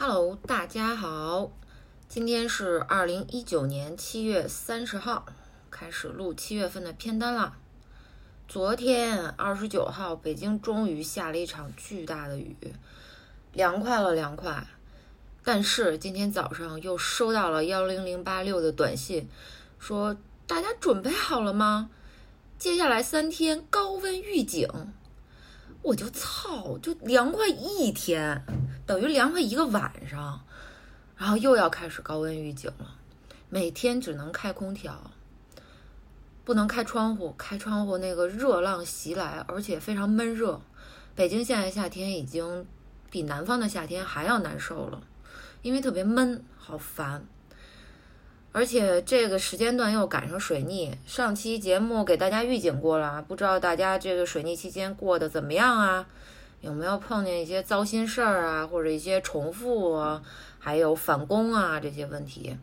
Hello，大家好，今天是二零一九年七月三十号，开始录七月份的片单了。昨天二十九号，北京终于下了一场巨大的雨，凉快了凉快。但是今天早上又收到了幺零零八六的短信，说大家准备好了吗？接下来三天高温预警。我就操，就凉快一天，等于凉快一个晚上，然后又要开始高温预警了。每天只能开空调，不能开窗户，开窗户那个热浪袭来，而且非常闷热。北京现在夏天已经比南方的夏天还要难受了，因为特别闷，好烦。而且这个时间段又赶上水逆，上期节目给大家预警过了，不知道大家这个水逆期间过得怎么样啊？有没有碰见一些糟心事儿啊，或者一些重复啊，还有返工啊这些问题？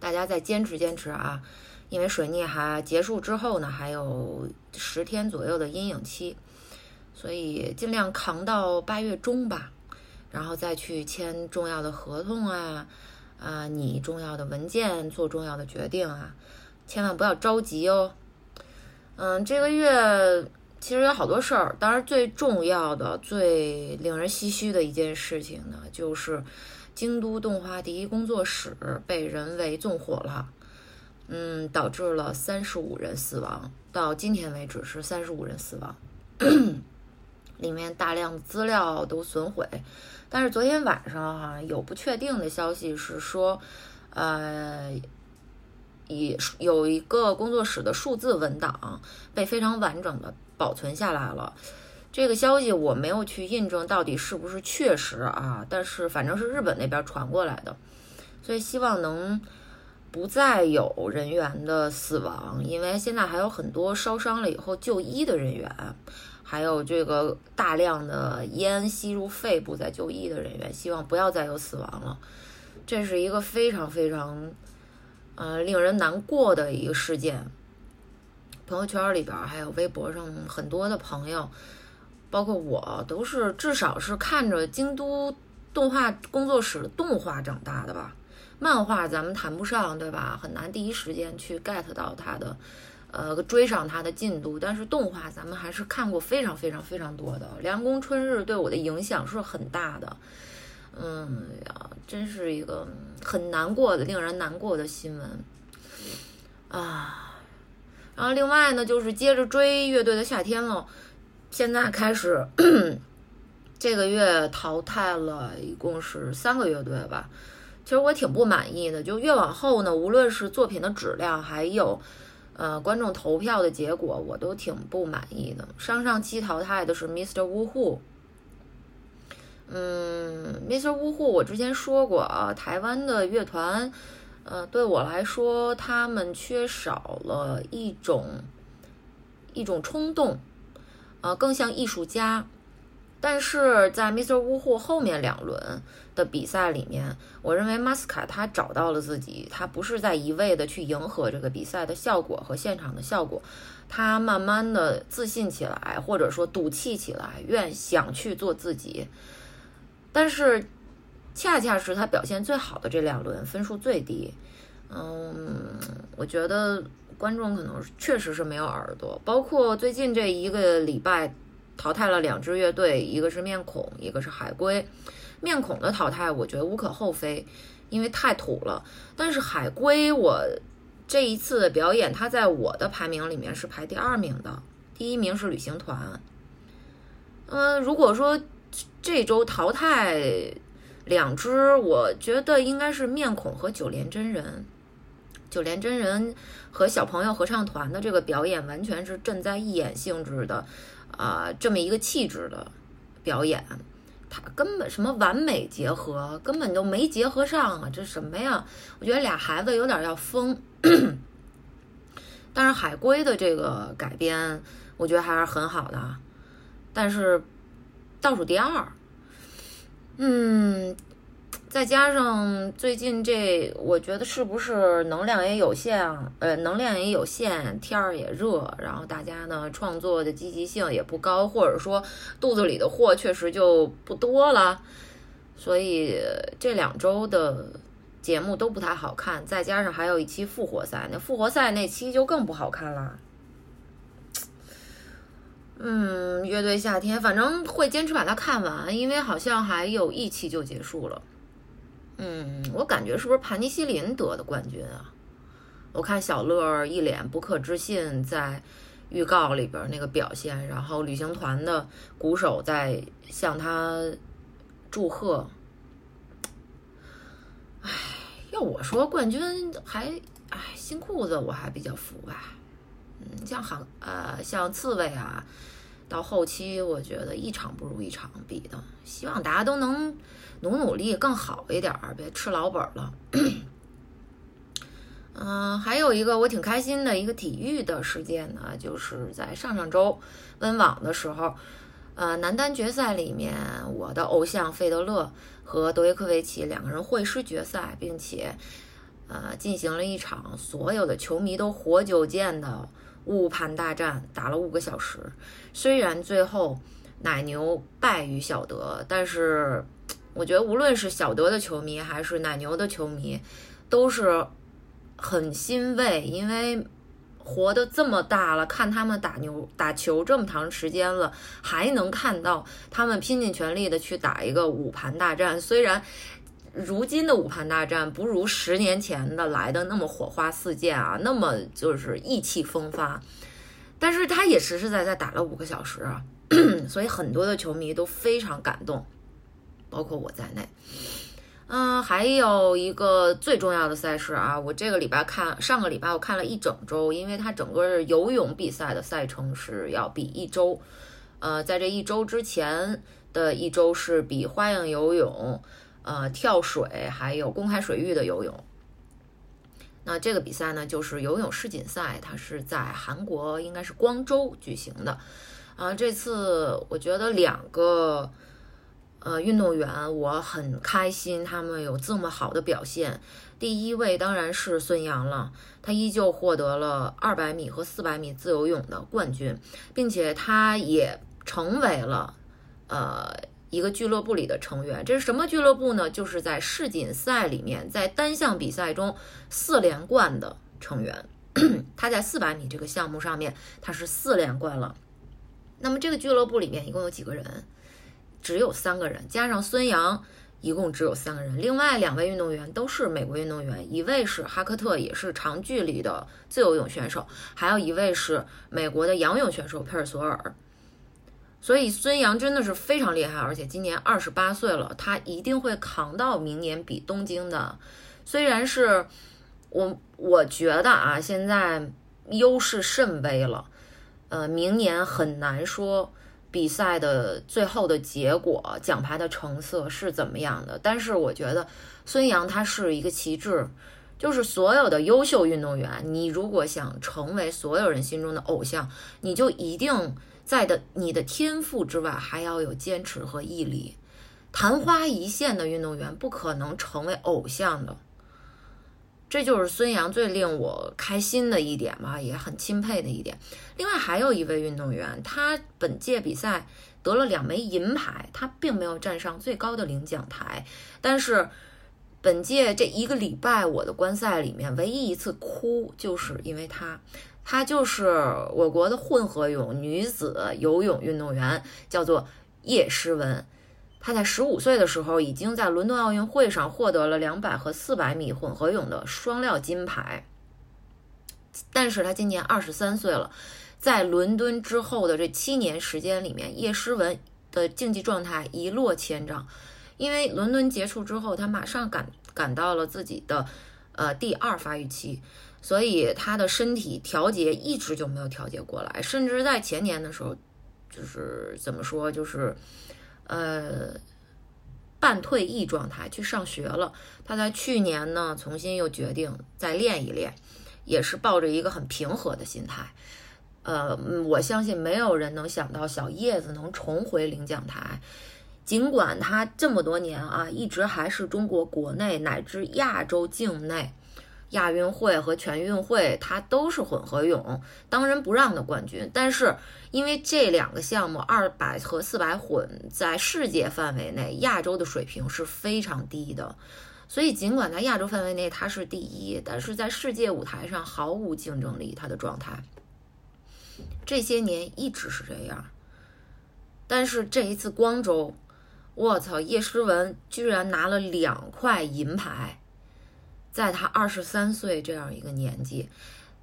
大家再坚持坚持啊，因为水逆还结束之后呢，还有十天左右的阴影期，所以尽量扛到八月中吧，然后再去签重要的合同啊。啊，你重要的文件做重要的决定啊，千万不要着急哦。嗯，这个月其实有好多事儿，当然最重要的、最令人唏嘘的一件事情呢，就是京都动画第一工作室被人为纵火了，嗯，导致了三十五人死亡，到今天为止是三十五人死亡，里面大量资料都损毁。但是昨天晚上哈有不确定的消息是说，呃，以有一个工作室的数字文档被非常完整的保存下来了。这个消息我没有去印证到底是不是确实啊，但是反正是日本那边传过来的，所以希望能不再有人员的死亡，因为现在还有很多烧伤了以后就医的人员。还有这个大量的烟吸入肺部在就医的人员，希望不要再有死亡了。这是一个非常非常，呃，令人难过的一个事件。朋友圈里边还有微博上很多的朋友，包括我，都是至少是看着京都动画工作室的动画长大的吧。漫画咱们谈不上，对吧？很难第一时间去 get 到它的。呃，追上它的进度，但是动画咱们还是看过非常非常非常多的。凉宫春日对我的影响是很大的，嗯呀，真是一个很难过的、令人难过的新闻啊。然后另外呢，就是接着追乐队的夏天了，现在开始这个月淘汰了一共是三个乐队吧。其实我挺不满意的，就越往后呢，无论是作品的质量，还有。呃，观众投票的结果我都挺不满意的。上上期淘汰的是 Mr. Wu Hu，嗯，Mr. Wu Hu 我之前说过啊，台湾的乐团，呃，对我来说他们缺少了一种一种冲动，呃，更像艺术家。但是在 Mr. Wu Hu 后面两轮。的比赛里面，我认为马斯卡他找到了自己，他不是在一味的去迎合这个比赛的效果和现场的效果，他慢慢的自信起来，或者说赌气起来，愿想去做自己。但是，恰恰是他表现最好的这两轮分数最低。嗯，我觉得观众可能确实是没有耳朵，包括最近这一个礼拜淘汰了两支乐队，一个是面孔，一个是海龟。面孔的淘汰，我觉得无可厚非，因为太土了。但是海龟，我这一次的表演，它在我的排名里面是排第二名的，第一名是旅行团。嗯，如果说这周淘汰两只，我觉得应该是面孔和九连真人。九连真人和小朋友合唱团的这个表演，完全是正在义演性质的，啊，这么一个气质的表演。他根本什么完美结合，根本就没结合上啊！这什么呀？我觉得俩孩子有点要疯。但是海龟的这个改编，我觉得还是很好的。但是倒数第二，嗯。再加上最近这，我觉得是不是能量也有限啊？呃，能量也有限，天儿也热，然后大家呢创作的积极性也不高，或者说肚子里的货确实就不多了。所以这两周的节目都不太好看，再加上还有一期复活赛，那复活赛那期就更不好看了。嗯，乐队夏天，反正会坚持把它看完，因为好像还有一期就结束了。嗯，我感觉是不是盘尼西林得的冠军啊？我看小乐一脸不可置信，在预告里边那个表现，然后旅行团的鼓手在向他祝贺。唉，要我说，冠军还唉新裤子我还比较服吧。嗯，像韩呃像刺猬啊。到后期，我觉得一场不如一场比的，希望大家都能努努力更好一点儿，别吃老本了。嗯，还有一个我挺开心的一个体育的事件呢，就是在上上周温网的时候，呃，男单决赛里面，我的偶像费德勒和德约科维奇两个人会师决赛，并且呃进行了一场所有的球迷都活久见的。五盘大战打了五个小时，虽然最后奶牛败于小德，但是我觉得无论是小德的球迷还是奶牛的球迷，都是很欣慰，因为活得这么大了，看他们打牛打球这么长时间了，还能看到他们拼尽全力的去打一个五盘大战，虽然。如今的五盘大战不如十年前的来的那么火花四溅啊，那么就是意气风发，但是他也实实在在打了五个小时啊，所以很多的球迷都非常感动，包括我在内。嗯，还有一个最重要的赛事啊，我这个礼拜看，上个礼拜我看了一整周，因为它整个游泳比赛的赛程是要比一周，呃，在这一周之前的一周是比花样游泳。呃，跳水还有公开水域的游泳。那这个比赛呢，就是游泳世锦赛，它是在韩国，应该是光州举行的。啊，这次我觉得两个呃运动员我很开心，他们有这么好的表现。第一位当然是孙杨了，他依旧获得了二百米和四百米自由泳的冠军，并且他也成为了呃。一个俱乐部里的成员，这是什么俱乐部呢？就是在世锦赛里面，在单项比赛中四连冠的成员。他在四百米这个项目上面，他是四连冠了。那么这个俱乐部里面一共有几个人？只有三个人，加上孙杨，一共只有三个人。另外两位运动员都是美国运动员，一位是哈克特，也是长距离的自由泳选手，还有一位是美国的仰泳选手佩尔索尔。所以孙杨真的是非常厉害，而且今年二十八岁了，他一定会扛到明年比东京的。虽然是我我觉得啊，现在优势甚微了，呃，明年很难说比赛的最后的结果、奖牌的成色是怎么样的。但是我觉得孙杨他是一个旗帜，就是所有的优秀运动员，你如果想成为所有人心中的偶像，你就一定。在的你的天赋之外，还要有坚持和毅力。昙花一现的运动员不可能成为偶像的，这就是孙杨最令我开心的一点嘛，也很钦佩的一点。另外还有一位运动员，他本届比赛得了两枚银牌，他并没有站上最高的领奖台，但是本届这一个礼拜我的观赛里面，唯一一次哭就是因为他。她就是我国的混合泳女子游泳运动员，叫做叶诗文。她在十五岁的时候，已经在伦敦奥运会上获得了两百和四百米混合泳的双料金牌。但是她今年二十三岁了，在伦敦之后的这七年时间里面，叶诗文的竞技状态一落千丈。因为伦敦结束之后，她马上赶赶到了自己的呃第二发育期。所以他的身体调节一直就没有调节过来，甚至在前年的时候，就是怎么说，就是，呃，半退役状态去上学了。他在去年呢，重新又决定再练一练，也是抱着一个很平和的心态。呃，我相信没有人能想到小叶子能重回领奖台，尽管他这么多年啊，一直还是中国国内乃至亚洲境内。亚运会和全运会，它都是混合泳当仁不让的冠军。但是因为这两个项目二百和四百混在世界范围内，亚洲的水平是非常低的，所以尽管在亚洲范围内它是第一，但是在世界舞台上毫无竞争力。它的状态这些年一直是这样。但是这一次光州，我操，叶诗文居然拿了两块银牌，在他二十三岁这样一个年纪。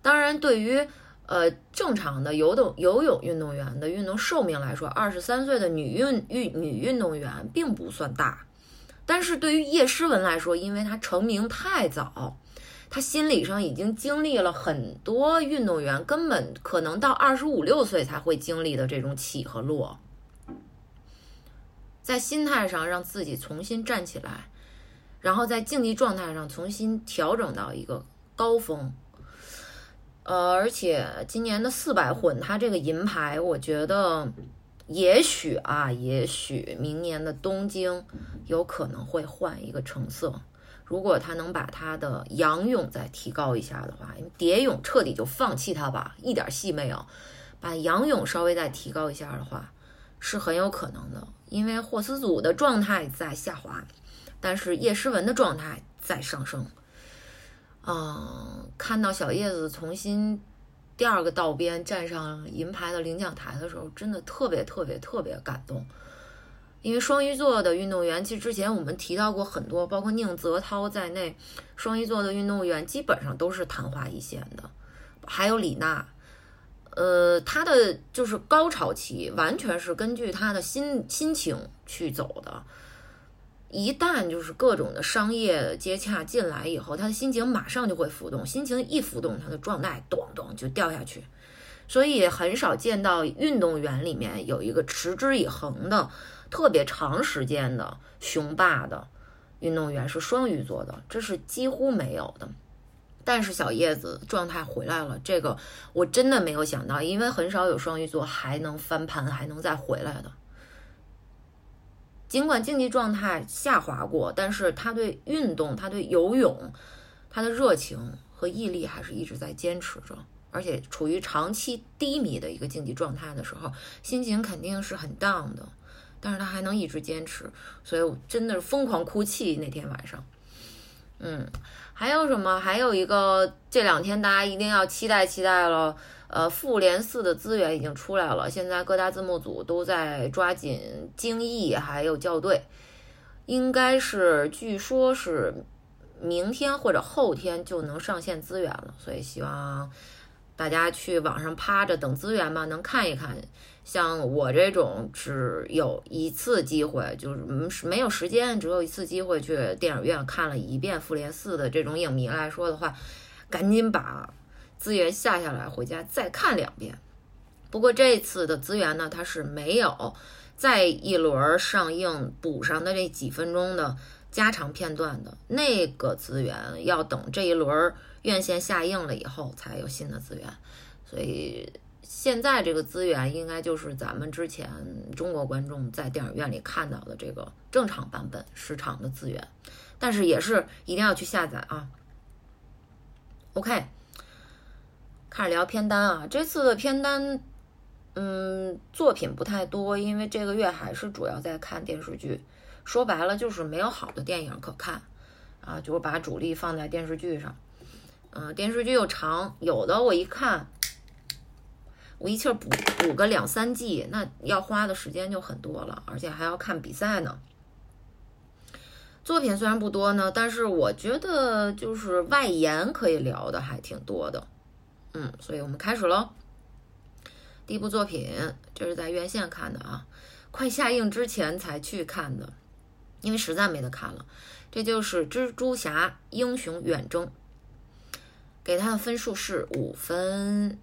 当然，对于呃正常的游动游泳运动员的运动寿命来说，二十三岁的女运运女运动员并不算大。但是对于叶诗文来说，因为她成名太早，她心理上已经经历了很多运动员根本可能到二十五六岁才会经历的这种起和落。在心态上让自己重新站起来，然后在竞技状态上重新调整到一个高峰。呃，而且今年的四百混，他这个银牌，我觉得也许啊，也许明年的东京有可能会换一个成色。如果他能把他的仰泳再提高一下的话，因为蝶泳彻底就放弃他吧，一点戏没有。把仰泳稍微再提高一下的话。是很有可能的，因为霍思祖的状态在下滑，但是叶诗文的状态在上升。嗯，看到小叶子重新第二个道边站上银牌的领奖台的时候，真的特别特别特别感动。因为双鱼座的运动员，其实之前我们提到过很多，包括宁泽涛在内，双鱼座的运动员基本上都是昙花一现的，还有李娜。呃，他的就是高潮期，完全是根据他的心心情去走的。一旦就是各种的商业接洽进来以后，他的心情马上就会浮动，心情一浮动，他的状态咚咚就掉下去。所以很少见到运动员里面有一个持之以恒的、特别长时间的雄霸的运动员是双鱼座的，这是几乎没有的。但是小叶子状态回来了，这个我真的没有想到，因为很少有双鱼座还能翻盘，还能再回来的。尽管竞技状态下滑过，但是他对运动、他对游泳、他的热情和毅力还是一直在坚持着。而且处于长期低迷的一个竞技状态的时候，心情肯定是很 down 的。但是他还能一直坚持，所以我真的是疯狂哭泣那天晚上。嗯。还有什么？还有一个，这两天大家一定要期待期待了。呃，复联四的资源已经出来了，现在各大字幕组都在抓紧精译，还有校对，应该是，据说是明天或者后天就能上线资源了，所以希望大家去网上趴着等资源吧，能看一看。像我这种只有一次机会，就是没有时间，只有一次机会去电影院看了一遍《复联四》的这种影迷来说的话，赶紧把资源下下来，回家再看两遍。不过这次的资源呢，它是没有再一轮上映补上的这几分钟的加长片段的，那个资源要等这一轮院线下映了以后才有新的资源，所以。现在这个资源应该就是咱们之前中国观众在电影院里看到的这个正常版本时长的资源，但是也是一定要去下载啊。OK，开始聊片单啊，这次的片单，嗯，作品不太多，因为这个月还是主要在看电视剧，说白了就是没有好的电影可看啊，就是把主力放在电视剧上，嗯，电视剧又长，有的我一看。我一气儿补补个两三季，那要花的时间就很多了，而且还要看比赛呢。作品虽然不多呢，但是我觉得就是外延可以聊的还挺多的。嗯，所以我们开始喽。第一部作品，这是在院线看的啊，快下映之前才去看的，因为实在没得看了。这就是《蜘蛛侠：英雄远征》，给他的分数是五分。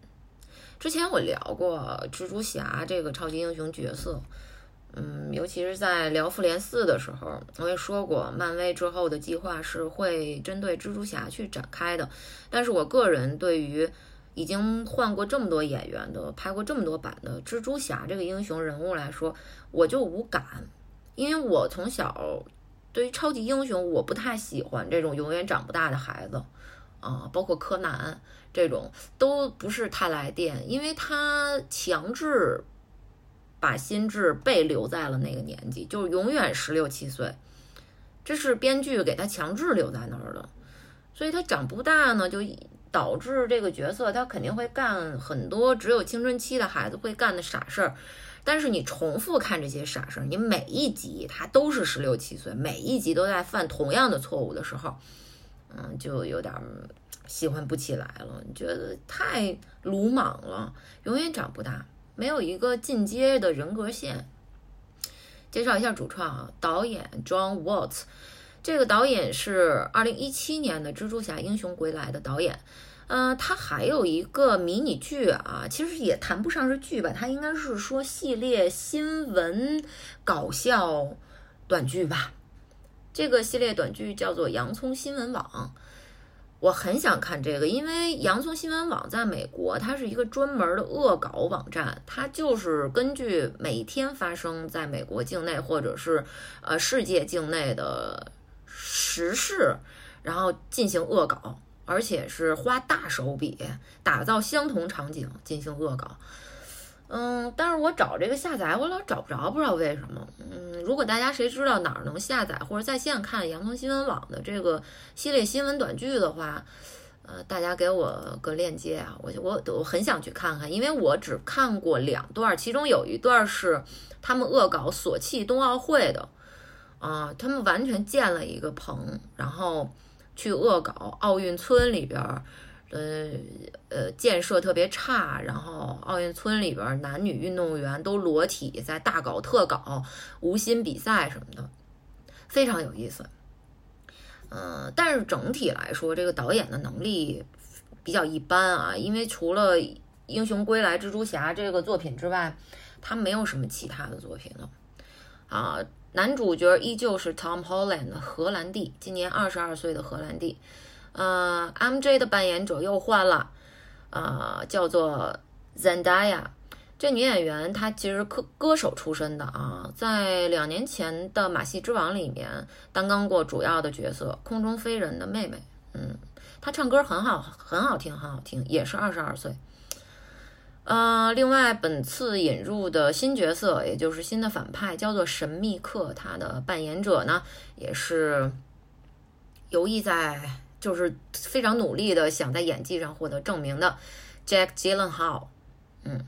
之前我聊过蜘蛛侠这个超级英雄角色，嗯，尤其是在聊复联四的时候，我也说过，漫威之后的计划是会针对蜘蛛侠去展开的。但是我个人对于已经换过这么多演员的、拍过这么多版的蜘蛛侠这个英雄人物来说，我就无感，因为我从小对于超级英雄我不太喜欢这种永远长不大的孩子，啊，包括柯南这种都不是太来电，因为他强制把心智被留在了那个年纪，就是永远十六七岁，这是编剧给他强制留在那儿的，所以他长不大呢，就导致这个角色他肯定会干很多只有青春期的孩子会干的傻事儿。但是你重复看这些傻事儿，你每一集他都是十六七岁，每一集都在犯同样的错误的时候，嗯，就有点喜欢不起来了，觉得太鲁莽了，永远长不大，没有一个进阶的人格线。介绍一下主创啊，导演 John Watts，这个导演是二零一七年的《蜘蛛侠：英雄归来》的导演。嗯，它还有一个迷你剧啊，其实也谈不上是剧吧，它应该是说系列新闻搞笑短剧吧。这个系列短剧叫做《洋葱新闻网》，我很想看这个，因为洋葱新闻网在美国，它是一个专门的恶搞网站，它就是根据每天发生在美国境内或者是呃世界境内的时事，然后进行恶搞。而且是花大手笔打造相同场景进行恶搞，嗯，但是我找这个下载我老找不着，不知道为什么。嗯，如果大家谁知道哪儿能下载或者在线看洋葱新闻网的这个系列新闻短剧的话，呃，大家给我个链接啊，我就我我很想去看看，因为我只看过两段，其中有一段是他们恶搞索契冬奥会的，啊，他们完全建了一个棚，然后。去恶搞奥运村里边儿，呃呃建设特别差，然后奥运村里边男女运动员都裸体在大搞特搞无心比赛什么的，非常有意思。嗯，但是整体来说，这个导演的能力比较一般啊，因为除了《英雄归来》蜘蛛侠这个作品之外，他没有什么其他的作品了啊。男主角依旧是 Tom Holland，荷兰弟，今年二十二岁的荷兰弟。呃，MJ 的扮演者又换了，啊，叫做 Zendaya。这女演员她其实歌歌手出身的啊，在两年前的《马戏之王》里面担当过主要的角色，空中飞人的妹妹。嗯，她唱歌很好，很好听，很好听，也是二十二岁。呃，另外，本次引入的新角色，也就是新的反派，叫做神秘客。他的扮演者呢，也是游弋在，就是非常努力的想在演技上获得证明的 Jack Gyllenhaal。嗯，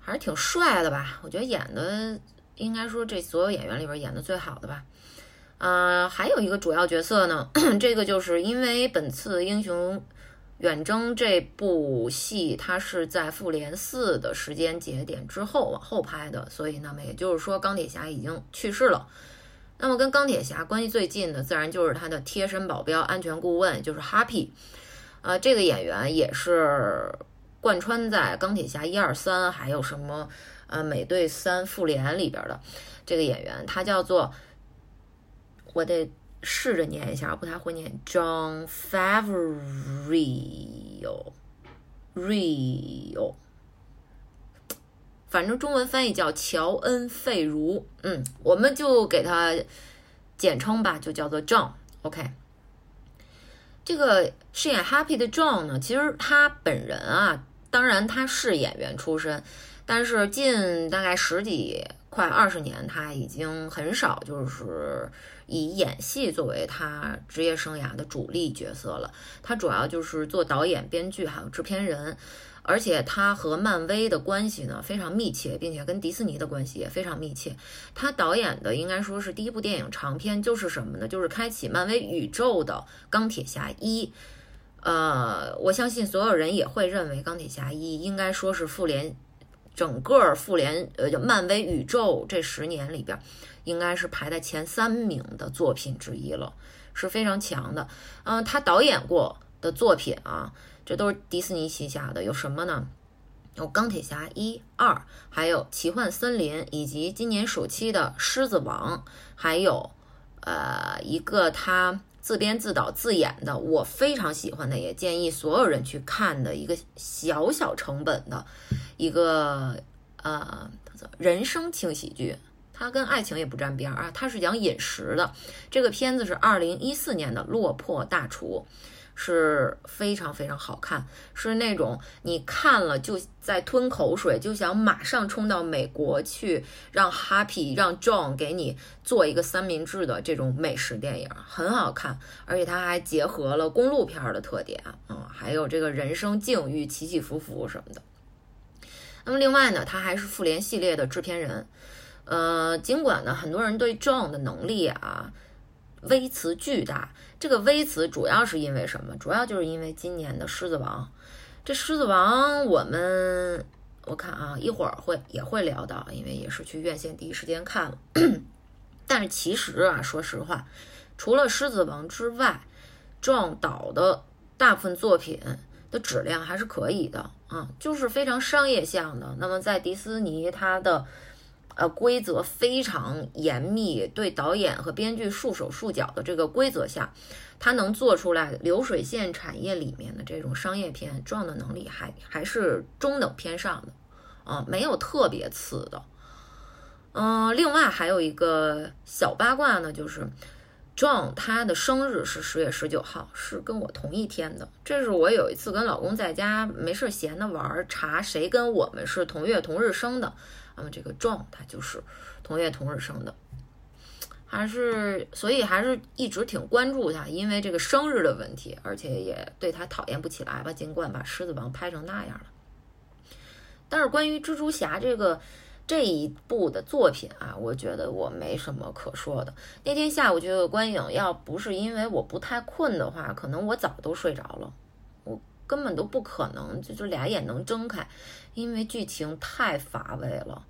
还是挺帅的吧？我觉得演的应该说这所有演员里边演的最好的吧。啊，还有一个主要角色呢，这个就是因为本次英雄。远征这部戏，它是在复联四的时间节点之后往后拍的，所以那么也就是说，钢铁侠已经去世了。那么跟钢铁侠关系最近的，自然就是他的贴身保镖、安全顾问，就是 Happy。呃，这个演员也是贯穿在钢铁侠一二三，还有什么呃美队三、复联里边的这个演员，他叫做我得。试着念一下，不太会念。John Favreau，Rio，反正中文翻译叫乔恩·费如。嗯，我们就给他简称吧，就叫做 John。OK，这个饰演 Happy 的 John 呢，其实他本人啊，当然他是演员出身，但是近大概十几快二十年，他已经很少就是。以演戏作为他职业生涯的主力角色了，他主要就是做导演、编剧还有制片人，而且他和漫威的关系呢非常密切，并且跟迪士尼的关系也非常密切。他导演的应该说是第一部电影长片，就是什么呢？就是开启漫威宇宙的《钢铁侠一》。呃，我相信所有人也会认为《钢铁侠一》应该说是复联整个复联呃漫威宇宙这十年里边。应该是排在前三名的作品之一了，是非常强的。嗯，他导演过的作品啊，这都是迪士尼旗下的，有什么呢？有《钢铁侠一二》，还有《奇幻森林》，以及今年暑期的《狮子王》，还有呃一个他自编自导自演的，我非常喜欢的，也建议所有人去看的一个小小成本的一个呃人生轻喜剧。它跟爱情也不沾边儿啊，它是讲饮食的。这个片子是二零一四年的《落魄大厨》，是非常非常好看，是那种你看了就在吞口水，就想马上冲到美国去，让 Happy 让 John 给你做一个三明治的这种美食电影，很好看，而且它还结合了公路片的特点，嗯，还有这个人生境遇起起伏伏什么的。那么另外呢，他还是复联系列的制片人，呃，尽管呢很多人对 John 的能力啊。微词巨大，这个微词主要是因为什么？主要就是因为今年的《狮子王》。这《狮子王》，我们我看啊，一会儿会也会聊到，因为也是去院线第一时间看了。但是其实啊，说实话，除了《狮子王》之外，，John 导的大部分作品的质量还是可以的啊，就是非常商业向的。那么在迪士尼，它的呃，规则非常严密，对导演和编剧束手束脚的这个规则下，他能做出来流水线产业里面的这种商业片，撞的能力还还是中等偏上的，啊，没有特别次的。嗯，另外还有一个小八卦呢，就是 John 他的生日是十月十九号，是跟我同一天的。这是我有一次跟老公在家没事闲的玩，查谁跟我们是同月同日生的。那么这个壮他就是同月同日生的，还是所以还是一直挺关注他，因为这个生日的问题，而且也对他讨厌不起来吧。尽管把狮子王拍成那样了，但是关于蜘蛛侠这个这一部的作品啊，我觉得我没什么可说的。那天下午就有观影，要不是因为我不太困的话，可能我早都睡着了。我根本都不可能就就俩眼能睁开。因为剧情太乏味了，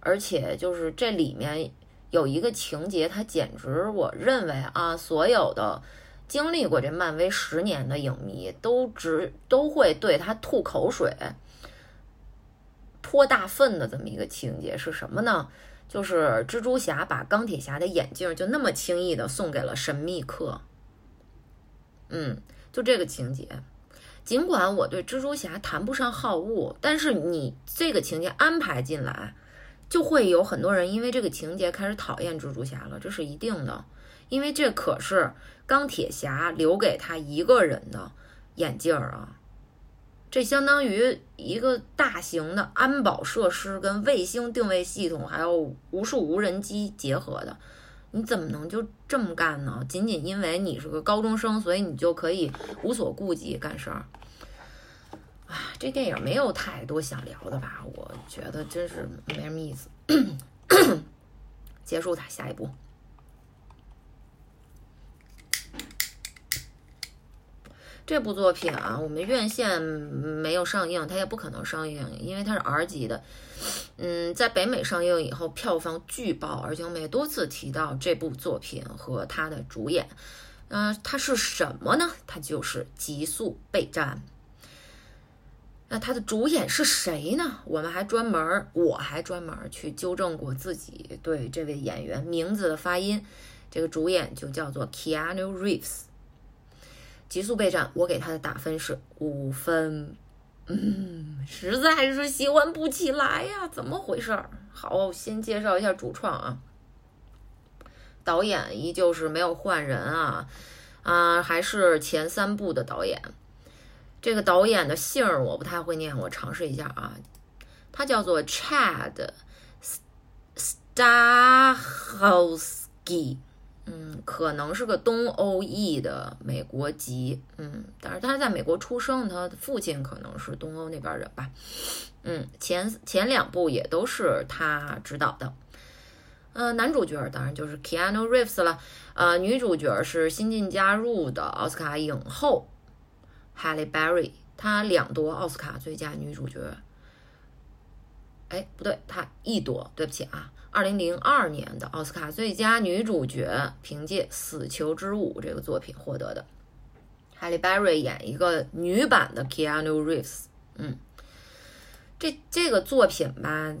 而且就是这里面有一个情节，它简直我认为啊，所有的经历过这漫威十年的影迷都只都会对他吐口水、泼大粪的这么一个情节是什么呢？就是蜘蛛侠把钢铁侠的眼镜就那么轻易的送给了神秘客。嗯，就这个情节。尽管我对蜘蛛侠谈不上好恶，但是你这个情节安排进来，就会有很多人因为这个情节开始讨厌蜘蛛侠了，这是一定的。因为这可是钢铁侠留给他一个人的眼镜儿啊，这相当于一个大型的安保设施跟卫星定位系统，还有无数无人机结合的，你怎么能就这么干呢？仅仅因为你是个高中生，所以你就可以无所顾忌干事儿？啊，这电影没有太多想聊的吧？我觉得真是没什么意思。结束它，下一步。这部作品啊，我们院线没有上映，它也不可能上映，因为它是 R 级的。嗯，在北美上映以后，票房巨爆，而且我们也多次提到这部作品和它的主演。嗯，它是什么呢？它就是《极速备战》。那他的主演是谁呢？我们还专门，我还专门去纠正过自己对这位演员名字的发音。这个主演就叫做 Keanu Reeves。极速备战，我给他的打分是五分。嗯，实在是喜欢不起来呀，怎么回事？好，先介绍一下主创啊。导演依旧是没有换人啊，啊，还是前三部的导演。这个导演的姓儿我不太会念，我尝试一下啊，他叫做 Chad Stahelski，嗯，可能是个东欧裔的美国籍，嗯，但是他在美国出生，他的父亲可能是东欧那边人吧，嗯，前前两部也都是他指导的，呃，男主角当然就是 Keanu Reeves 了，呃，女主角是新晋加入的奥斯卡影后。Halle Berry，她两夺奥斯卡最佳女主角。哎，不对，她一夺，对不起啊。二零零二年的奥斯卡最佳女主角，凭借《死囚之舞》这个作品获得的。Halle Berry 演一个女版的 Keanu Reeves。嗯，这这个作品吧，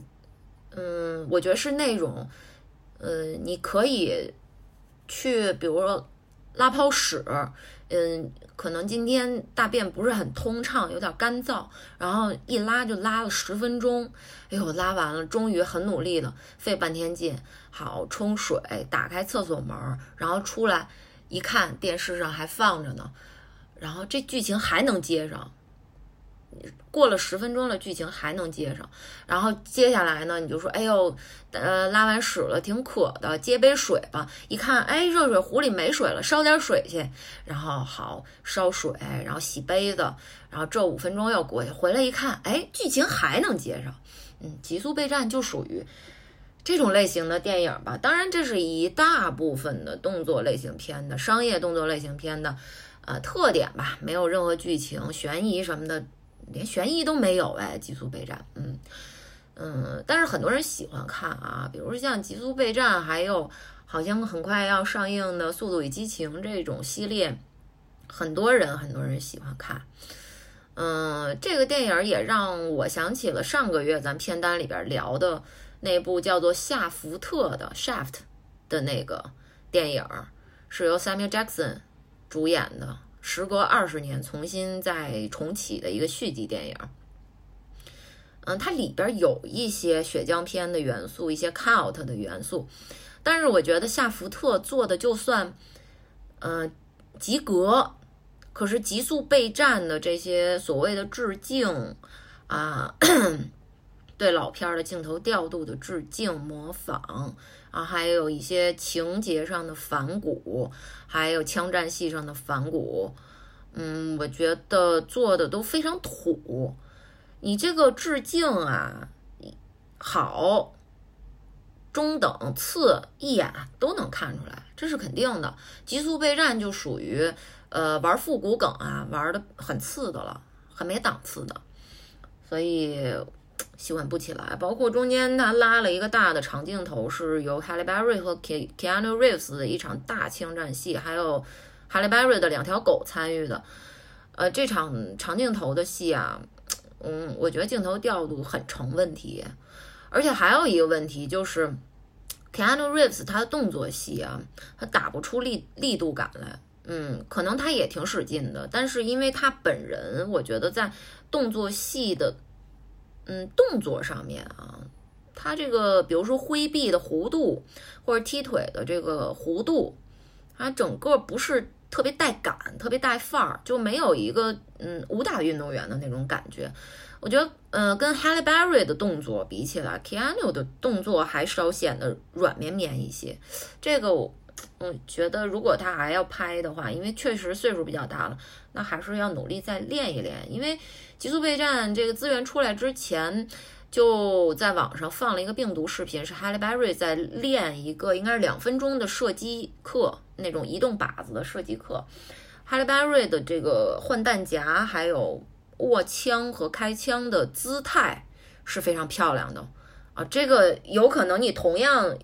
嗯，我觉得是那种，呃，你可以去，比如说拉泡屎。嗯，可能今天大便不是很通畅，有点干燥，然后一拉就拉了十分钟。哎呦，拉完了，终于很努力了，费半天劲，好冲水，打开厕所门，然后出来一看，电视上还放着呢，然后这剧情还能接上。过了十分钟了，剧情还能接上，然后接下来呢，你就说，哎呦，呃，拉完屎了，挺渴的，接杯水吧。一看，哎，热水壶里没水了，烧点水去。然后好烧水，然后洗杯子，然后这五分钟又过去，回来一看，哎，剧情还能接上。嗯，极速备战就属于这种类型的电影吧。当然，这是一大部分的动作类型片的商业动作类型片的呃特点吧，没有任何剧情、悬疑什么的。连悬疑都没有哎，极速备战，嗯嗯，但是很多人喜欢看啊，比如像极速备战，还有好像很快要上映的《速度与激情》这种系列，很多人很多人喜欢看。嗯，这个电影也让我想起了上个月咱片单里边聊的那部叫做《夏福特》的《Shaft》的那个电影，是由 Samuel Jackson 主演的。时隔二十年重新再重启的一个续集电影，嗯，它里边有一些血浆片的元素，一些 cut 的元素，但是我觉得夏福特做的就算，嗯，及格。可是极速备战的这些所谓的致敬啊，对老片的镜头调度的致敬模仿。啊，还有一些情节上的反骨，还有枪战戏上的反骨，嗯，我觉得做的都非常土。你这个致敬啊，好，中等、次，一眼都能看出来，这是肯定的。极速备战就属于呃玩复古梗啊，玩的很次的了，很没档次的，所以。喜欢不起来，包括中间他拉了一个大的长镜头，是由 Halle Berry 和 Keanu Reeves 的一场大枪战戏，还有 Halle Berry 的两条狗参与的。呃，这场长镜头的戏啊，嗯，我觉得镜头调度很成问题，而且还有一个问题就是 Keanu Reeves 他的动作戏啊，他打不出力力度感来。嗯，可能他也挺使劲的，但是因为他本人，我觉得在动作戏的。嗯，动作上面啊，他这个比如说挥臂的弧度，或者踢腿的这个弧度，它整个不是特别带感，特别带范儿，就没有一个嗯武打运动员的那种感觉。我觉得，呃，跟 Halle Berry 的动作比起来，Keanu 的动作还稍显得软绵绵一些。这个，嗯，觉得如果他还要拍的话，因为确实岁数比较大了，那还是要努力再练一练，因为。极速备战这个资源出来之前，就在网上放了一个病毒视频，是 Halle Berry 在练一个应该是两分钟的射击课，那种移动靶子的射击课。Halle Berry 的这个换弹夹，还有握枪和开枪的姿态是非常漂亮的啊。这个有可能你同样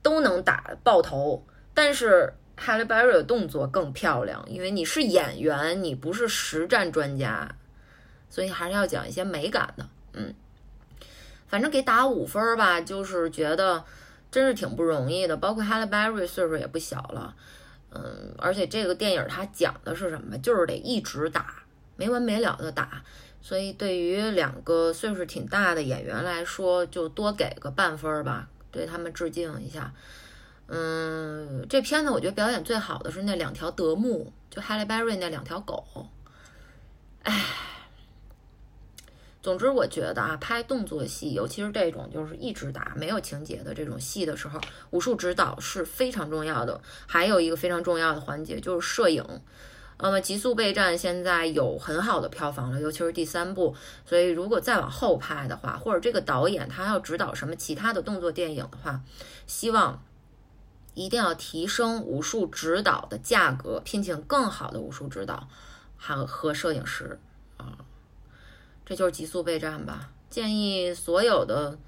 都能打爆头，但是 Halle Berry 的动作更漂亮，因为你是演员，你不是实战专家。所以还是要讲一些美感的，嗯，反正给打五分吧，就是觉得真是挺不容易的。包括 Halle Berry 岁数也不小了，嗯，而且这个电影它讲的是什么？就是得一直打，没完没了的打。所以对于两个岁数挺大的演员来说，就多给个半分吧，对他们致敬一下。嗯，这片子我觉得表演最好的是那两条德牧，就 Halle Berry 那两条狗，哎。总之，我觉得啊，拍动作戏，尤其是这种就是一直打没有情节的这种戏的时候，武术指导是非常重要的。还有一个非常重要的环节就是摄影。那么《极速备战》现在有很好的票房了，尤其是第三部。所以如果再往后拍的话，或者这个导演他要指导什么其他的动作电影的话，希望一定要提升武术指导的价格，聘请更好的武术指导，还有和摄影师啊。这就是极速备战吧？建议所有的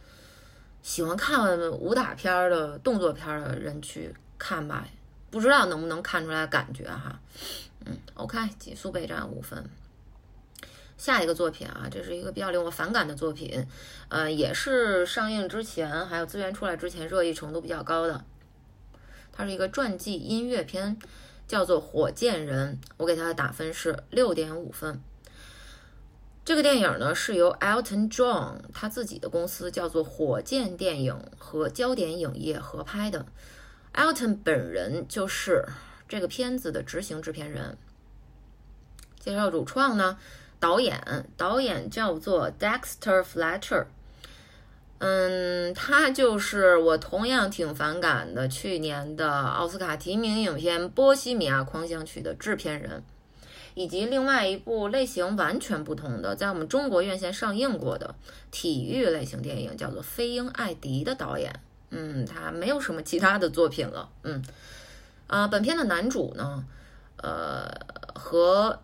喜欢看武打片的动作片的人去看吧，不知道能不能看出来感觉哈。嗯，OK，极速备战五分。下一个作品啊，这是一个比较令我反感的作品，呃，也是上映之前还有资源出来之前热议程度比较高的。它是一个传记音乐片，叫做《火箭人》，我给它的打分是六点五分。这个电影呢是由 Elton John 他自己的公司叫做火箭电影和焦点影业合拍的。Elton 本人就是这个片子的执行制片人。介绍主创呢，导演导演叫做 Dexter Fletcher。嗯，他就是我同样挺反感的去年的奥斯卡提名影片《波西米亚狂想曲》的制片人，以及另外一部类型完全不同的，在我们中国院线上映过的体育类型电影，叫做《飞鹰艾迪》的导演。嗯，他没有什么其他的作品了。嗯，啊，本片的男主呢，呃，和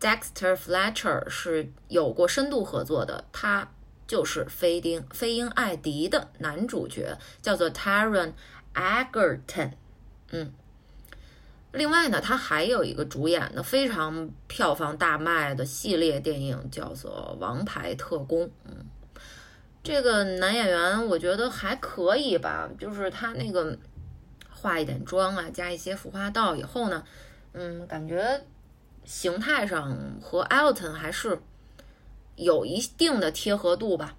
Dexter Fletcher 是有过深度合作的，他。就是飞鹰飞鹰艾迪的男主角叫做 Taron Egerton，嗯，另外呢，他还有一个主演的非常票房大卖的系列电影叫做《王牌特工》，嗯，这个男演员我觉得还可以吧，就是他那个化一点妆啊，加一些服化道以后呢，嗯，感觉形态上和 Elton 还是。有一定的贴合度吧。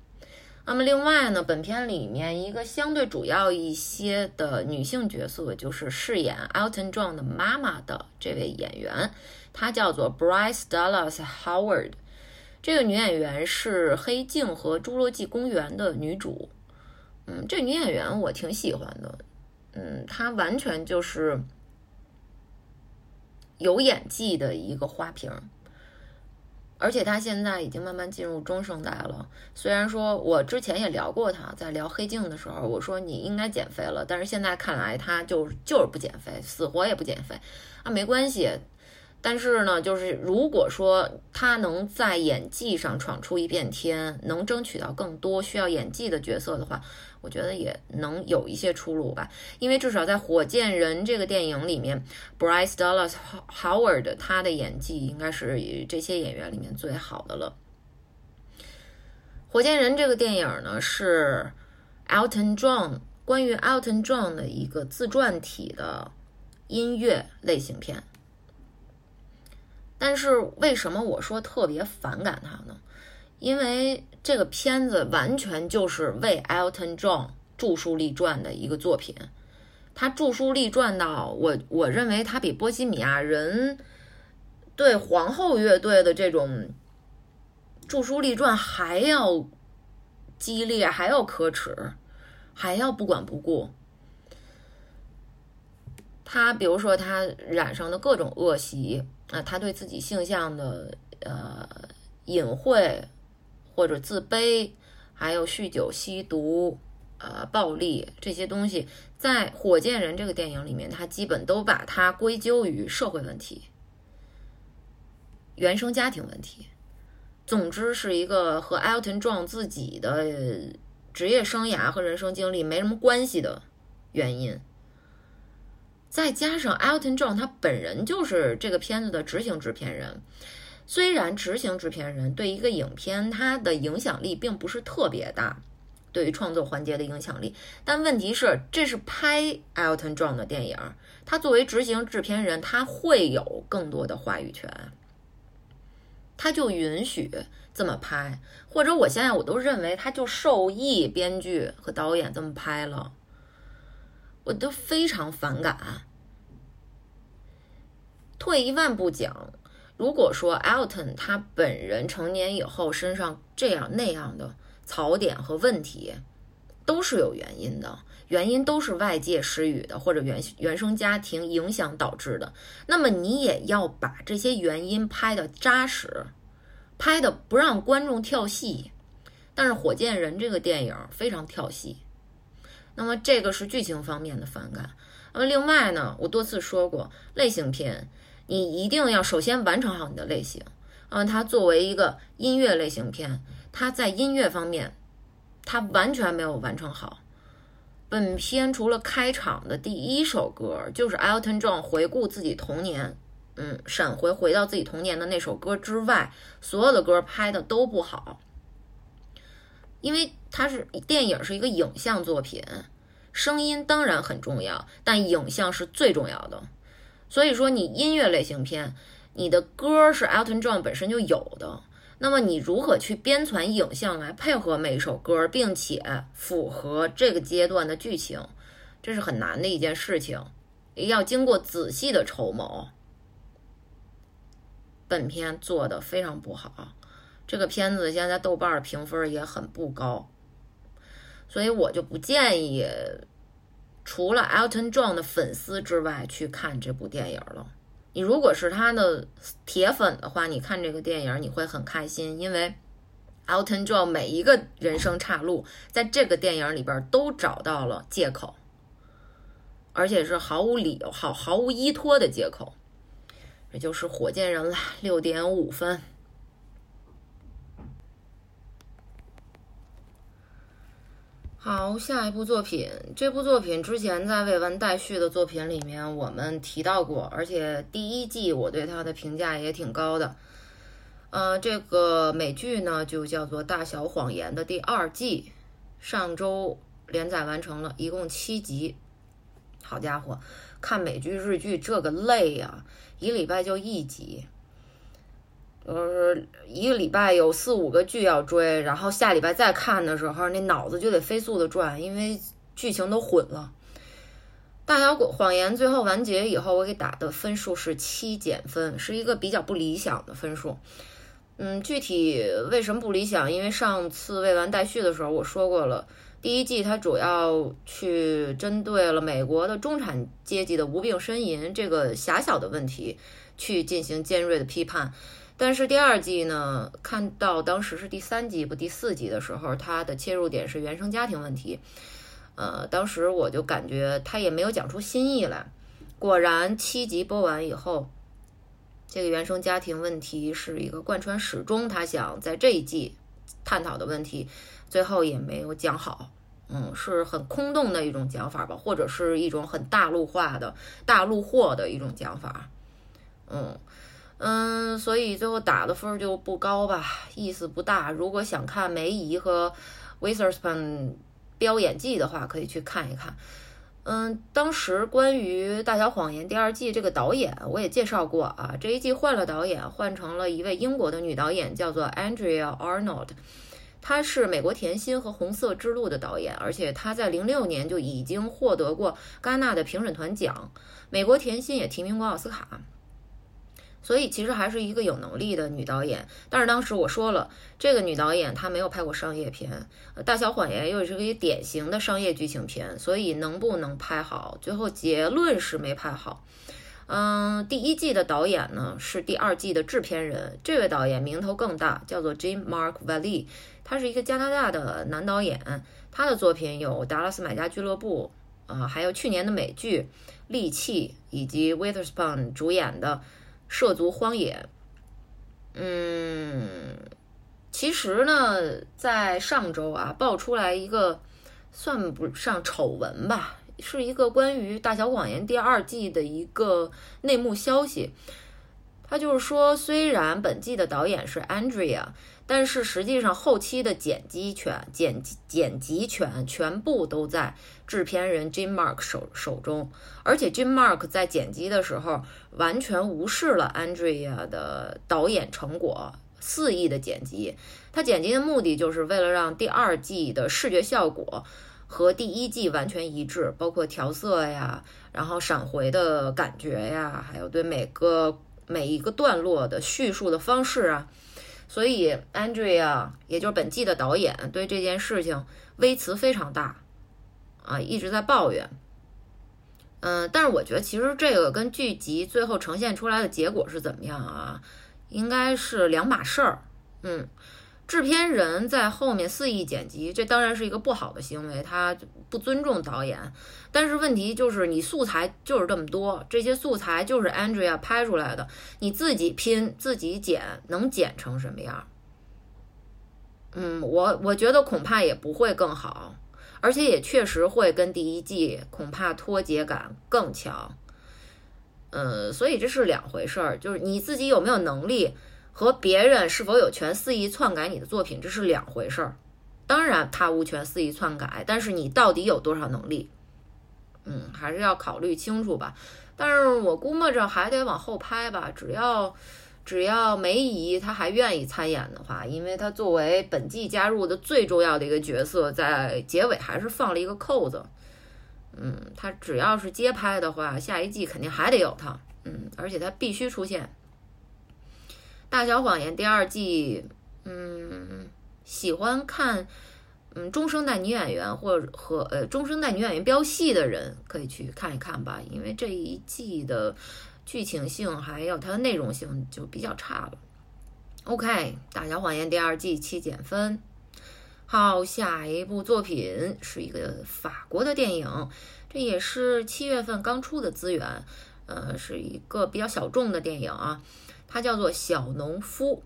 那么另外呢，本片里面一个相对主要一些的女性角色，就是饰演 Elton John 的妈妈的这位演员，她叫做 Bryce Dallas Howard。这个女演员是《黑镜》和《侏罗纪公园》的女主。嗯，这女演员我挺喜欢的。嗯，她完全就是有演技的一个花瓶。而且他现在已经慢慢进入中生代了。虽然说我之前也聊过他，在聊黑镜的时候，我说你应该减肥了，但是现在看来他就就是不减肥，死活也不减肥啊，没关系。但是呢，就是如果说他能在演技上闯出一片天，能争取到更多需要演技的角色的话，我觉得也能有一些出路吧。因为至少在《火箭人》这个电影里面，Bryce Dallas Howard 他的演技应该是这些演员里面最好的了。《火箭人》这个电影呢，是 Elton John 关于 Elton John 的一个自传体的音乐类型片。但是为什么我说特别反感他呢？因为这个片子完全就是为 Elton John 著书立传的一个作品，他著书立传到我我认为他比波西米亚人对皇后乐队的这种著书立传还要激烈，还要可耻，还要不管不顾。他比如说他染上的各种恶习。啊，他对自己性向的呃隐晦或者自卑，还有酗酒、吸毒、呃暴力这些东西，在《火箭人》这个电影里面，他基本都把它归咎于社会问题、原生家庭问题。总之，是一个和 Elton John 自己的职业生涯和人生经历没什么关系的原因。再加上 Elton John 他本人就是这个片子的执行制片人，虽然执行制片人对一个影片他的影响力并不是特别大，对于创作环节的影响力，但问题是这是拍 Elton John 的电影，他作为执行制片人，他会有更多的话语权，他就允许这么拍，或者我现在我都认为他就受益编剧和导演这么拍了。我都非常反感。退一万步讲，如果说 Elton 他本人成年以后身上这样那样的槽点和问题，都是有原因的，原因都是外界施予的或者原原生家庭影响导致的。那么你也要把这些原因拍的扎实，拍的不让观众跳戏。但是《火箭人》这个电影非常跳戏。那么这个是剧情方面的反感。那么另外呢，我多次说过，类型片你一定要首先完成好你的类型。嗯，它作为一个音乐类型片，它在音乐方面，它完全没有完成好。本片除了开场的第一首歌就是 Elton John 回顾自己童年，嗯，闪回回到自己童年的那首歌之外，所有的歌拍的都不好。因为它是电影，是一个影像作品，声音当然很重要，但影像是最重要的。所以说，你音乐类型片，你的歌是 Elton John 本身就有的，那么你如何去编纂影像来配合每一首歌，并且符合这个阶段的剧情，这是很难的一件事情，要经过仔细的筹谋。本片做的非常不好。这个片子现在豆瓣评分也很不高，所以我就不建议除了 Elton John 的粉丝之外去看这部电影了。你如果是他的铁粉的话，你看这个电影你会很开心，因为 Elton John 每一个人生岔路在这个电影里边都找到了借口，而且是毫无理由、毫毫无依托的借口。这就是火箭人了，六点五分。好，下一部作品。这部作品之前在未完待续的作品里面我们提到过，而且第一季我对它的评价也挺高的。呃，这个美剧呢就叫做《大小谎言》的第二季，上周连载完成了，一共七集。好家伙，看美剧日剧这个累呀，一礼拜就一集。呃，一个礼拜有四五个剧要追，然后下礼拜再看的时候，那脑子就得飞速的转，因为剧情都混了。大小谎言最后完结以后，我给打的分数是七减分，是一个比较不理想的分数。嗯，具体为什么不理想？因为上次未完待续的时候我说过了，第一季它主要去针对了美国的中产阶级的无病呻吟这个狭小的问题，去进行尖锐的批判。但是第二季呢，看到当时是第三集不第四集的时候，它的切入点是原生家庭问题。呃，当时我就感觉他也没有讲出新意来。果然七集播完以后，这个原生家庭问题是一个贯穿始终，他想在这一季探讨的问题，最后也没有讲好。嗯，是很空洞的一种讲法吧，或者是一种很大陆化的大陆货的一种讲法。嗯。嗯，所以最后打的分就不高吧，意思不大。如果想看梅姨和 w i t h e r s p o n 飙演技的话，可以去看一看。嗯，当时关于《大小谎言》第二季这个导演，我也介绍过啊。这一季换了导演，换成了一位英国的女导演，叫做 Andrea Arnold。她是美国甜心和《红色之路》的导演，而且她在零六年就已经获得过戛纳的评审团奖，美国甜心也提名过奥斯卡。所以其实还是一个有能力的女导演，但是当时我说了，这个女导演她没有拍过商业片，《大小谎言》又是一个典型的商业剧情片，所以能不能拍好，最后结论是没拍好。嗯，第一季的导演呢是第二季的制片人，这位导演名头更大，叫做 Jim Mark Valley，他是一个加拿大的男导演，他的作品有《达拉斯买家俱乐部》啊，还有去年的美剧《利器》，以及 Witherspoon 主演的。涉足荒野，嗯，其实呢，在上周啊，爆出来一个算不上丑闻吧，是一个关于《大小谎言》第二季的一个内幕消息。他就是说，虽然本季的导演是 Andrea。但是实际上，后期的剪辑权、剪辑剪辑权全部都在制片人 Jim Mark 手手中，而且 Jim Mark 在剪辑的时候完全无视了 Andrea 的导演成果，肆意的剪辑。他剪辑的目的就是为了让第二季的视觉效果和第一季完全一致，包括调色呀，然后闪回的感觉呀，还有对每个每一个段落的叙述的方式啊。所以，Andrea，也就是本季的导演，对这件事情微词非常大，啊，一直在抱怨。嗯，但是我觉得其实这个跟剧集最后呈现出来的结果是怎么样啊，应该是两码事儿。嗯。制片人在后面肆意剪辑，这当然是一个不好的行为，他不尊重导演。但是问题就是，你素材就是这么多，这些素材就是 Andrea 拍出来的，你自己拼自己剪，能剪成什么样？嗯，我我觉得恐怕也不会更好，而且也确实会跟第一季恐怕脱节感更强。嗯，所以这是两回事儿，就是你自己有没有能力。和别人是否有权肆意篡改你的作品，这是两回事儿。当然，他无权肆意篡改，但是你到底有多少能力？嗯，还是要考虑清楚吧。但是我估摸着还得往后拍吧。只要只要梅姨她还愿意参演的话，因为她作为本季加入的最重要的一个角色，在结尾还是放了一个扣子。嗯，她只要是接拍的话，下一季肯定还得有她。嗯，而且她必须出现。大小谎言》第二季，嗯，喜欢看嗯中生代女演员或者和呃中生代女演员飙戏的人可以去看一看吧，因为这一季的剧情性还有它的内容性就比较差了。OK，《大小谎言》第二季七减分。好，下一部作品是一个法国的电影，这也是七月份刚出的资源，呃，是一个比较小众的电影啊，它叫做《小农夫》，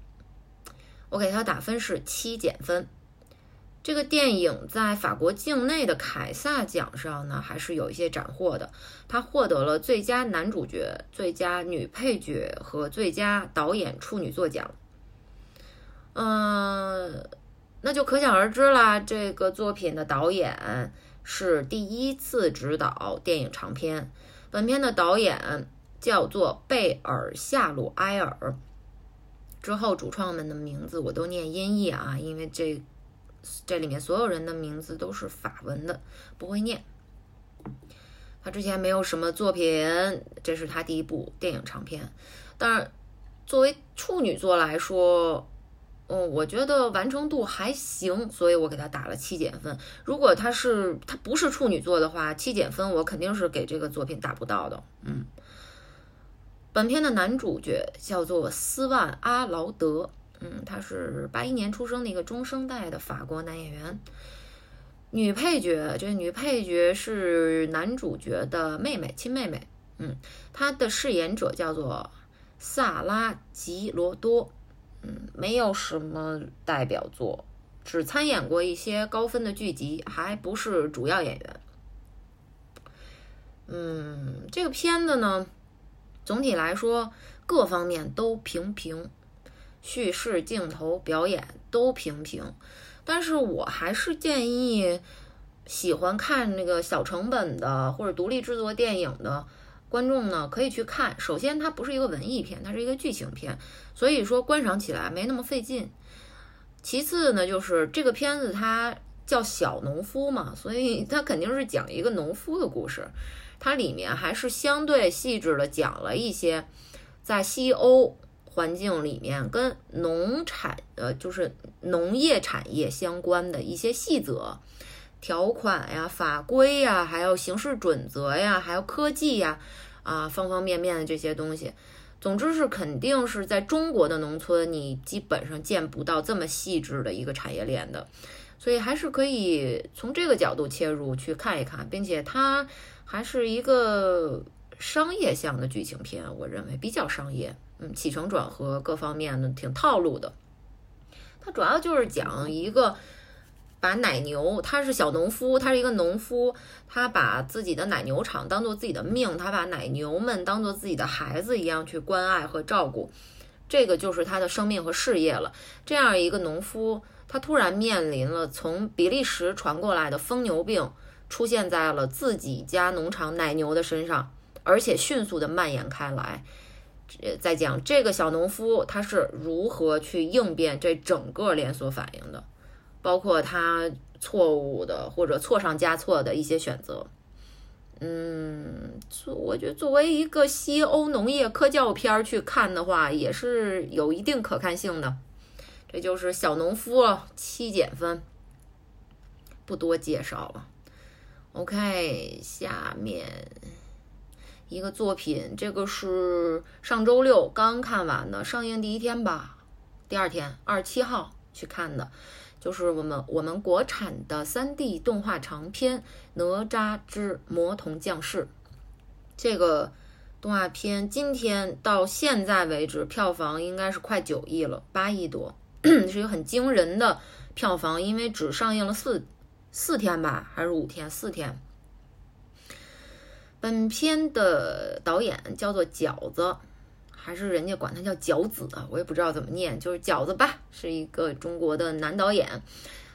我给它打分是七减分。这个电影在法国境内的凯撒奖上呢，还是有一些斩获的，他获得了最佳男主角、最佳女配角和最佳导演处女作奖。嗯，那就可想而知啦。这个作品的导演是第一次执导电影长片。本片的导演叫做贝尔夏鲁埃尔。之后主创们的名字我都念音译啊，因为这这里面所有人的名字都是法文的，不会念。他之前没有什么作品，这是他第一部电影长片。但是作为处女作来说，嗯，我觉得完成度还行，所以我给他打了七减分。如果他是他不是处女座的话，七减分我肯定是给这个作品打不到的。嗯，本片的男主角叫做斯万阿劳德，嗯，他是八一年出生的一个中生代的法国男演员。女配角，这女配角是男主角的妹妹，亲妹妹。嗯，她的饰演者叫做萨拉吉罗多。嗯，没有什么代表作，只参演过一些高分的剧集，还不是主要演员。嗯，这个片子呢，总体来说各方面都平平，叙事、镜头、表演都平平。但是我还是建议喜欢看那个小成本的或者独立制作电影的。观众呢可以去看，首先它不是一个文艺片，它是一个剧情片，所以说观赏起来没那么费劲。其次呢，就是这个片子它叫小农夫嘛，所以它肯定是讲一个农夫的故事。它里面还是相对细致的讲了一些在西欧环境里面跟农产呃就是农业产业相关的一些细则。条款呀、法规呀，还有行事准则呀，还有科技呀，啊，方方面面的这些东西，总之是肯定是在中国的农村，你基本上见不到这么细致的一个产业链的，所以还是可以从这个角度切入去看一看，并且它还是一个商业向的剧情片，我认为比较商业，起承转合各方面的挺套路的，它主要就是讲一个。把奶牛，他是小农夫，他是一个农夫，他把自己的奶牛场当做自己的命，他把奶牛们当做自己的孩子一样去关爱和照顾，这个就是他的生命和事业了。这样一个农夫，他突然面临了从比利时传过来的疯牛病出现在了自己家农场奶牛的身上，而且迅速的蔓延开来。在讲这个小农夫他是如何去应变这整个连锁反应的。包括他错误的或者错上加错的一些选择，嗯，我觉得作为一个西欧农业科教片去看的话，也是有一定可看性的。这就是小农夫，七减分，不多介绍了。OK，下面一个作品，这个是上周六刚看完的，上映第一天吧，第二天二十七号去看的。就是我们我们国产的三 D 动画长片《哪吒之魔童降世》这个动画片，今天到现在为止票房应该是快九亿了，八亿多，是一个很惊人的票房，因为只上映了四四天吧，还是五天？四天。本片的导演叫做饺子。还是人家管他叫饺子啊，我也不知道怎么念，就是饺子吧，是一个中国的男导演。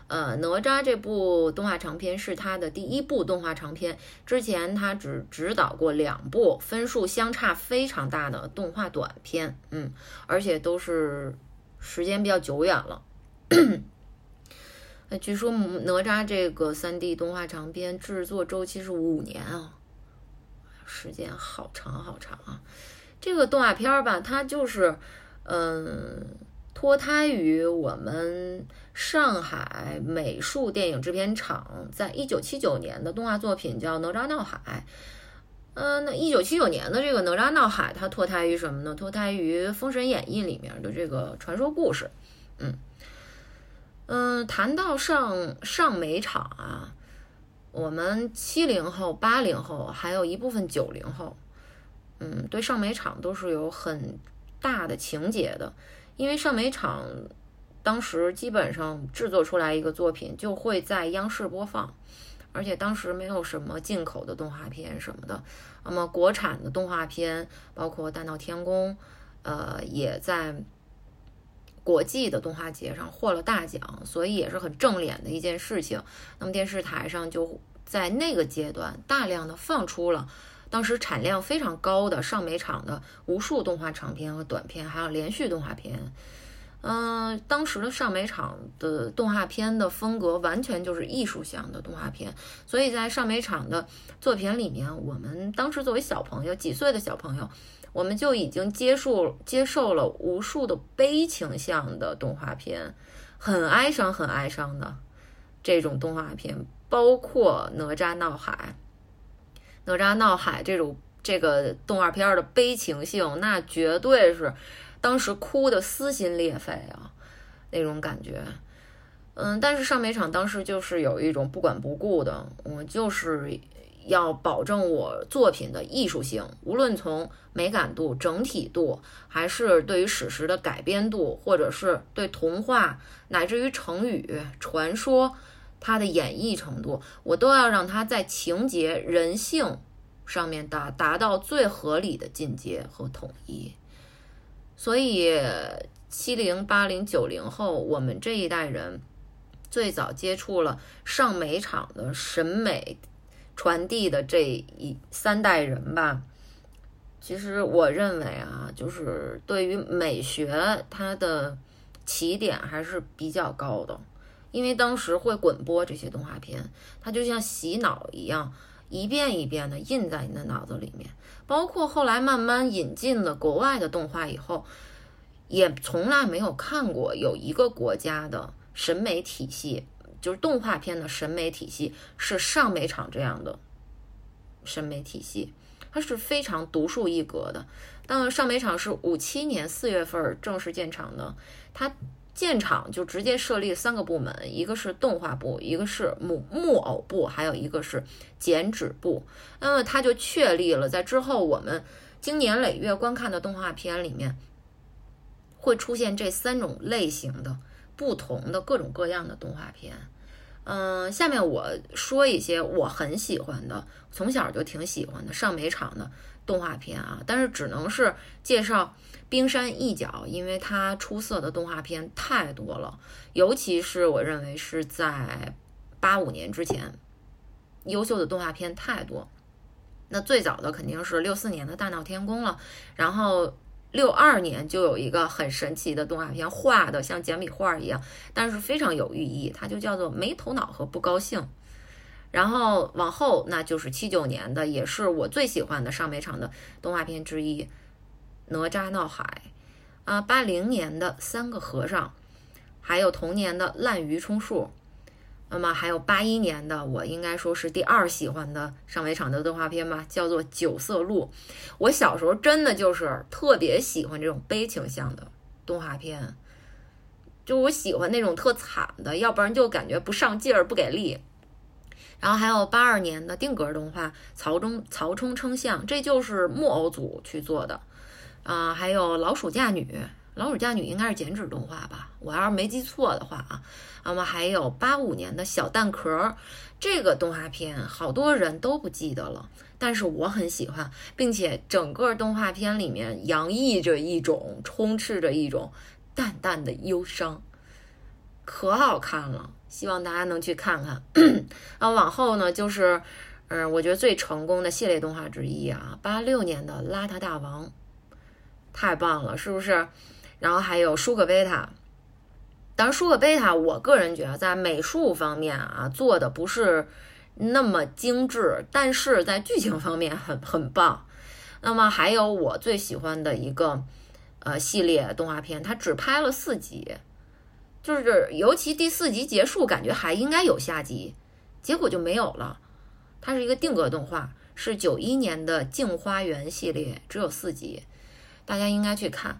呃，哪吒这部动画长片是他的第一部动画长片，之前他只指导过两部分数相差非常大的动画短片，嗯，而且都是时间比较久远了。据说哪吒这个三 D 动画长片制作周期是五年啊，时间好长好长啊。这个动画片儿吧，它就是，嗯，脱胎于我们上海美术电影制片厂在一九七九年的动画作品叫《哪吒闹海》。嗯，那一九七九年的这个《哪吒闹海》，它脱胎于什么呢？脱胎于《封神演义》里面的这个传说故事。嗯嗯，谈到上上美厂啊，我们七零后、八零后，还有一部分九零后，嗯，对上美厂都是有很大的情节的，因为上美厂当时基本上制作出来一个作品就会在央视播放。而且当时没有什么进口的动画片什么的，那么国产的动画片，包括《大闹天宫》，呃，也在国际的动画节上获了大奖，所以也是很正脸的一件事情。那么电视台上就在那个阶段大量的放出了当时产量非常高的上美厂的无数动画长片和短片，还有连续动画片。嗯，当时的上美厂的动画片的风格完全就是艺术向的动画片，所以在上美厂的作品里面，我们当时作为小朋友，几岁的小朋友，我们就已经接受接受了无数的悲情向的动画片，很哀伤、很哀伤的这种动画片，包括《哪吒闹海》。《哪吒闹海》这种这个动画片的悲情性，那绝对是。当时哭的撕心裂肺啊，那种感觉，嗯，但是上美厂当时就是有一种不管不顾的，我就是要保证我作品的艺术性，无论从美感度、整体度，还是对于史实的改编度，或者是对童话乃至于成语传说它的演绎程度，我都要让它在情节、人性上面达达到最合理的进阶和统一。所以，七零、八零、九零后，我们这一代人最早接触了上美厂的审美传递的这一三代人吧。其实，我认为啊，就是对于美学，它的起点还是比较高的，因为当时会滚播这些动画片，它就像洗脑一样，一遍一遍的印在你的脑子里面。包括后来慢慢引进了国外的动画以后，也从来没有看过有一个国家的审美体系，就是动画片的审美体系是上美厂这样的审美体系，它是非常独树一格的。当上美厂是五七年四月份正式建厂的，它。建厂就直接设立三个部门，一个是动画部，一个是木木偶部，还有一个是剪纸部。那么它就确立了，在之后我们经年累月观看的动画片里面，会出现这三种类型的不同的各种各样的动画片。嗯，下面我说一些我很喜欢的，从小就挺喜欢的上美厂的动画片啊，但是只能是介绍。冰山一角，因为它出色的动画片太多了，尤其是我认为是在八五年之前，优秀的动画片太多。那最早的肯定是六四年的大闹天宫了，然后六二年就有一个很神奇的动画片，画的像简笔画一样，但是非常有寓意，它就叫做没头脑和不高兴。然后往后那就是七九年的，也是我最喜欢的上美厂的动画片之一。哪吒闹海，啊，八零年的三个和尚，还有同年的滥竽充数，那么还有八一年的，我应该说是第二喜欢的上美厂的动画片吧，叫做《九色鹿》。我小时候真的就是特别喜欢这种悲情向的动画片，就我喜欢那种特惨的，要不然就感觉不上劲儿、不给力。然后还有八二年的定格动画《曹中曹冲称象》，这就是木偶组去做的。啊，还有老鼠嫁女，老鼠嫁女应该是剪纸动画吧？我要是没记错的话啊。那么还有八五年的小蛋壳，这个动画片好多人都不记得了，但是我很喜欢，并且整个动画片里面洋溢着一种充斥着一种淡淡的忧伤，可好看了，希望大家能去看看。那往后呢，就是嗯，我觉得最成功的系列动画之一啊，八六年的邋遢大王。太棒了，是不是？然后还有舒克贝塔，当然舒克贝塔，我个人觉得在美术方面啊做的不是那么精致，但是在剧情方面很很棒。那么还有我最喜欢的一个呃系列动画片，它只拍了四集，就是尤其第四集结束，感觉还应该有下集，结果就没有了。它是一个定格动画，是九一年的《镜花缘》系列，只有四集，大家应该去看。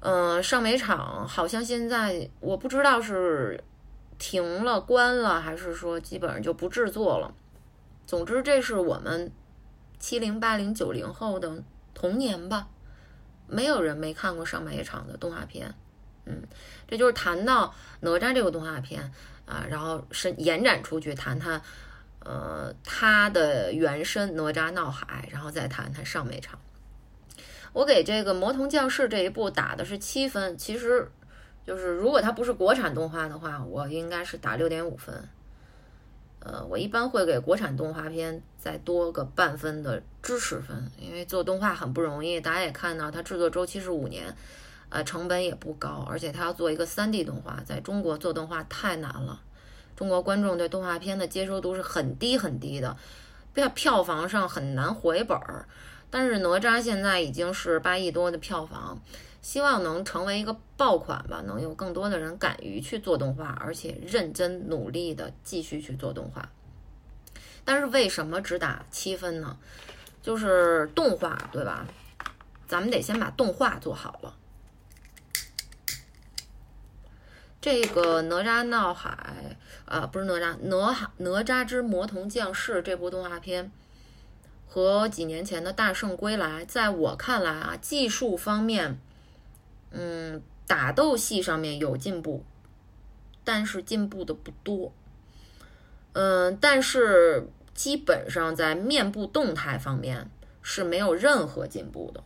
嗯，上美场好像现在我不知道是停了、关了，还是说基本上就不制作了。总之，这是我们七零、八零、九零后的童年吧。没有人没看过上美场的动画片。嗯，这就是谈到哪吒这个动画片啊，然后是延展出去谈谈。呃，它的原身哪吒闹海，然后再谈谈上美场。我给这个《魔童降世》这一部打的是七分，其实就是如果它不是国产动画的话，我应该是打六点五分。呃，我一般会给国产动画片再多个半分的支持分，因为做动画很不容易。大家也看到，它制作周期是五年，呃，成本也不高，而且它要做一个三 D 动画，在中国做动画太难了。中国观众对动画片的接受度是很低很低的，票票房上很难回本儿。但是哪吒现在已经是八亿多的票房，希望能成为一个爆款吧，能有更多的人敢于去做动画，而且认真努力的继续去做动画。但是为什么只打七分呢？就是动画对吧？咱们得先把动画做好了。这个哪吒闹海，啊，不是哪吒，哪哪吒之魔童降世这部动画片，和几年前的大圣归来，在我看来啊，技术方面，嗯，打斗戏上面有进步，但是进步的不多，嗯，但是基本上在面部动态方面是没有任何进步的，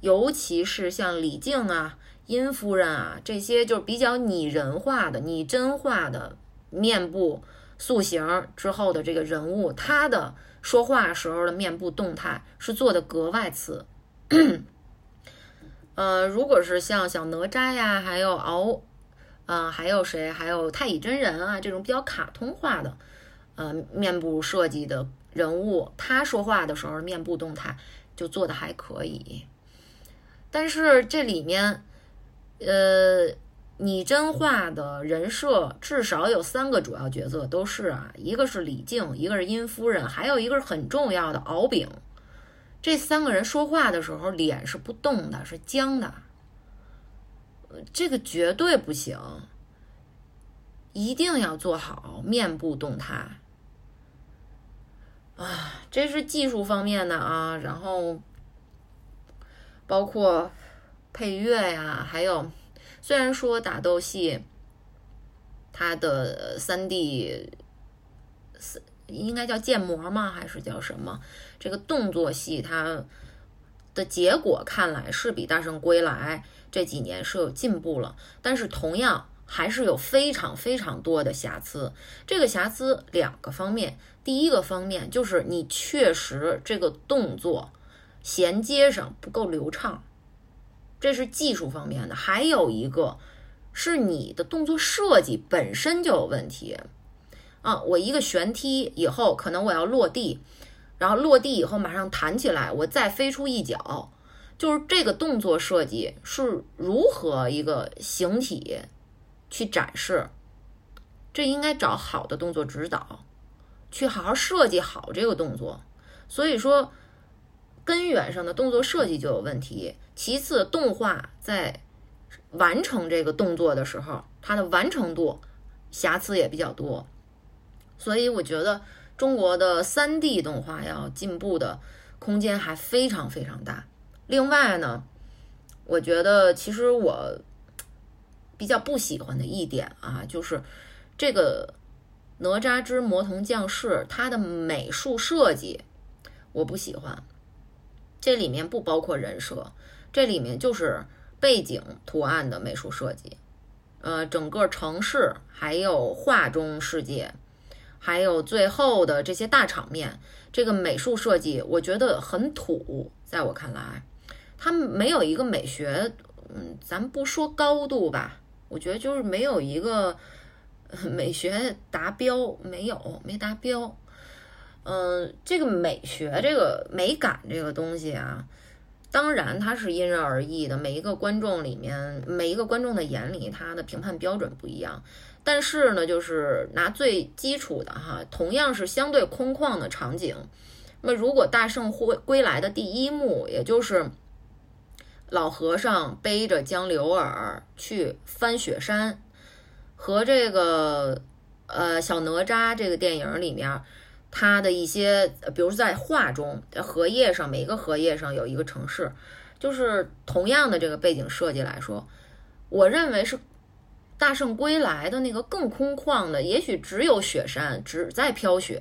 尤其是像李靖啊。殷夫人啊，这些就是比较拟人化的、拟真化的面部塑形之后的这个人物，他的说话时候的面部动态是做的格外次。呃，如果是像小哪吒呀，还有敖，呃，还有谁，还有太乙真人啊，这种比较卡通化的，呃，面部设计的人物，他说话的时候面部动态就做的还可以。但是这里面。呃，拟真化的人设至少有三个主要角色都是啊，一个是李靖，一个是殷夫人，还有一个是很重要的敖丙。这三个人说话的时候脸是不动的，是僵的。这个绝对不行，一定要做好面部动态。啊，这是技术方面的啊，然后包括。配乐呀，还有，虽然说打斗戏，它的三 D，应该叫建模吗？还是叫什么？这个动作戏，它的结果看来是比《大圣归来》这几年是有进步了，但是同样还是有非常非常多的瑕疵。这个瑕疵两个方面，第一个方面就是你确实这个动作衔接上不够流畅。这是技术方面的，还有一个是你的动作设计本身就有问题啊！我一个旋踢以后，可能我要落地，然后落地以后马上弹起来，我再飞出一脚，就是这个动作设计是如何一个形体去展示？这应该找好的动作指导，去好好设计好这个动作。所以说。根源上的动作设计就有问题。其次，动画在完成这个动作的时候，它的完成度瑕疵也比较多。所以，我觉得中国的三 D 动画要进步的空间还非常非常大。另外呢，我觉得其实我比较不喜欢的一点啊，就是这个《哪吒之魔童降世》它的美术设计我不喜欢。这里面不包括人设，这里面就是背景图案的美术设计，呃，整个城市还有画中世界，还有最后的这些大场面，这个美术设计我觉得很土，在我看来，它没有一个美学，嗯，咱不说高度吧，我觉得就是没有一个 美学达标，没有，没达标。嗯，这个美学，这个美感，这个东西啊，当然它是因人而异的，每一个观众里面，每一个观众的眼里，他的评判标准不一样。但是呢，就是拿最基础的哈，同样是相对空旷的场景，那么如果大圣归归来的第一幕，也就是老和尚背着江流儿去翻雪山，和这个呃小哪吒这个电影里面，他的一些，比如在画中，荷叶上，每一个荷叶上有一个城市，就是同样的这个背景设计来说，我认为是。大圣归来的那个更空旷的，也许只有雪山，只在飘雪。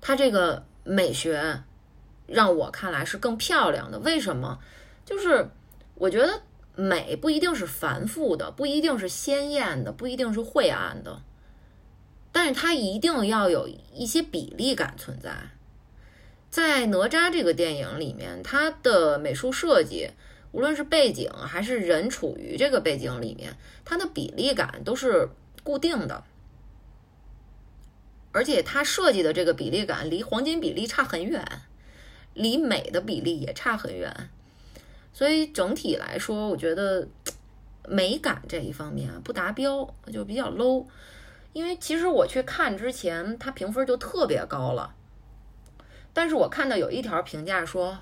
它这个美学让我看来是更漂亮的。为什么？就是我觉得美不一定是繁复的，不一定是鲜艳的，不一定是晦暗的，但是它一定要有一些比例感存在。在哪吒这个电影里面，它的美术设计。无论是背景还是人处于这个背景里面，它的比例感都是固定的，而且它设计的这个比例感离黄金比例差很远，离美的比例也差很远，所以整体来说，我觉得美感这一方面不达标，就比较 low。因为其实我去看之前，它评分就特别高了，但是我看到有一条评价说，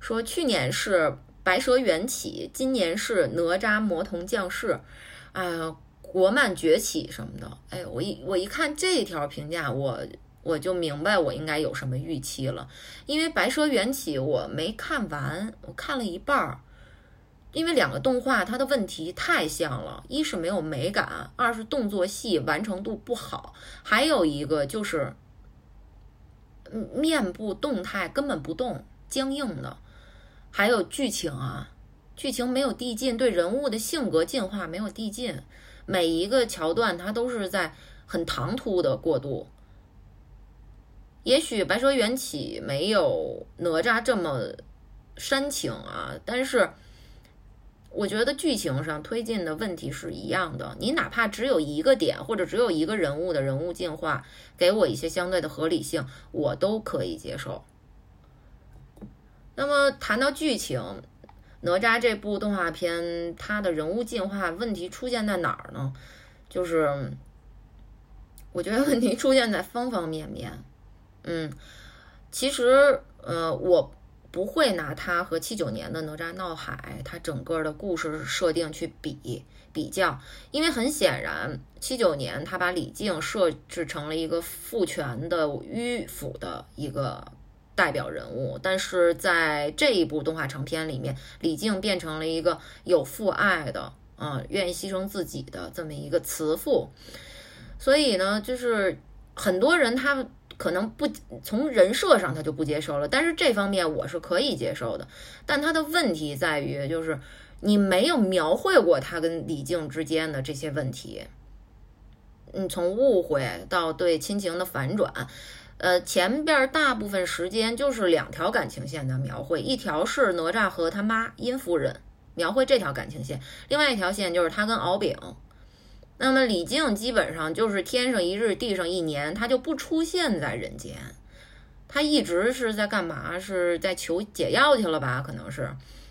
说去年是。白蛇缘起，今年是哪吒魔童降世，啊，国漫崛起什么的，哎，我一我一看这条评价，我我就明白我应该有什么预期了。因为白蛇缘起我没看完，我看了一半儿，因为两个动画它的问题太像了，一是没有美感，二是动作戏完成度不好，还有一个就是面部动态根本不动，僵硬的。还有剧情啊，剧情没有递进，对人物的性格进化没有递进，每一个桥段它都是在很唐突的过渡。也许白蛇缘起没有哪吒这么煽情啊，但是我觉得剧情上推进的问题是一样的。你哪怕只有一个点，或者只有一个人物的人物进化，给我一些相对的合理性，我都可以接受。那么谈到剧情，哪吒这部动画片，它的人物进化问题出现在哪儿呢？就是我觉得问题出现在方方面面。嗯，其实呃，我不会拿它和七九年的哪吒闹海，它整个的故事设定去比比较，因为很显然，七九年他把李靖设置成了一个父权的迂腐的一个。代表人物，但是在这一部动画长片里面，李靖变成了一个有父爱的，啊，愿意牺牲自己的这么一个慈父。所以呢，就是很多人他可能不从人设上他就不接受了，但是这方面我是可以接受的。但他的问题在于，就是你没有描绘过他跟李靖之间的这些问题，嗯，从误会到对亲情的反转。呃，前边大部分时间就是两条感情线的描绘，一条是哪吒和他妈殷夫人描绘这条感情线，另外一条线就是他跟敖丙。那么李靖基本上就是天上一日，地上一年，他就不出现在人间，他一直是在干嘛？是在求解药去了吧？可能是，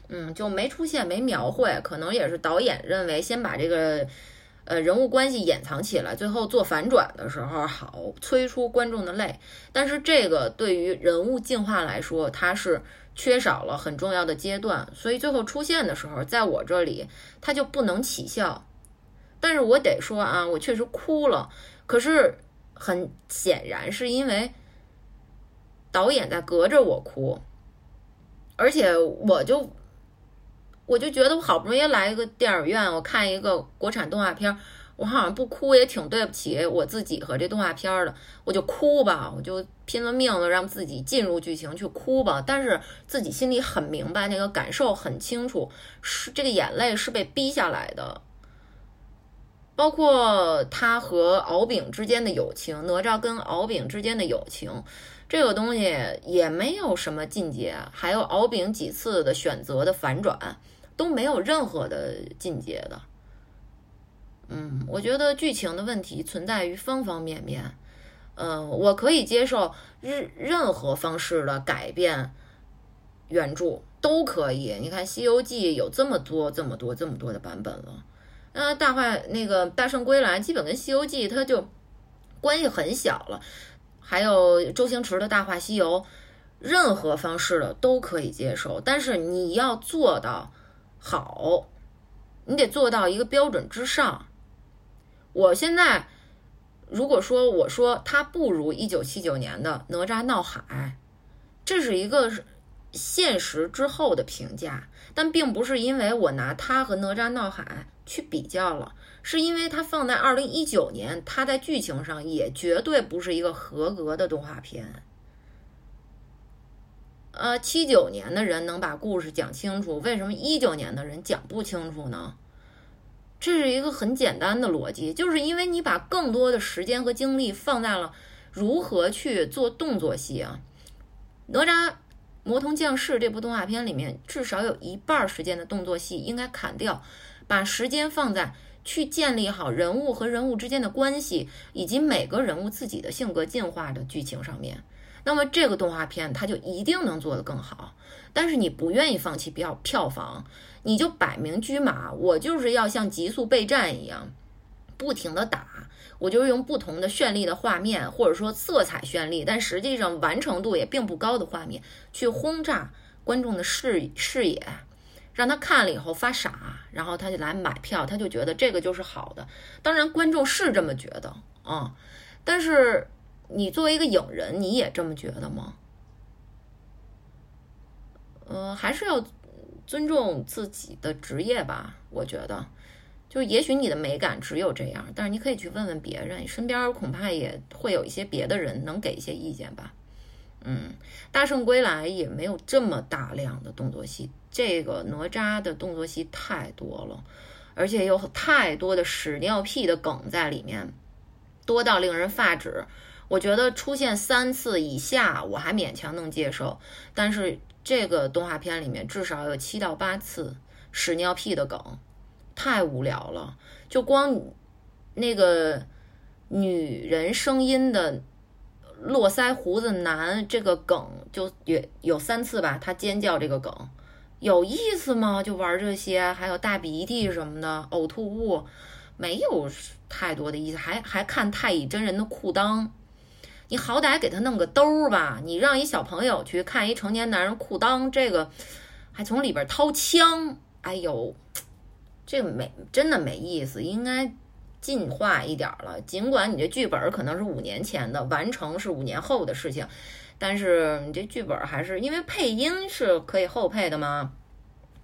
嗯，就没出现，没描绘，可能也是导演认为先把这个。呃，人物关系掩藏起来，最后做反转的时候好催出观众的泪。但是这个对于人物进化来说，它是缺少了很重要的阶段，所以最后出现的时候，在我这里它就不能起效。但是我得说啊，我确实哭了。可是很显然是因为导演在隔着我哭，而且我就。我就觉得我好不容易来一个电影院，我看一个国产动画片，我好像不哭也挺对不起我自己和这动画片的，我就哭吧，我就拼了命的让自己进入剧情去哭吧。但是自己心里很明白，那个感受很清楚，是这个眼泪是被逼下来的。包括他和敖丙之间的友情，哪吒跟敖丙之间的友情，这个东西也没有什么进阶，还有敖丙几次的选择的反转。都没有任何的进阶的，嗯，我觉得剧情的问题存在于方方面面，嗯，我可以接受任任何方式的改变原著，都可以。你看《西游记》有这么多、这么多、这么多的版本了，那《大话》那个《大圣归来》基本跟《西游记》它就关系很小了。还有周星驰的《大话西游》，任何方式的都可以接受，但是你要做到好，你得做到一个标准之上。我现在如果说我说它不如一九七九年的《哪吒闹海》，这是一个现实之后的评价，但并不是因为我拿它和《哪吒闹海》去比较了。是因为它放在二零一九年，它在剧情上也绝对不是一个合格的动画片。呃，七九年的人能把故事讲清楚，为什么一九年的人讲不清楚呢？这是一个很简单的逻辑，就是因为你把更多的时间和精力放在了如何去做动作戏啊。哪吒魔童降世这部动画片里面，至少有一半时间的动作戏应该砍掉，把时间放在。去建立好人物和人物之间的关系，以及每个人物自己的性格进化的剧情上面，那么这个动画片它就一定能做得更好。但是你不愿意放弃票票房，你就摆明车马，我就是要像极速备战一样，不停的打，我就是用不同的绚丽的画面，或者说色彩绚丽，但实际上完成度也并不高的画面，去轰炸观众的视视野。让他看了以后发傻，然后他就来买票，他就觉得这个就是好的。当然，观众是这么觉得啊，但是你作为一个影人，你也这么觉得吗？呃，还是要尊重自己的职业吧。我觉得，就也许你的美感只有这样，但是你可以去问问别人，身边恐怕也会有一些别的人能给一些意见吧。嗯，大圣归来也没有这么大量的动作戏，这个哪吒的动作戏太多了，而且有太多的屎尿屁的梗在里面，多到令人发指。我觉得出现三次以下我还勉强能接受，但是这个动画片里面至少有七到八次屎尿屁的梗，太无聊了。就光那个女人声音的。络腮胡子男这个梗就有有三次吧，他尖叫这个梗有意思吗？就玩这些，还有大鼻涕什么的，呕吐物没有太多的意思，还还看太乙真人的裤裆，你好歹给他弄个兜儿吧，你让一小朋友去看一成年男人裤裆，这个还从里边掏枪，哎呦，这个没真的没意思，应该。进化一点了，尽管你这剧本可能是五年前的，完成是五年后的事情，但是你这剧本还是因为配音是可以后配的嘛，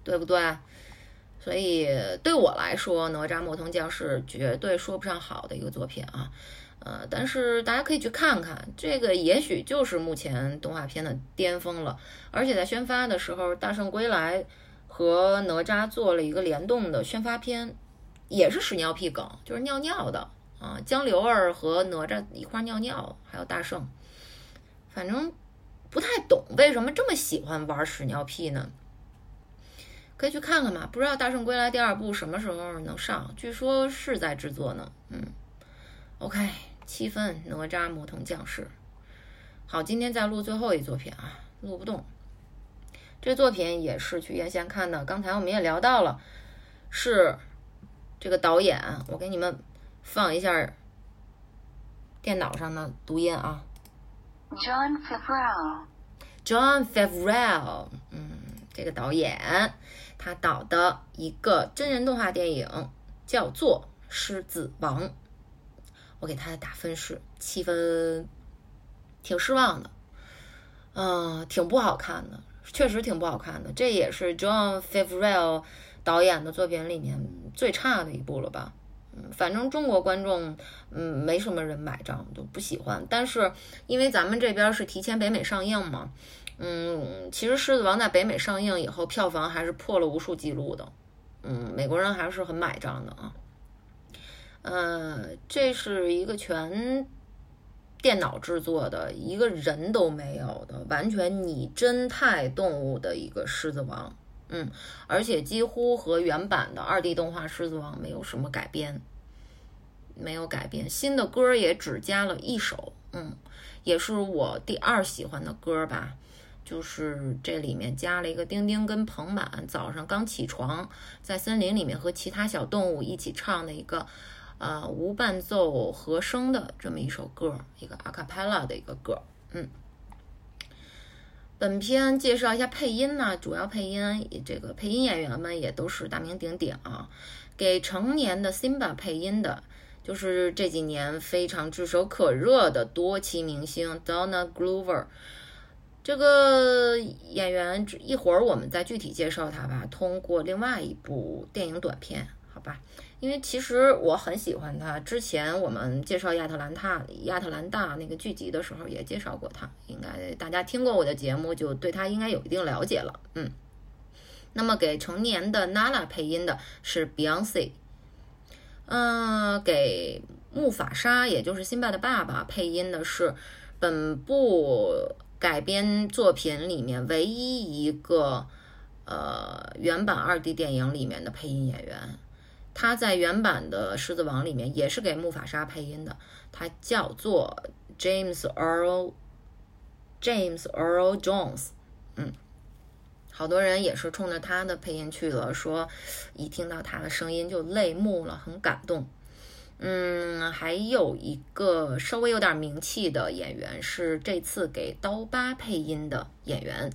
对不对？所以对我来说，《哪吒魔童降世》绝对说不上好的一个作品啊，呃，但是大家可以去看看，这个也许就是目前动画片的巅峰了。而且在宣发的时候，《大圣归来》和哪吒做了一个联动的宣发片。也是屎尿屁梗，就是尿尿的啊，江流儿和哪吒一块尿尿，还有大圣，反正不太懂为什么这么喜欢玩屎尿屁呢？可以去看看嘛。不知道《大圣归来》第二部什么时候能上？据说是在制作呢。嗯，OK，七分哪吒魔童降世。好，今天再录最后一作品啊，录不动。这作品也是去院线看的，刚才我们也聊到了，是。这个导演，我给你们放一下电脑上的读音啊。John Favreau。John Favreau，嗯，这个导演他导的一个真人动画电影叫做《狮子王》，我给他的打分是七分，挺失望的，嗯，挺不好看的，确实挺不好看的。这也是 John Favreau。导演的作品里面最差的一部了吧？反正中国观众嗯没什么人买账，都不喜欢。但是因为咱们这边是提前北美上映嘛，嗯，其实《狮子王》在北美上映以后，票房还是破了无数记录的。嗯，美国人还是很买账的啊。呃，这是一个全电脑制作的，一个人都没有的，完全拟真态动物的一个《狮子王》。嗯，而且几乎和原版的二 D 动画《狮子王》没有什么改编，没有改编，新的歌也只加了一首，嗯，也是我第二喜欢的歌吧，就是这里面加了一个丁丁跟彭满早上刚起床，在森林里面和其他小动物一起唱的一个呃无伴奏和声的这么一首歌，一个 a cappella 的一个歌。嗯，本片介绍一下配音呢，主要配音这个配音演员们也都是大名鼎鼎啊，给成年的 Simba 配音的。就是这几年非常炙手可热的多栖明星 Donna Glover，这个演员一会儿我们再具体介绍他吧。通过另外一部电影短片，好吧？因为其实我很喜欢他。之前我们介绍亚特兰大亚特兰大那个剧集的时候也介绍过他，应该大家听过我的节目就对他应该有一定了解了。嗯，那么给成年的 Nala 配音的是 Beyonce。嗯，给木法沙，也就是辛巴的爸爸配音的是本部改编作品里面唯一一个呃原版二 D 电影里面的配音演员。他在原版的《狮子王》里面也是给木法沙配音的，他叫做 James Earl James Earl Jones。嗯。好多人也是冲着他的配音去了，说一听到他的声音就泪目了，很感动。嗯，还有一个稍微有点名气的演员是这次给刀疤配音的演员，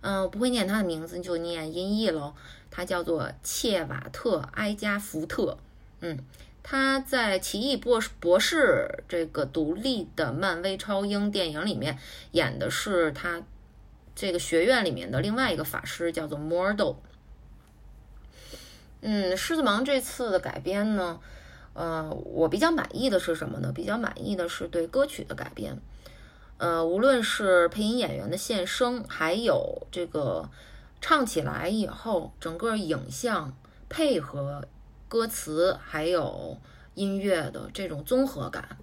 嗯，不会念他的名字就念音译喽。他叫做切瓦特埃加福特。嗯，他在《奇异博博士》这个独立的漫威超英电影里面演的是他。这个学院里面的另外一个法师叫做 Mordo。嗯，狮子王这次的改编呢，呃，我比较满意的是什么呢？比较满意的是对歌曲的改编。呃，无论是配音演员的现声，还有这个唱起来以后，整个影像配合歌词还有音乐的这种综合感，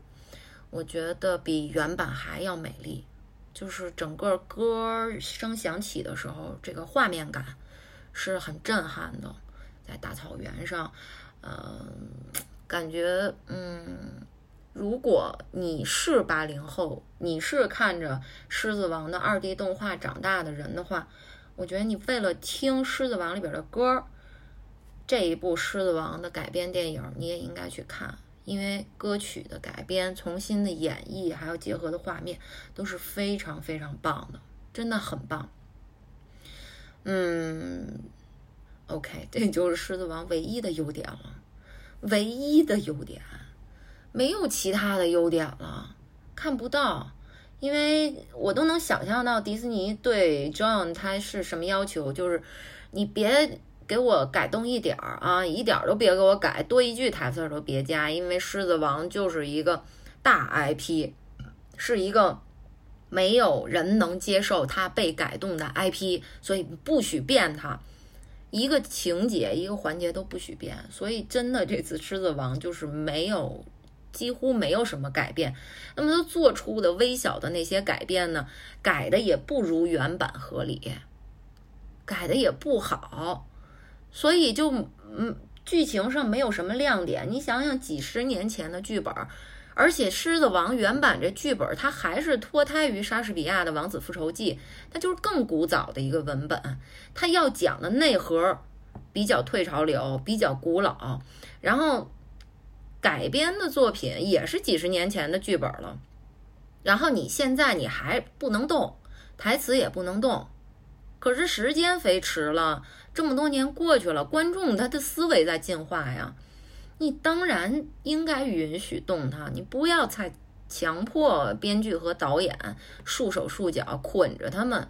我觉得比原版还要美丽。就是整个歌声响起的时候，这个画面感是很震撼的，在大草原上，嗯，感觉嗯，如果你是八零后，你是看着《狮子王》的二 D 动画长大的人的话，我觉得你为了听《狮子王》里边的歌，这一部《狮子王》的改编电影，你也应该去看。因为歌曲的改编、重新的演绎，还有结合的画面都是非常非常棒的，真的很棒。嗯，OK，这就是《狮子王》唯一的优点了，唯一的优点，没有其他的优点了，看不到。因为我都能想象到迪士尼对 John 他是什么要求，就是你别。给我改动一点儿啊，一点儿都别给我改，多一句台词都别加，因为《狮子王》就是一个大 IP，是一个没有人能接受它被改动的 IP，所以不许变它，一个情节一个环节都不许变。所以真的这次《狮子王》就是没有几乎没有什么改变，那么他做出的微小的那些改变呢，改的也不如原版合理，改的也不好。所以就嗯，剧情上没有什么亮点。你想想，几十年前的剧本，而且《狮子王》原版这剧本，它还是脱胎于莎士比亚的《王子复仇记》，它就是更古早的一个文本。它要讲的内核比较退潮流，比较古老。然后改编的作品也是几十年前的剧本了。然后你现在你还不能动，台词也不能动。可是时间飞驰了。这么多年过去了，观众他的思维在进化呀，你当然应该允许动他，你不要再强迫编剧和导演束手束脚捆着他们，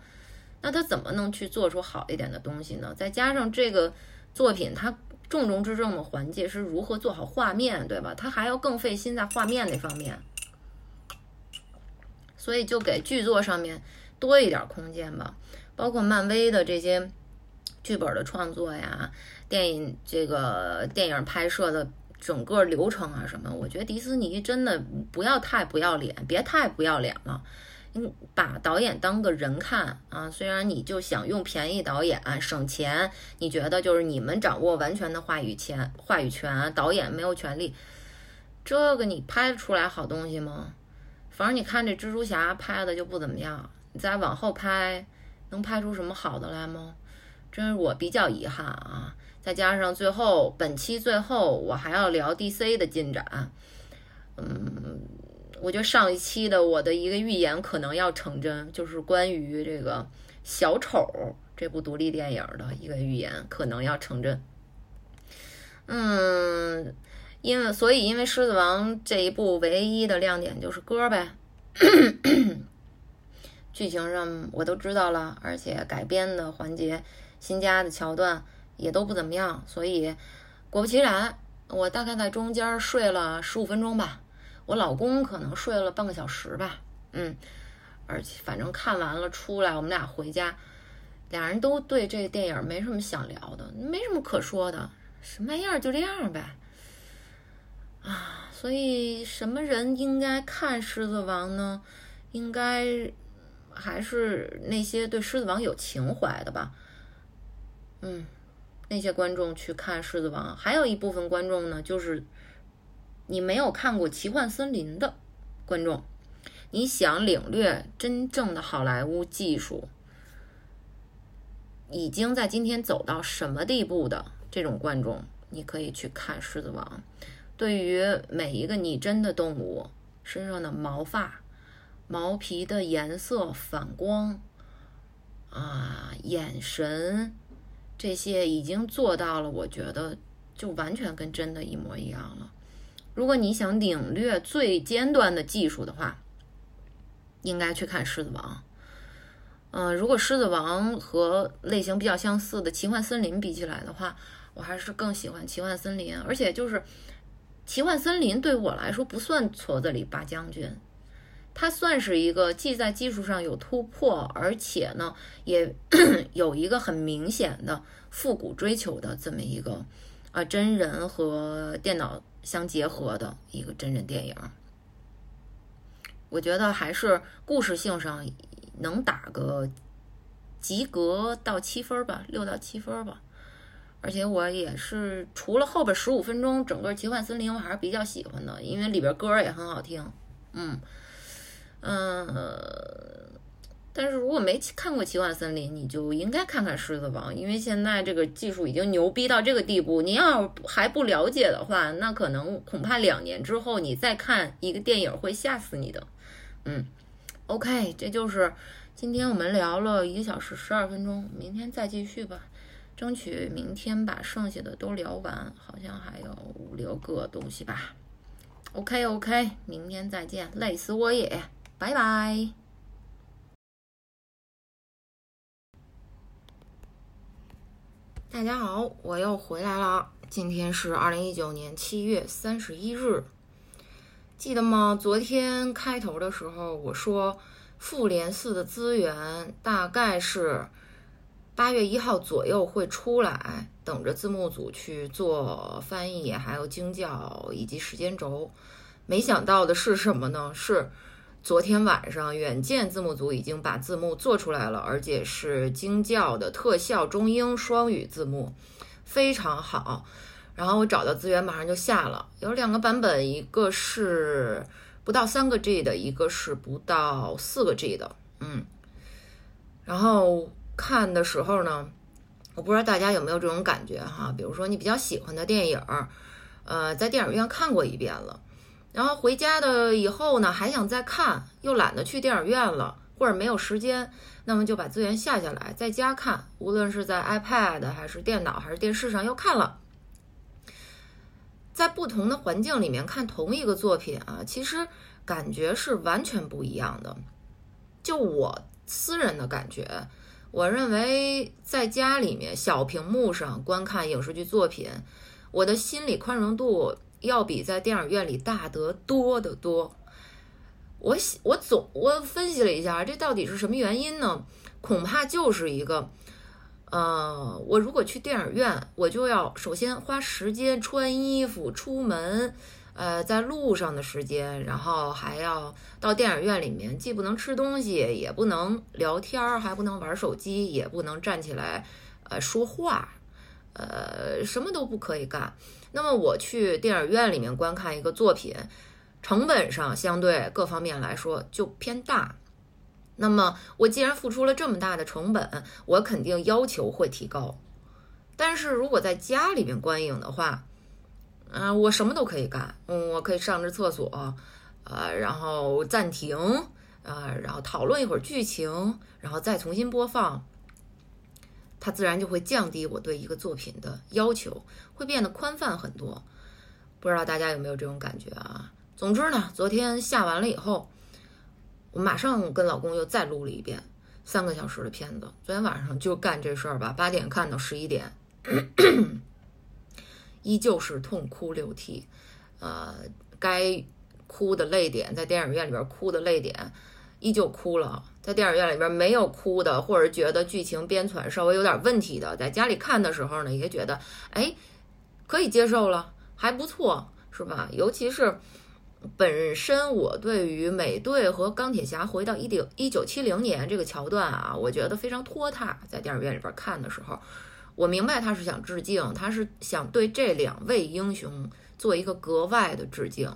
那他怎么能去做出好一点的东西呢？再加上这个作品，它重中之重的环节是如何做好画面，对吧？他还要更费心在画面那方面，所以就给剧作上面多一点空间吧，包括漫威的这些。剧本的创作呀，电影这个电影拍摄的整个流程啊什么，我觉得迪士尼真的不要太不要脸，别太不要脸了。嗯，把导演当个人看啊。虽然你就想用便宜导演省钱，你觉得就是你们掌握完全的话语权，话语权，导演没有权利，这个你拍出来好东西吗？反正你看这蜘蛛侠拍的就不怎么样，你再往后拍。能拍出什么好的来吗？真是我比较遗憾啊！再加上最后本期最后我还要聊 DC 的进展，嗯，我觉得上一期的我的一个预言可能要成真，就是关于这个小丑这部独立电影的一个预言可能要成真。嗯，因为所以因为《狮子王》这一部唯一的亮点就是歌呗，剧情上我都知道了，而且改编的环节、新加的桥段也都不怎么样，所以果不其然，我大概在中间睡了十五分钟吧，我老公可能睡了半个小时吧，嗯，而且反正看完了出来，我们俩回家，俩人都对这个电影没什么想聊的，没什么可说的。什么样就这样呗，啊，所以什么人应该看《狮子王》呢？应该还是那些对《狮子王》有情怀的吧。嗯，那些观众去看《狮子王》，还有一部分观众呢，就是你没有看过《奇幻森林》的观众，你想领略真正的好莱坞技术已经在今天走到什么地步的。这种观众，你可以去看《狮子王》。对于每一个拟真的动物身上的毛发、毛皮的颜色、反光啊、眼神，这些已经做到了，我觉得就完全跟真的一模一样了。如果你想领略最尖端的技术的话，应该去看《狮子王》。嗯，如果《狮子王》和类型比较相似的《奇幻森林》比起来的话，我还是更喜欢《奇幻森林》，而且就是《奇幻森林》对我来说不算矬子里拔将军，它算是一个既在技术上有突破，而且呢也 有一个很明显的复古追求的这么一个啊真人和电脑相结合的一个真人电影。我觉得还是故事性上能打个及格到七分吧，六到七分吧。而且我也是，除了后边十五分钟，整个奇幻森林我还是比较喜欢的，因为里边歌也很好听。嗯嗯，但是如果没看过奇幻森林，你就应该看看狮子王，因为现在这个技术已经牛逼到这个地步，你要还不了解的话，那可能恐怕两年之后你再看一个电影会吓死你的。嗯，OK，这就是今天我们聊了一个小时十二分钟，明天再继续吧。争取明天把剩下的都聊完，好像还有五六个东西吧。OK OK，明天再见，累死我也，拜拜。大家好，我又回来了。今天是二零一九年七月三十一日，记得吗？昨天开头的时候我说，复联四的资源大概是。八月一号左右会出来，等着字幕组去做翻译，还有精校以及时间轴。没想到的是什么呢？是昨天晚上远见字幕组已经把字幕做出来了，而且是精校的特效中英双语字幕，非常好。然后我找到资源，马上就下了。有两个版本，一个是不到三个 G 的，一个是不到四个 G 的。嗯，然后。看的时候呢，我不知道大家有没有这种感觉哈，比如说你比较喜欢的电影，呃，在电影院看过一遍了，然后回家的以后呢，还想再看，又懒得去电影院了，或者没有时间，那么就把资源下下来，在家看，无论是在 iPad 还是电脑还是电视上又看了，在不同的环境里面看同一个作品啊，其实感觉是完全不一样的。就我私人的感觉。我认为在家里面小屏幕上观看影视剧作品，我的心理宽容度要比在电影院里大得多得多。我我总我分析了一下，这到底是什么原因呢？恐怕就是一个，呃，我如果去电影院，我就要首先花时间穿衣服出门。呃，在路上的时间，然后还要到电影院里面，既不能吃东西，也不能聊天，还不能玩手机，也不能站起来，呃，说话，呃，什么都不可以干。那么我去电影院里面观看一个作品，成本上相对各方面来说就偏大。那么我既然付出了这么大的成本，我肯定要求会提高。但是如果在家里面观影的话，啊、我什么都可以干，嗯，我可以上着厕所，呃，然后暂停，啊、然后讨论一会儿剧情，然后再重新播放，它自然就会降低我对一个作品的要求，会变得宽泛很多。不知道大家有没有这种感觉啊？总之呢，昨天下完了以后，我马上跟老公又再录了一遍三个小时的片子。昨天晚上就干这事儿吧，八点看到十一点，依旧是痛哭流涕。呃，该哭的泪点，在电影院里边哭的泪点，依旧哭了。在电影院里边没有哭的，或者觉得剧情编纂稍微有点问题的，在家里看的时候呢，也觉得哎可以接受了，还不错，是吧？尤其是本身我对于美队和钢铁侠回到一九一九七零年这个桥段啊，我觉得非常拖沓。在电影院里边看的时候，我明白他是想致敬，他是想对这两位英雄做一个格外的致敬。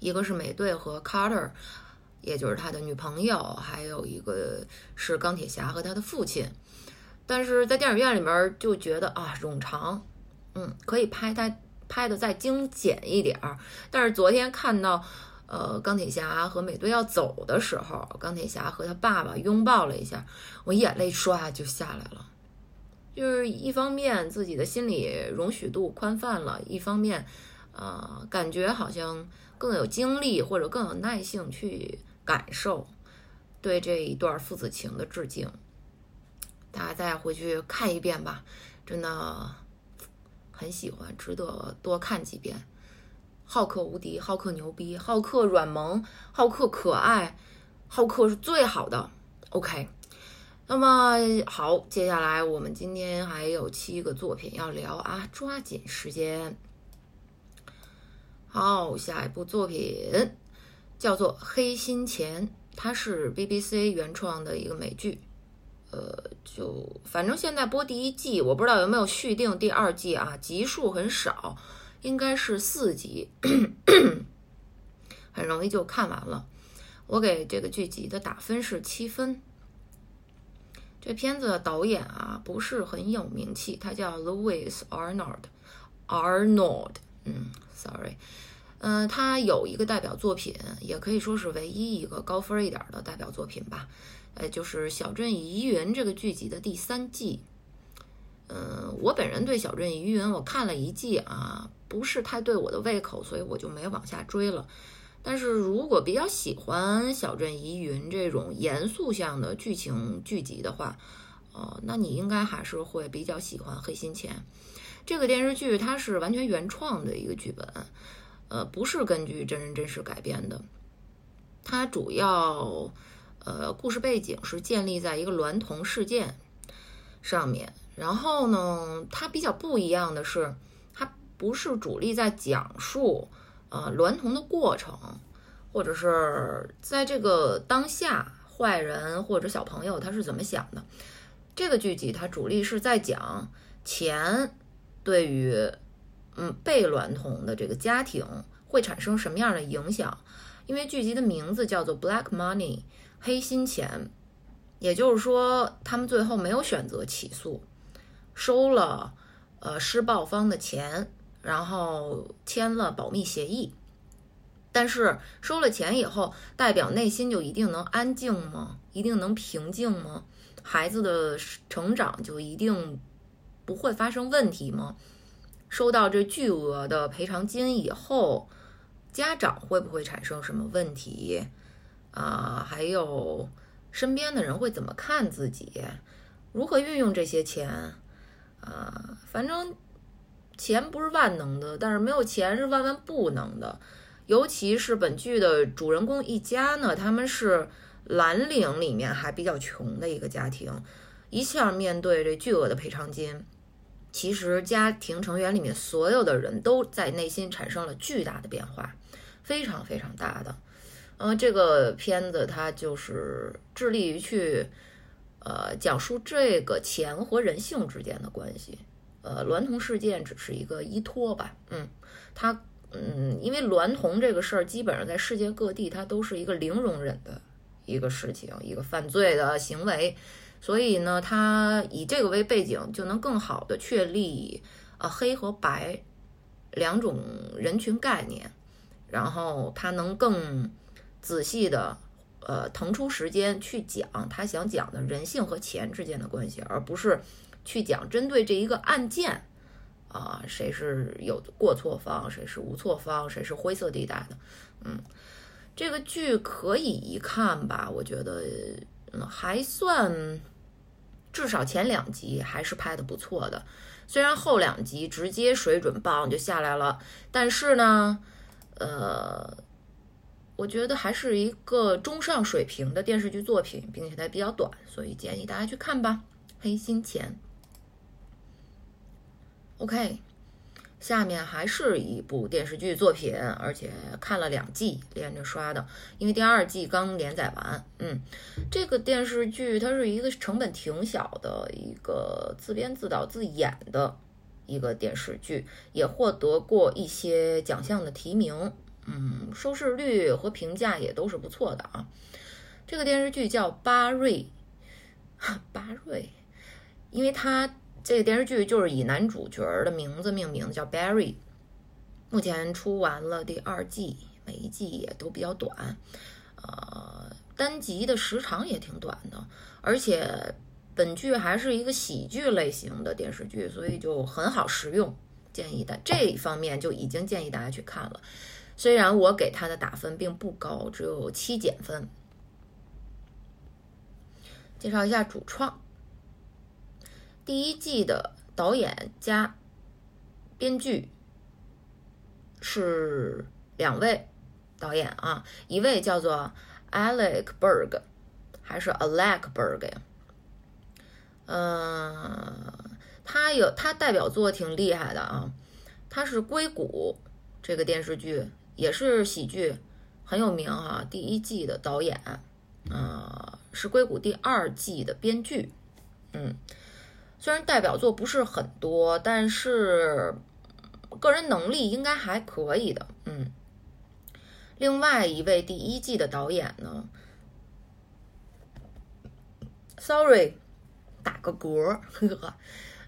一个是美队和 Carter，也就是他的女朋友，还有一个是钢铁侠和他的父亲。但是在电影院里面就觉得啊冗长，嗯，可以拍他拍的再精简一点儿。但是昨天看到，呃，钢铁侠和美队要走的时候，钢铁侠和他爸爸拥抱了一下，我眼泪唰就下来了。就是一方面自己的心理容许度宽泛了，一方面，呃，感觉好像更有精力或者更有耐性去感受对这一段父子情的致敬。大家再回去看一遍吧，真的很喜欢，值得多看几遍。浩克无敌，浩克牛逼，浩克软萌，浩克可爱，浩克是最好的。OK，那么好，接下来我们今天还有七个作品要聊啊，抓紧时间。好，下一部作品叫做《黑心钱》，它是 BBC 原创的一个美剧。呃，就反正现在播第一季，我不知道有没有续订第二季啊，集数很少，应该是四集，很容易就看完了。我给这个剧集的打分是七分。这片子的导演啊不是很有名气，他叫 Louis Arnold Arnold，嗯，sorry，嗯、他有一个代表作品，也可以说是唯一一个高分一点的代表作品吧。呃，就是《小镇疑云》这个剧集的第三季。嗯，我本人对《小镇疑云》我看了一季啊，不是太对我的胃口，所以我就没往下追了。但是如果比较喜欢《小镇疑云》这种严肃向的剧情剧集的话，哦，那你应该还是会比较喜欢《黑心钱》这个电视剧。它是完全原创的一个剧本，呃，不是根据真人真事改编的。它主要。呃，故事背景是建立在一个娈童事件上面，然后呢，它比较不一样的是，它不是主力在讲述呃娈童的过程，或者是在这个当下坏人或者小朋友他是怎么想的。这个剧集它主力是在讲钱对于嗯被娈童的这个家庭会产生什么样的影响，因为剧集的名字叫做《Black Money》。黑心钱，也就是说，他们最后没有选择起诉，收了呃施暴方的钱，然后签了保密协议。但是收了钱以后，代表内心就一定能安静吗？一定能平静吗？孩子的成长就一定不会发生问题吗？收到这巨额的赔偿金以后，家长会不会产生什么问题？啊，还有身边的人会怎么看自己？如何运用这些钱？啊，反正钱不是万能的，但是没有钱是万万不能的。尤其是本剧的主人公一家呢，他们是蓝领里面还比较穷的一个家庭，一下面对这巨额的赔偿金，其实家庭成员里面所有的人都在内心产生了巨大的变化，非常非常大的。嗯，这个片子它就是致力于去，呃，讲述这个钱和人性之间的关系。呃，娈童事件只是一个依托吧，嗯，它，嗯，因为娈童这个事儿基本上在世界各地它都是一个零容忍的一个事情，一个犯罪的行为，所以呢，他以这个为背景，就能更好的确立啊黑和白两种人群概念，然后他能更仔细的呃腾出时间去讲他想讲的人性和钱之间的关系，而不是去讲针对这一个案件。啊，谁是有过错方，谁是无错方，谁是灰色地带的？嗯，这个剧可以一看吧？我觉得，还算，至少前两集还是拍的不错的。虽然后两集直接水准棒就下来了，但是呢，呃，我觉得还是一个中上水平的电视剧作品，并且它比较短，所以建议大家去看吧，《黑心钱》。OK，下面还是一部电视剧作品，而且看了两季连着刷的，因为第二季刚连载完。嗯，这个电视剧它是一个成本挺小的一个自编自导自演的一个电视剧，也获得过一些奖项的提名。嗯，收视率和评价也都是不错的啊。这个电视剧叫《巴瑞》，哈巴瑞，因为它。这个电视剧就是以男主角的名字命名的，叫 Barry。目前出完了第二季，每一季也都比较短，呃，单集的时长也挺短的。而且本剧还是一个喜剧类型的电视剧，所以就很好食用，建议大这一方面就已经建议大家去看了。虽然我给他的打分并不高，只有七减分。介绍一下主创。第一季的导演加编剧是两位导演啊，一位叫做 Alec Berg，还是 Alec Berg 呀？嗯，他有他代表作挺厉害的啊，他是《硅谷》这个电视剧也是喜剧，很有名哈。第一季的导演啊，是《硅谷》第二季的编剧，嗯。虽然代表作不是很多，但是个人能力应该还可以的。嗯，另外一位第一季的导演呢，Sorry，打个嗝，呵呵。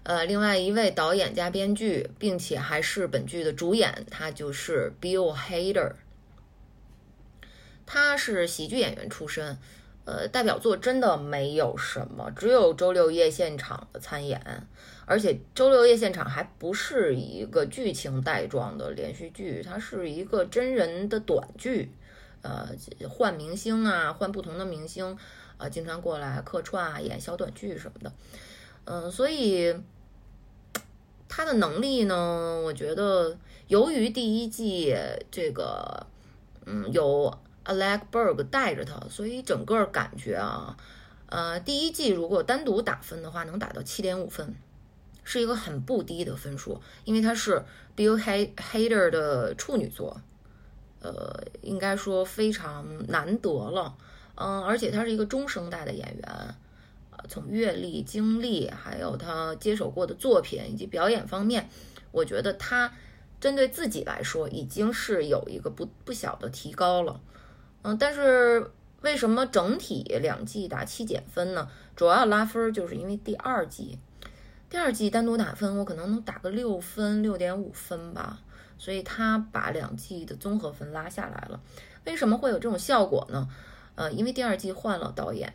呃，另外一位导演加编剧，并且还是本剧的主演，他就是 Bill Hader，他是喜剧演员出身。呃，代表作真的没有什么，只有周六夜现场的参演，而且周六夜现场还不是一个剧情带状的连续剧，它是一个真人的短剧，呃，换明星啊，换不同的明星啊，经常过来客串啊，演小短剧什么的，嗯，所以他的能力呢，我觉得由于第一季这个，嗯，有。Alec Berg 带着他，所以整个感觉啊，呃，第一季如果单独打分的话，能打到七点五分，是一个很不低的分数，因为他是 Bill Hader 的处女作，呃，应该说非常难得了，嗯，而且他是一个中生代的演员，呃，从阅历、经历，还有他接手过的作品以及表演方面，我觉得他针对自己来说已经是有一个不不小的提高了。嗯，但是为什么整体两季打七减分呢？主要拉分就是因为第二季，第二季单独打分，我可能能打个六分、六点五分吧。所以他把两季的综合分拉下来了。为什么会有这种效果呢？呃，因为第二季换了导演，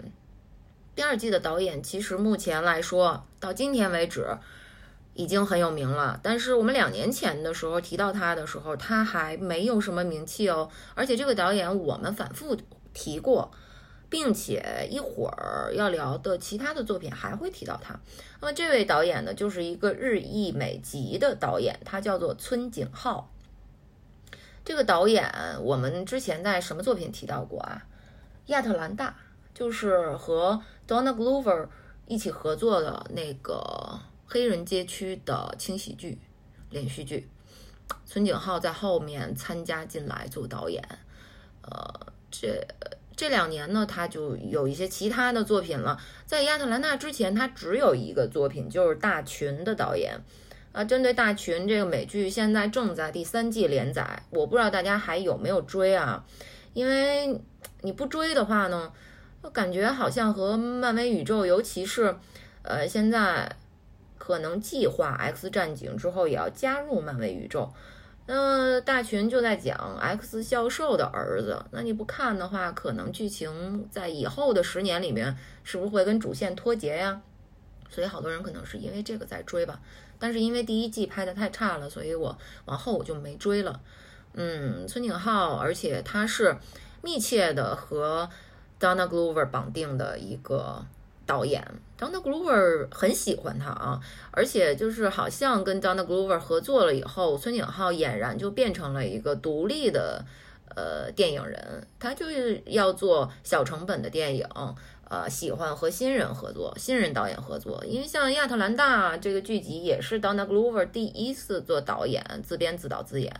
第二季的导演其实目前来说到今天为止已经很有名了。但是我们两年前的时候提到他的时候，他还没有什么名气哦。而且这个导演我们反复。提过，并且一会儿要聊的其他的作品还会提到他。那么这位导演呢，就是一个日裔美籍的导演，他叫做村井浩。这个导演我们之前在什么作品提到过啊？亚特兰大就是和 Donna Glover 一起合作的那个黑人街区的轻喜剧连续剧。村井浩在后面参加进来做导演，呃。这这两年呢，他就有一些其他的作品了。在亚特兰大之前，他只有一个作品，就是《大群》的导演。啊，针对《大群》这个美剧，现在正在第三季连载，我不知道大家还有没有追啊？因为你不追的话呢，感觉好像和漫威宇宙，尤其是呃现在可能计划 X 战警之后也要加入漫威宇宙。那大群就在讲 X 教授的儿子，那你不看的话，可能剧情在以后的十年里面是不是会跟主线脱节呀？所以好多人可能是因为这个在追吧。但是因为第一季拍的太差了，所以我往后我就没追了。嗯，村井浩，而且他是密切的和 Donna Glover 绑定的一个导演，Donna Glover 很喜欢他啊，而且就是好像跟 Donna Glover 合作了以后，孙景浩俨然就变成了一个独立的呃电影人，他就是要做小成本的电影。呃，喜欢和新人合作，新人导演合作，因为像《亚特兰大》这个剧集也是 Donna Glover 第一次做导演，自编自导自演。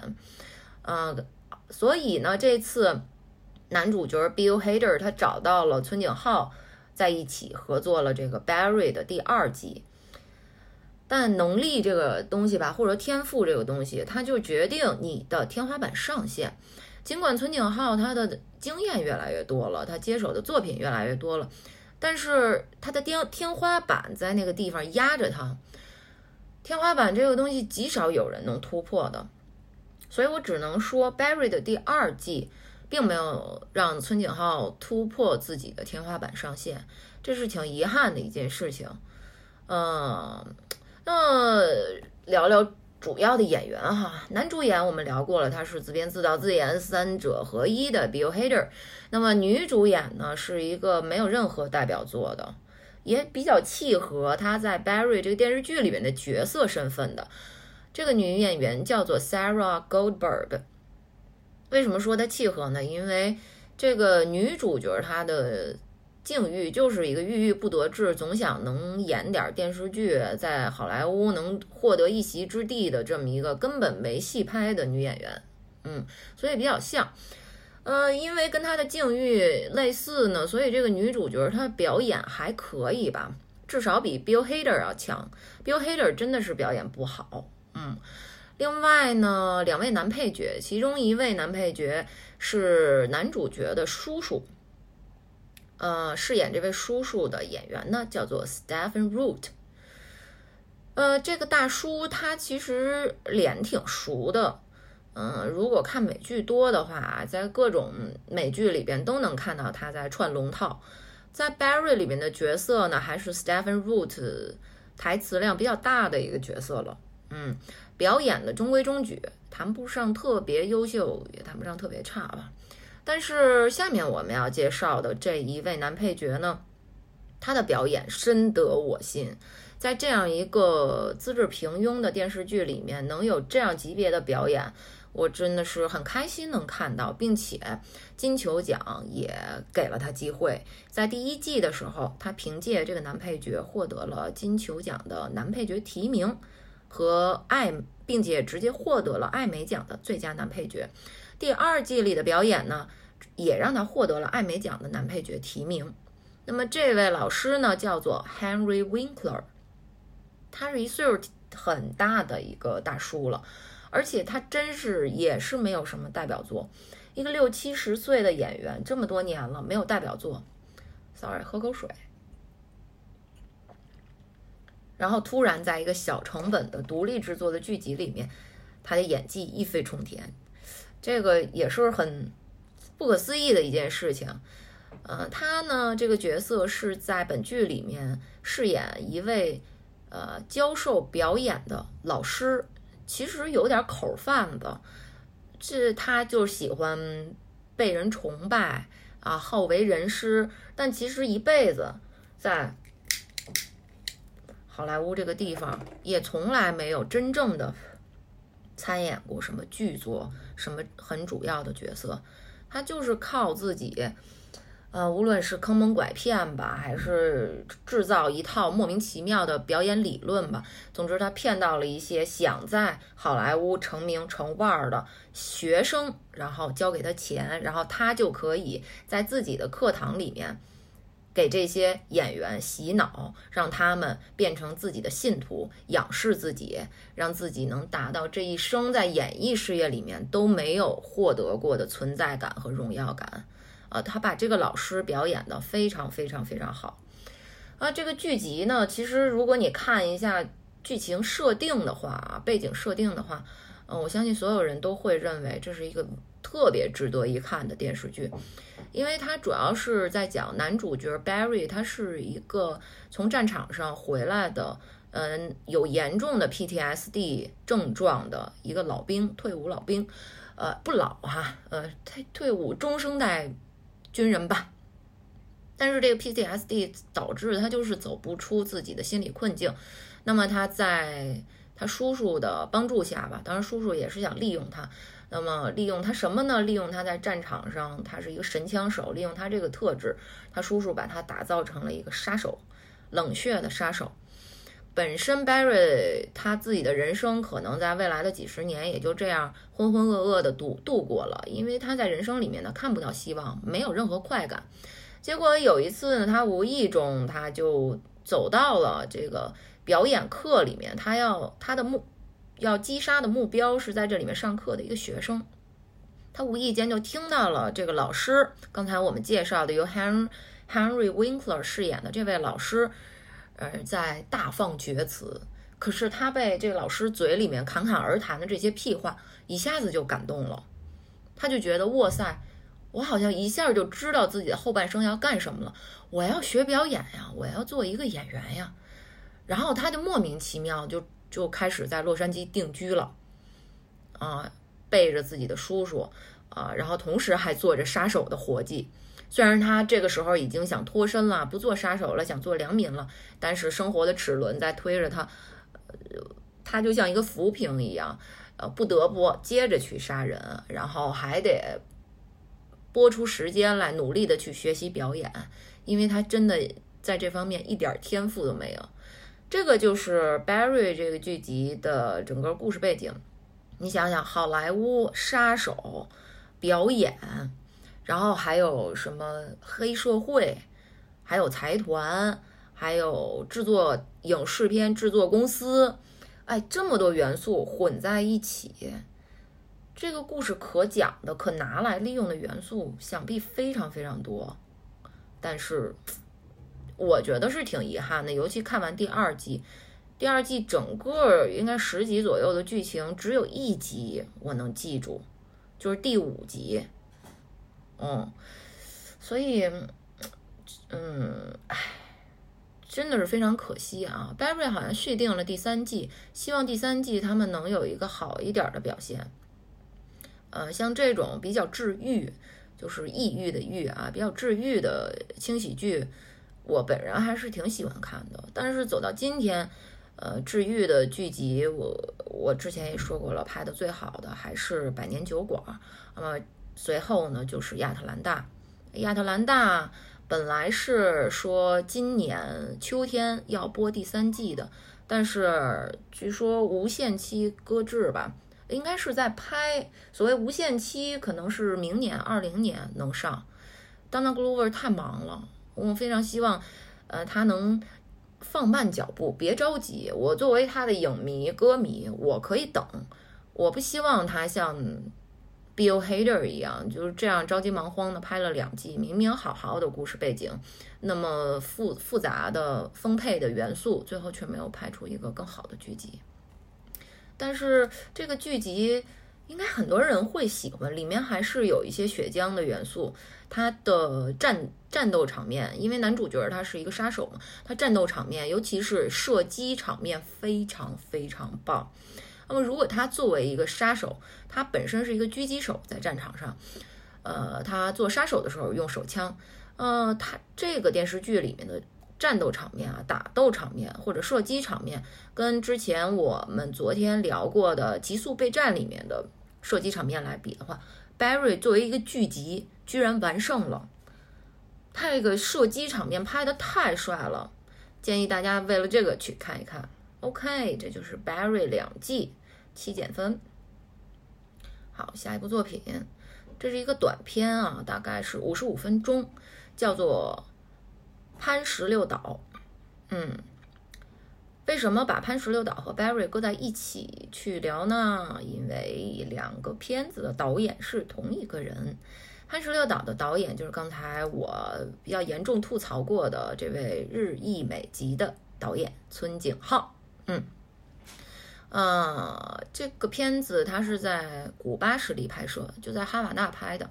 嗯，所以呢，这次男主角 Bill Hader 他找到了孙景浩，在一起合作了这个 Barry 的第二季。但能力这个东西吧，或者天赋这个东西，它就决定你的天花板上限。尽管村井浩他的经验越来越多了，他接手的作品越来越多了，但是他的天天花板在那个地方压着他。天花板这个东西极少有人能突破的，所以我只能说，Barry 的第二季并没有让村井浩突破自己的天花板上限，这是挺遗憾的一件事情。嗯，那聊聊。主要的演员哈，男主演我们聊过了，他是自编自导自演三者合一的 Bill Hader。那么女主演呢，是一个没有任何代表作的，也比较契合他在 Barry 这个电视剧里面的角色身份的。这个女演员叫做 Sarah Goldberg。为什么说它契合呢？因为这个女主角她的。境遇就是一个郁郁不得志，总想能演点电视剧，在好莱坞能获得一席之地的这么一个根本没戏拍的女演员，嗯，所以比较像，呃，因为跟她的境遇类似呢，所以这个女主角她表演还可以吧，至少比 Bill Hader 要强。Bill Hader 真的是表演不好，嗯。另外呢，两位男配角，其中一位男配角是男主角的叔叔。呃，饰演这位叔叔的演员呢，叫做 Stephen Root。呃，这个大叔他其实脸挺熟的，嗯，如果看美剧多的话，在各种美剧里边都能看到他在串龙套。在 Barry 里面的角色呢，还是 Stephen Root 台词量比较大的一个角色了，嗯，表演的中规中矩，谈不上特别优秀，也谈不上特别差吧。但是下面我们要介绍的这一位男配角呢，他的表演深得我心。在这样一个资质平庸的电视剧里面，能有这样级别的表演，我真的是很开心能看到，并且金球奖也给了他机会。在第一季的时候，他凭借这个男配角获得了金球奖的男配角提名和艾，并且直接获得了艾美奖的最佳男配角。第二季里的表演呢，也让他获得了艾美奖的男配角提名。那么这位老师呢，叫做 Henry Winkler，他是一岁数很大的一个大叔了，而且他真是也是没有什么代表作。一个六七十岁的演员，这么多年了没有代表作，sorry，喝口水。然后突然在一个小成本的独立制作的剧集里面，他的演技一飞冲天。这个也是很不可思议的一件事情，呃，他呢这个角色是在本剧里面饰演一位呃教授表演的老师，其实有点口贩子，这他就喜欢被人崇拜啊，好为人师，但其实一辈子在好莱坞这个地方也从来没有真正的。参演过什么剧作，什么很主要的角色，他就是靠自己，呃，无论是坑蒙拐骗吧，还是制造一套莫名其妙的表演理论吧，总之他骗到了一些想在好莱坞成名成腕儿的学生，然后交给他钱，然后他就可以在自己的课堂里面。给这些演员洗脑，让他们变成自己的信徒，仰视自己，让自己能达到这一生在演艺事业里面都没有获得过的存在感和荣耀感。啊，他把这个老师表演的非常非常非常好。啊，这个剧集呢，其实如果你看一下剧情设定的话啊，背景设定的话，嗯，我相信所有人都会认为这是一个特别值得一看的电视剧，因为它主要是在讲男主角 Barry，他是一个从战场上回来的，嗯，有严重的 PTSD 症状的一个老兵，退伍老兵，呃，不老哈，呃，退退伍中生代军人吧。但是这个 PTSD 导致他就是走不出自己的心理困境，那么他在他叔叔的帮助下吧，当然叔叔也是想利用他，那么利用他什么呢？利用他在战场上他是一个神枪手，利用他这个特质，他叔叔把他打造成了一个杀手，冷血的杀手。本身 Barry 他自己的人生可能在未来的几十年也就这样浑浑噩噩的度度过了，因为他在人生里面呢看不到希望，没有任何快感。结果有一次呢，他无意中他就走到了这个表演课里面，他要他的目要击杀的目标是在这里面上课的一个学生，他无意间就听到了这个老师，刚才我们介绍的由 Henry Henry Winkler 饰演的这位老师，呃，在大放厥词。可是他被这个老师嘴里面侃侃而谈的这些屁话一下子就感动了，他就觉得哇塞。我好像一下就知道自己的后半生要干什么了。我要学表演呀，我要做一个演员呀。然后他就莫名其妙就就开始在洛杉矶定居了，啊，背着自己的叔叔啊，然后同时还做着杀手的活计。虽然他这个时候已经想脱身了，不做杀手了，想做良民了，但是生活的齿轮在推着他，他就像一个浮萍一样，呃，不得不接着去杀人，然后还得。播出时间来努力的去学习表演，因为他真的在这方面一点天赋都没有。这个就是 Barry 这个剧集的整个故事背景。你想想，好莱坞杀手表演，然后还有什么黑社会，还有财团，还有制作影视片制作公司，哎，这么多元素混在一起。这个故事可讲的、可拿来利用的元素，想必非常非常多。但是，我觉得是挺遗憾的。尤其看完第二季，第二季整个应该十集左右的剧情，只有一集我能记住，就是第五集。嗯，所以，嗯，唉，真的是非常可惜啊。Barry 好像续订了第三季，希望第三季他们能有一个好一点的表现。呃，像这种比较治愈，就是抑郁的郁啊，比较治愈的轻喜剧，我本人还是挺喜欢看的。但是走到今天，呃，治愈的剧集，我我之前也说过了，拍的最好的还是《百年酒馆》。那么随后呢，就是《亚特兰大》。亚特兰大本来是说今年秋天要播第三季的，但是据说无限期搁置吧。应该是在拍，所谓无限期，可能是明年二零年能上。Dana Glover 太忙了，我非常希望，呃，他能放慢脚步，别着急。我作为他的影迷、歌迷，我可以等。我不希望他像 Bill Hader 一样，就是这样着急忙慌的拍了两季，明明好好的故事背景，那么复复杂的、丰沛的元素，最后却没有拍出一个更好的剧集。但是这个剧集应该很多人会喜欢，里面还是有一些血浆的元素。它的战战斗场面，因为男主角他是一个杀手嘛，他战斗场面，尤其是射击场面非常非常棒。那么如果他作为一个杀手，他本身是一个狙击手，在战场上，呃，他做杀手的时候用手枪，呃，他这个电视剧里面的。战斗场面啊，打斗场面或者射击场面，跟之前我们昨天聊过的《极速备战》里面的射击场面来比的话，Barry 作为一个剧集居然完胜了。他这个射击场面拍的太帅了，建议大家为了这个去看一看。OK，这就是 Barry 两季七减分。好，下一部作品，这是一个短片啊，大概是五十五分钟，叫做。潘石榴岛，嗯，为什么把潘石榴岛和 Barry 搁在一起去聊呢？因为两个片子的导演是同一个人，潘石榴岛的导演就是刚才我比较严重吐槽过的这位日裔美籍的导演村井浩。嗯，呃，这个片子它是在古巴实地拍摄，就在哈瓦那拍的。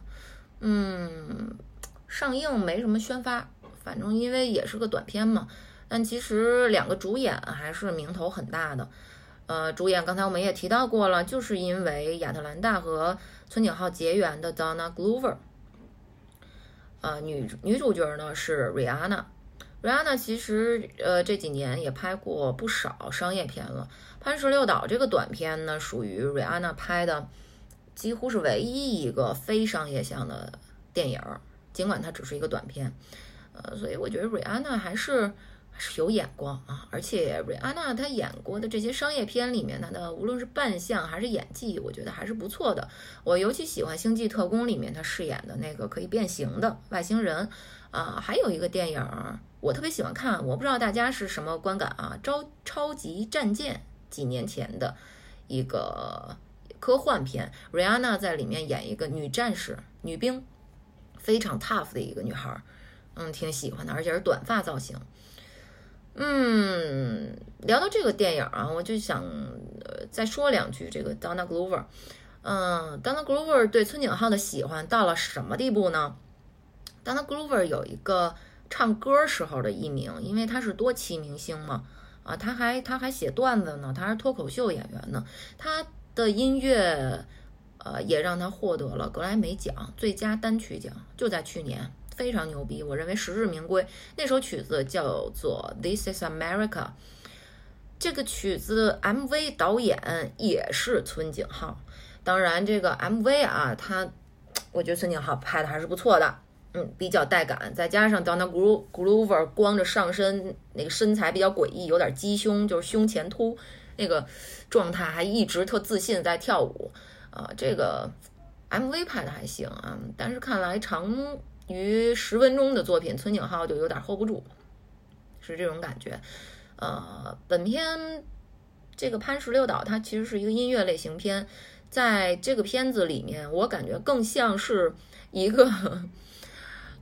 嗯，上映没什么宣发，反正因为也是个短片嘛。但其实两个主演还是名头很大的。呃，主演刚才我们也提到过了，就是因为亚特兰大和村井浩结缘的 Donna Glover。呃，女女主角呢是 Rihanna。Rihanna 其实呃这几年也拍过不少商业片了。潘石榴岛这个短片呢，属于 Rihanna 拍的，几乎是唯一一个非商业向的电影，尽管它只是一个短片。呃，所以我觉得 Rihanna 还是。是有眼光啊，而且瑞安娜她演过的这些商业片里面，她的无论是扮相还是演技，我觉得还是不错的。我尤其喜欢《星际特工》里面她饰演的那个可以变形的外星人啊。还有一个电影我特别喜欢看，我不知道大家是什么观感啊，《超超级战舰》几年前的一个科幻片，瑞安娜在里面演一个女战士、女兵，非常 tough 的一个女孩，嗯，挺喜欢的，而且是短发造型。嗯，聊到这个电影啊，我就想呃再说两句这个 Donna Glover。嗯，Donna Glover 对村井浩的喜欢到了什么地步呢？Donna Glover 有一个唱歌时候的艺名，因为他是多栖明星嘛，啊，他还他还写段子呢，他是脱口秀演员呢，他的音乐呃也让他获得了格莱美奖最佳单曲奖，就在去年。非常牛逼，我认为实至名归。那首曲子叫做《This Is America》，这个曲子 MV 导演也是村井浩。当然，这个 MV 啊，他我觉得村井浩拍的还是不错的，嗯，比较带感。再加上 Donna Glover 光着上身，那个身材比较诡异，有点鸡胸，就是胸前凸，那个状态还一直特自信在跳舞啊。这个 MV 拍的还行啊，但是看来长。于十分钟的作品，村井浩就有点 hold 不住，是这种感觉。呃，本片这个潘石榴岛它其实是一个音乐类型片，在这个片子里面，我感觉更像是一个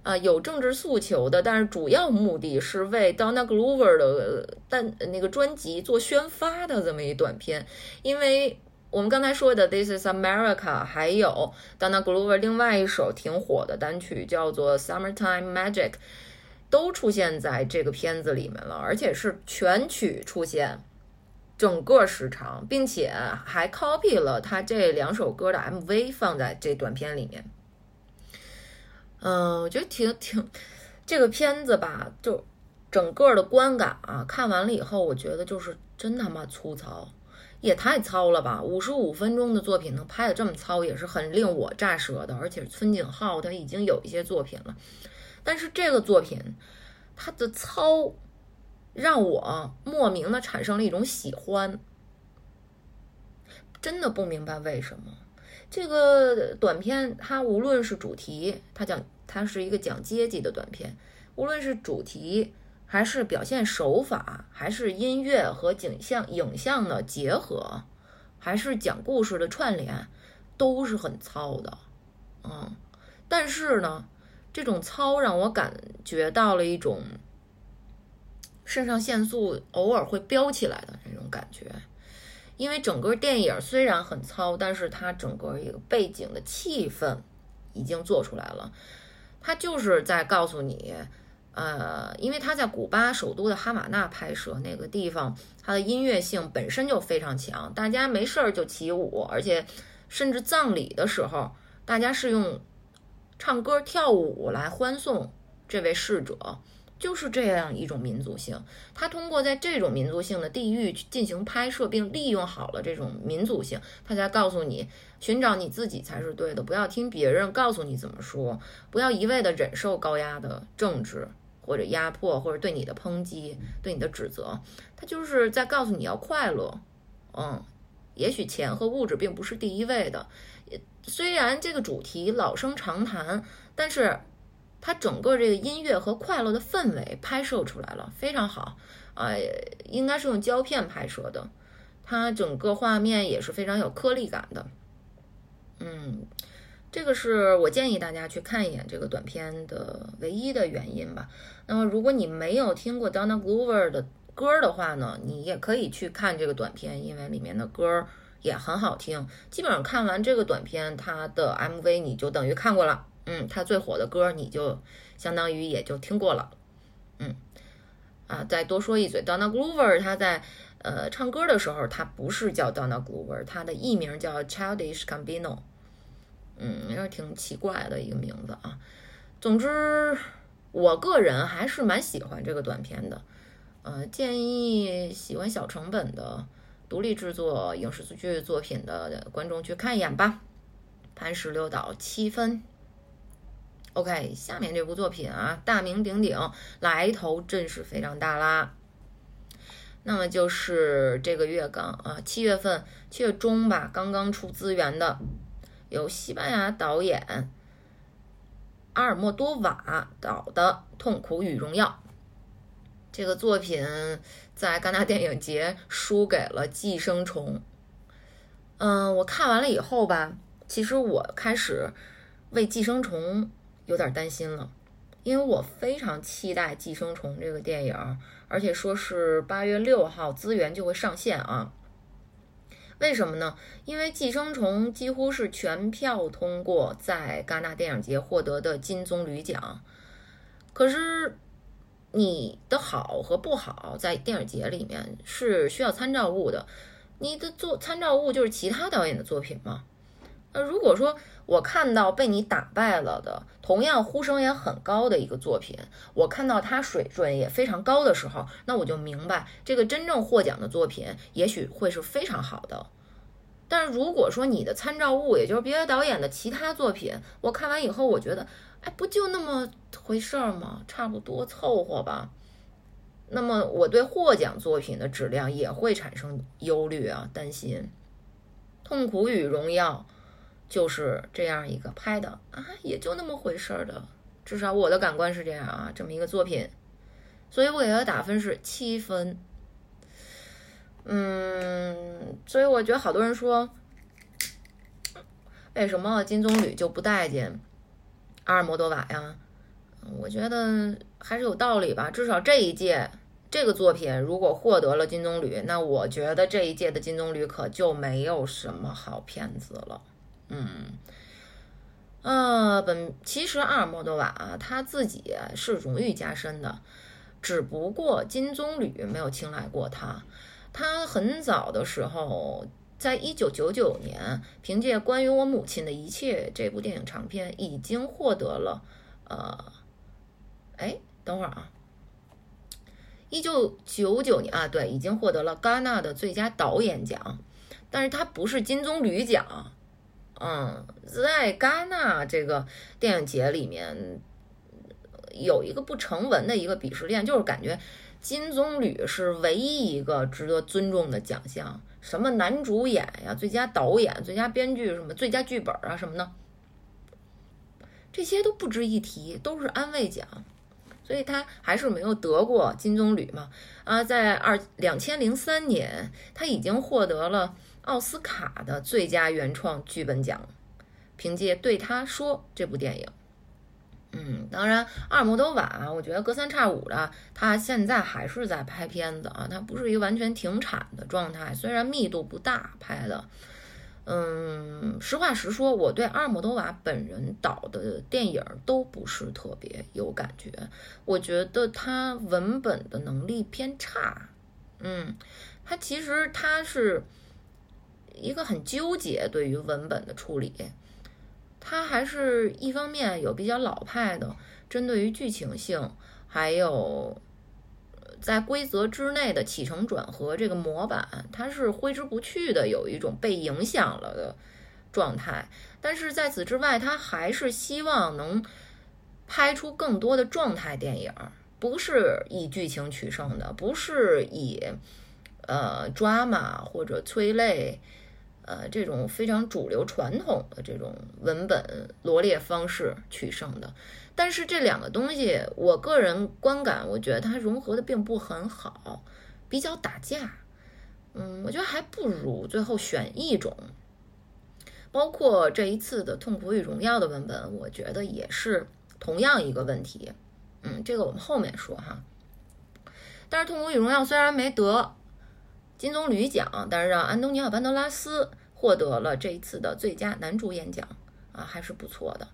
啊有政治诉求的，但是主要目的是为 Donna Glover 的单那个专辑做宣发的这么一短片，因为。我们刚才说的《This Is America》，还有 Donna Glover 另外一首挺火的单曲叫做《Summertime Magic》，都出现在这个片子里面了，而且是全曲出现，整个时长，并且还 copy 了他这两首歌的 MV 放在这短片里面。嗯，我觉得挺挺这个片子吧，就整个的观感啊，看完了以后，我觉得就是真他妈粗糙。也太糙了吧！五十五分钟的作品能拍的这么糙，也是很令我咋舌的。而且村井浩他已经有一些作品了，但是这个作品，它的糙让我莫名的产生了一种喜欢，真的不明白为什么。这个短片它无论是主题，它讲它是一个讲阶级的短片，无论是主题。还是表现手法，还是音乐和景象、影像的结合，还是讲故事的串联，都是很糙的，嗯。但是呢，这种糙让我感觉到了一种肾上腺素偶尔会飙起来的那种感觉，因为整个电影虽然很糙，但是它整个一个背景的气氛已经做出来了，它就是在告诉你。呃，因为他在古巴首都的哈瓦那拍摄，那个地方它的音乐性本身就非常强，大家没事儿就起舞，而且甚至葬礼的时候，大家是用唱歌跳舞来欢送这位逝者，就是这样一种民族性。他通过在这种民族性的地域进行拍摄，并利用好了这种民族性，他才告诉你，寻找你自己才是对的，不要听别人告诉你怎么说，不要一味的忍受高压的政治。或者压迫，或者对你的抨击，对你的指责，他就是在告诉你要快乐。嗯，也许钱和物质并不是第一位的。虽然这个主题老生常谈，但是它整个这个音乐和快乐的氛围拍摄出来了，非常好。啊，应该是用胶片拍摄的，它整个画面也是非常有颗粒感的。嗯。这个是我建议大家去看一眼这个短片的唯一的原因吧。那么，如果你没有听过 Donna Glover 的歌的话呢，你也可以去看这个短片，因为里面的歌也很好听。基本上看完这个短片，它的 MV 你就等于看过了。嗯，它最火的歌你就相当于也就听过了。嗯，啊，再多说一嘴，Donna Glover 她在呃唱歌的时候，她不是叫 Donna Glover，她的艺名叫 Childish Gambino。嗯，也是挺奇怪的一个名字啊。总之，我个人还是蛮喜欢这个短片的。呃，建议喜欢小成本的独立制作影视剧作品的观众去看一眼吧。磐石榴岛七分。OK，下面这部作品啊，大名鼎鼎，来头真是非常大啦。那么就是这个月刚啊，七月份七月中吧，刚刚出资源的，由西班牙导演阿尔莫多瓦导的《痛苦与荣耀》。这个作品在戛纳电影节输给了《寄生虫》。嗯，我看完了以后吧，其实我开始为《寄生虫》有点担心了，因为我非常期待《寄生虫》这个电影，而且说是八月六号资源就会上线啊。为什么呢？因为《寄生虫》几乎是全票通过在戛纳电影节获得的金棕榈奖，可是。你的好和不好在电影节里面是需要参照物的，你的作参照物就是其他导演的作品吗？那如果说我看到被你打败了的，同样呼声也很高的一个作品，我看到它水准也非常高的时候，那我就明白这个真正获奖的作品也许会是非常好的。但是如果说你的参照物也就是别的导演的其他作品，我看完以后我觉得。哎，不就那么回事儿吗？差不多凑合吧。那么我对获奖作品的质量也会产生忧虑啊，担心。痛苦与荣耀就是这样一个拍的啊，也就那么回事儿的。至少我的感官是这样啊，这么一个作品，所以我给他打分是七分。嗯，所以我觉得好多人说，为什么金棕榈就不待见？阿尔莫多瓦呀，我觉得还是有道理吧。至少这一届这个作品如果获得了金棕榈，那我觉得这一届的金棕榈可就没有什么好片子了。嗯，呃，本其实阿尔莫多瓦他自己是荣誉加身的，只不过金棕榈没有青睐过他。他很早的时候。在一九九九年，凭借《关于我母亲的一切》这部电影长片，已经获得了，呃，哎，等会儿啊，一九九九年啊，对，已经获得了戛纳的最佳导演奖，但是他不是金棕榈奖，嗯，在戛纳这个电影节里面，有一个不成文的一个鄙视链，就是感觉金棕榈是唯一一个值得尊重的奖项。什么男主演呀，最佳导演、最佳编剧，什么最佳剧本啊，什么的，这些都不值一提，都是安慰奖，所以他还是没有得过金棕榈嘛。啊，在二两千零三年，他已经获得了奥斯卡的最佳原创剧本奖，凭借《对他说》这部电影。嗯，当然，阿尔莫多瓦，我觉得隔三差五的，他现在还是在拍片子啊，他不是一个完全停产的状态，虽然密度不大拍的。嗯，实话实说，我对阿尔莫多瓦本人导的电影都不是特别有感觉，我觉得他文本的能力偏差。嗯，他其实他是一个很纠结对于文本的处理。它还是一方面有比较老派的，针对于剧情性，还有在规则之内的起承转合这个模板，它是挥之不去的，有一种被影响了的状态。但是在此之外，它还是希望能拍出更多的状态电影，不是以剧情取胜的，不是以呃 drama 或者催泪。呃，这种非常主流传统的这种文本罗列方式取胜的，但是这两个东西，我个人观感，我觉得它融合的并不很好，比较打架。嗯，我觉得还不如最后选一种，包括这一次的《痛苦与荣耀》的文本，我觉得也是同样一个问题。嗯，这个我们后面说哈。但是《痛苦与荣耀》虽然没得金棕榈奖，但是让安东尼奥·班德拉斯获得了这一次的最佳男主演奖啊，还是不错的。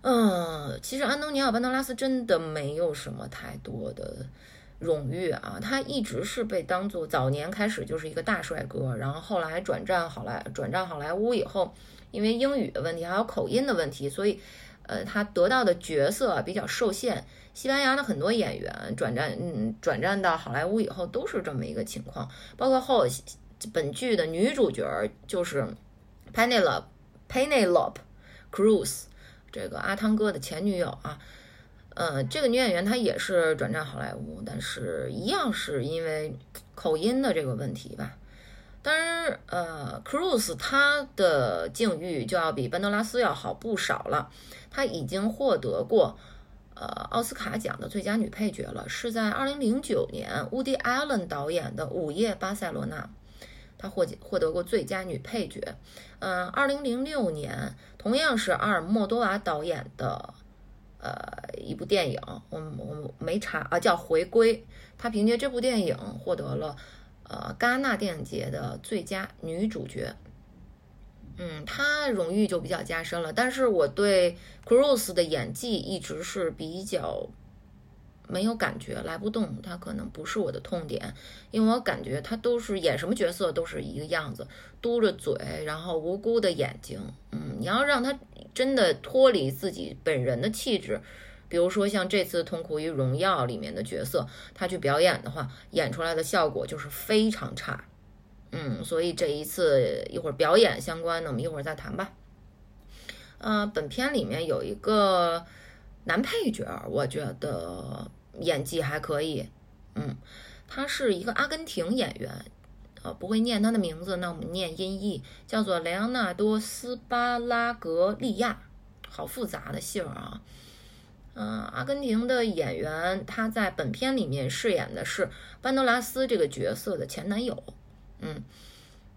嗯，其实安东尼奥·班德拉斯真的没有什么太多的荣誉啊，他一直是被当做早年开始就是一个大帅哥，然后后来转战好莱转战好莱坞以后，因为英语的问题还有口音的问题，所以呃，他得到的角色比较受限。西班牙的很多演员转战嗯转战到好莱坞以后都是这么一个情况，包括后本剧的女主角就是 Penelope Penelope Cruz。这个阿汤哥的前女友啊，呃，这个女演员她也是转战好莱坞，但是一样是因为口音的这个问题吧。当然，呃，Cruz 她的境遇就要比班德拉斯要好不少了。她已经获得过呃奥斯卡奖的最佳女配角了，是在2009年 Woody Allen 导演的《午夜巴塞罗那》。她获获得过最佳女配角，嗯，二零零六年同样是阿尔莫多瓦导演的，呃，一部电影，我我没查啊，叫《回归》，她凭借这部电影获得了呃戛纳电影节的最佳女主角，嗯，她荣誉就比较加深了，但是我对 Cruz 的演技一直是比较。没有感觉，来不动，她可能不是我的痛点，因为我感觉她都是演什么角色都是一个样子，嘟着嘴，然后无辜的眼睛，嗯，你要让她真的脱离自己本人的气质，比如说像这次《痛苦与荣耀》里面的角色，他去表演的话，演出来的效果就是非常差，嗯，所以这一次一会儿表演相关的，我们一会儿再谈吧。呃，本片里面有一个男配角，我觉得。演技还可以，嗯，他是一个阿根廷演员，呃，不会念他的名字，那我们念音译，叫做莱昂纳多·斯巴拉格利亚，好复杂的姓儿啊，嗯，阿根廷的演员，他在本片里面饰演的是班德拉斯这个角色的前男友，嗯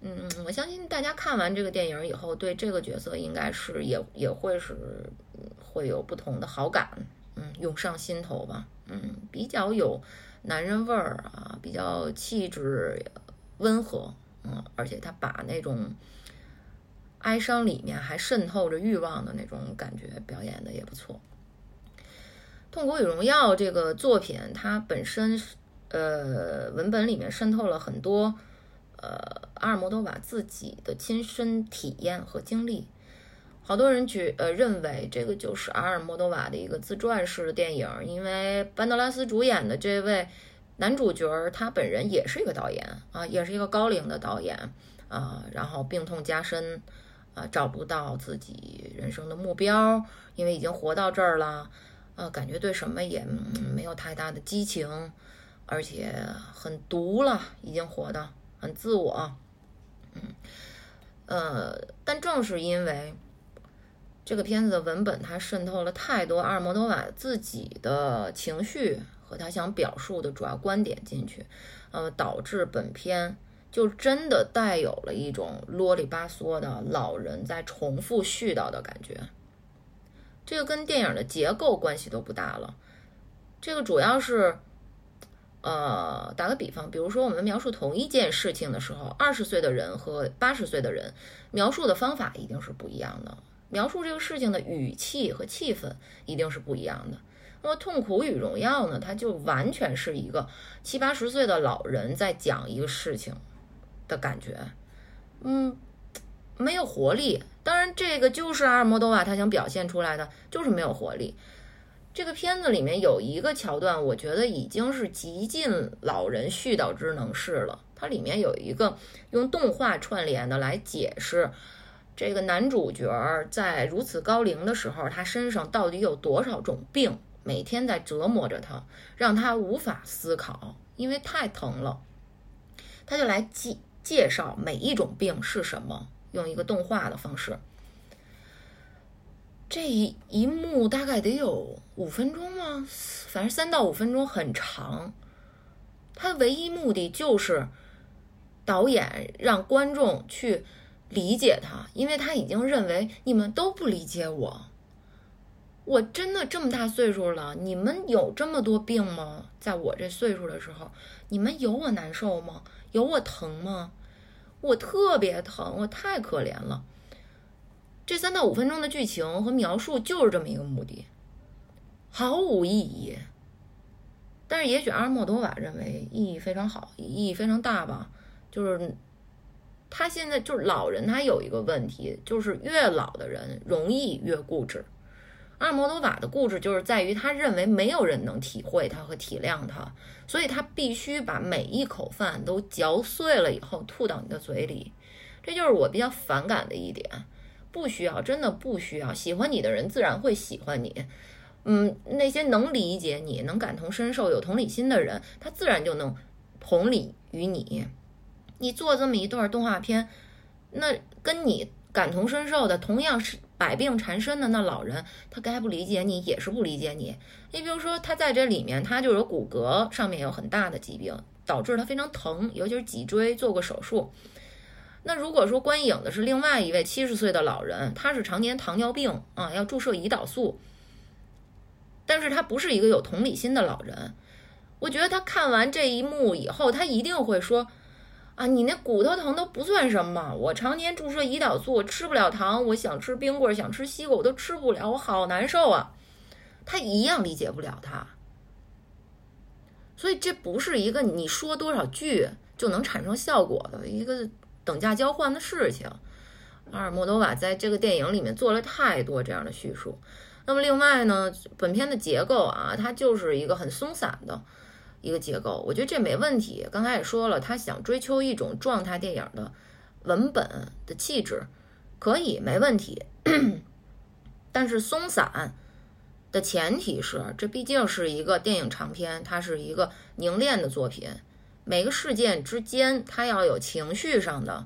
嗯，我相信大家看完这个电影以后，对这个角色应该是也也会是会有不同的好感，嗯，涌上心头吧。嗯，比较有男人味儿啊，比较气质温和，嗯，而且他把那种哀伤里面还渗透着欲望的那种感觉表演的也不错。《痛苦与荣耀》这个作品，它本身呃文本里面渗透了很多呃阿尔莫多瓦自己的亲身体验和经历。好多人觉呃认为这个就是阿尔莫多瓦的一个自传式的电影，因为班德拉斯主演的这位男主角他本人也是一个导演啊，也是一个高龄的导演啊，然后病痛加深啊，找不到自己人生的目标，因为已经活到这儿了，呃，感觉对什么也没有太大的激情，而且很毒了，已经活得很自我，嗯呃，但正是因为。这个片子的文本，它渗透了太多阿尔莫多瓦自己的情绪和他想表述的主要观点进去，呃，导致本片就真的带有了一种啰里吧嗦的老人在重复絮叨的感觉。这个跟电影的结构关系都不大了，这个主要是，呃，打个比方，比如说我们描述同一件事情的时候，二十岁的人和八十岁的人描述的方法一定是不一样的。描述这个事情的语气和气氛一定是不一样的。那么《痛苦与荣耀》呢？它就完全是一个七八十岁的老人在讲一个事情的感觉，嗯，没有活力。当然，这个就是阿尔莫多瓦他想表现出来的，就是没有活力。这个片子里面有一个桥段，我觉得已经是极尽老人絮叨之能事了。它里面有一个用动画串联的来解释。这个男主角在如此高龄的时候，他身上到底有多少种病，每天在折磨着他，让他无法思考，因为太疼了。他就来介介绍每一种病是什么，用一个动画的方式。这一一幕大概得有五分钟吗？反正三到五分钟很长。他唯一目的就是导演让观众去。理解他，因为他已经认为你们都不理解我。我真的这么大岁数了，你们有这么多病吗？在我这岁数的时候，你们有我难受吗？有我疼吗？我特别疼，我太可怜了。这三到五分钟的剧情和描述就是这么一个目的，毫无意义。但是也许阿尔莫多瓦认为意义非常好，意义非常大吧。就是他现在就是老人，他有一个问题，就是越老的人容易越固执。阿尔莫多瓦的固执就是在于他认为没有人能体会他和体谅他，所以他必须把每一口饭都嚼碎了以后吐到你的嘴里。这就是我比较反感的一点。不需要，真的不需要。喜欢你的人自然会喜欢你。嗯，那些能理解你、能感同身受、有同理心的人，他自然就能同理于你。你做这么一段动画片，那跟你感同身受的，同样是百病缠身的那老人，他该不理解你也是不理解你。你比如说，他在这里面，他就有骨骼上面有很大的疾病，导致他非常疼，尤其是脊椎做过手术。那如果说观影的是另外一位七十岁的老人，他是常年糖尿病啊，要注射胰岛素，但是他不是一个有同理心的老人。我觉得他看完这一幕以后，他一定会说：“啊，你那骨头疼都不算什么，我常年注射胰岛素，我吃不了糖，我想吃冰棍，想吃西瓜，我都吃不了，我好难受啊。”他一样理解不了他，所以这不是一个你说多少句就能产生效果的一个。等价交换的事情，阿尔莫多瓦在这个电影里面做了太多这样的叙述。那么另外呢，本片的结构啊，它就是一个很松散的一个结构，我觉得这没问题。刚才也说了，他想追求一种状态电影的文本的气质，可以没问题。但是松散的前提是，这毕竟是一个电影长片，它是一个凝练的作品。每个事件之间，它要有情绪上的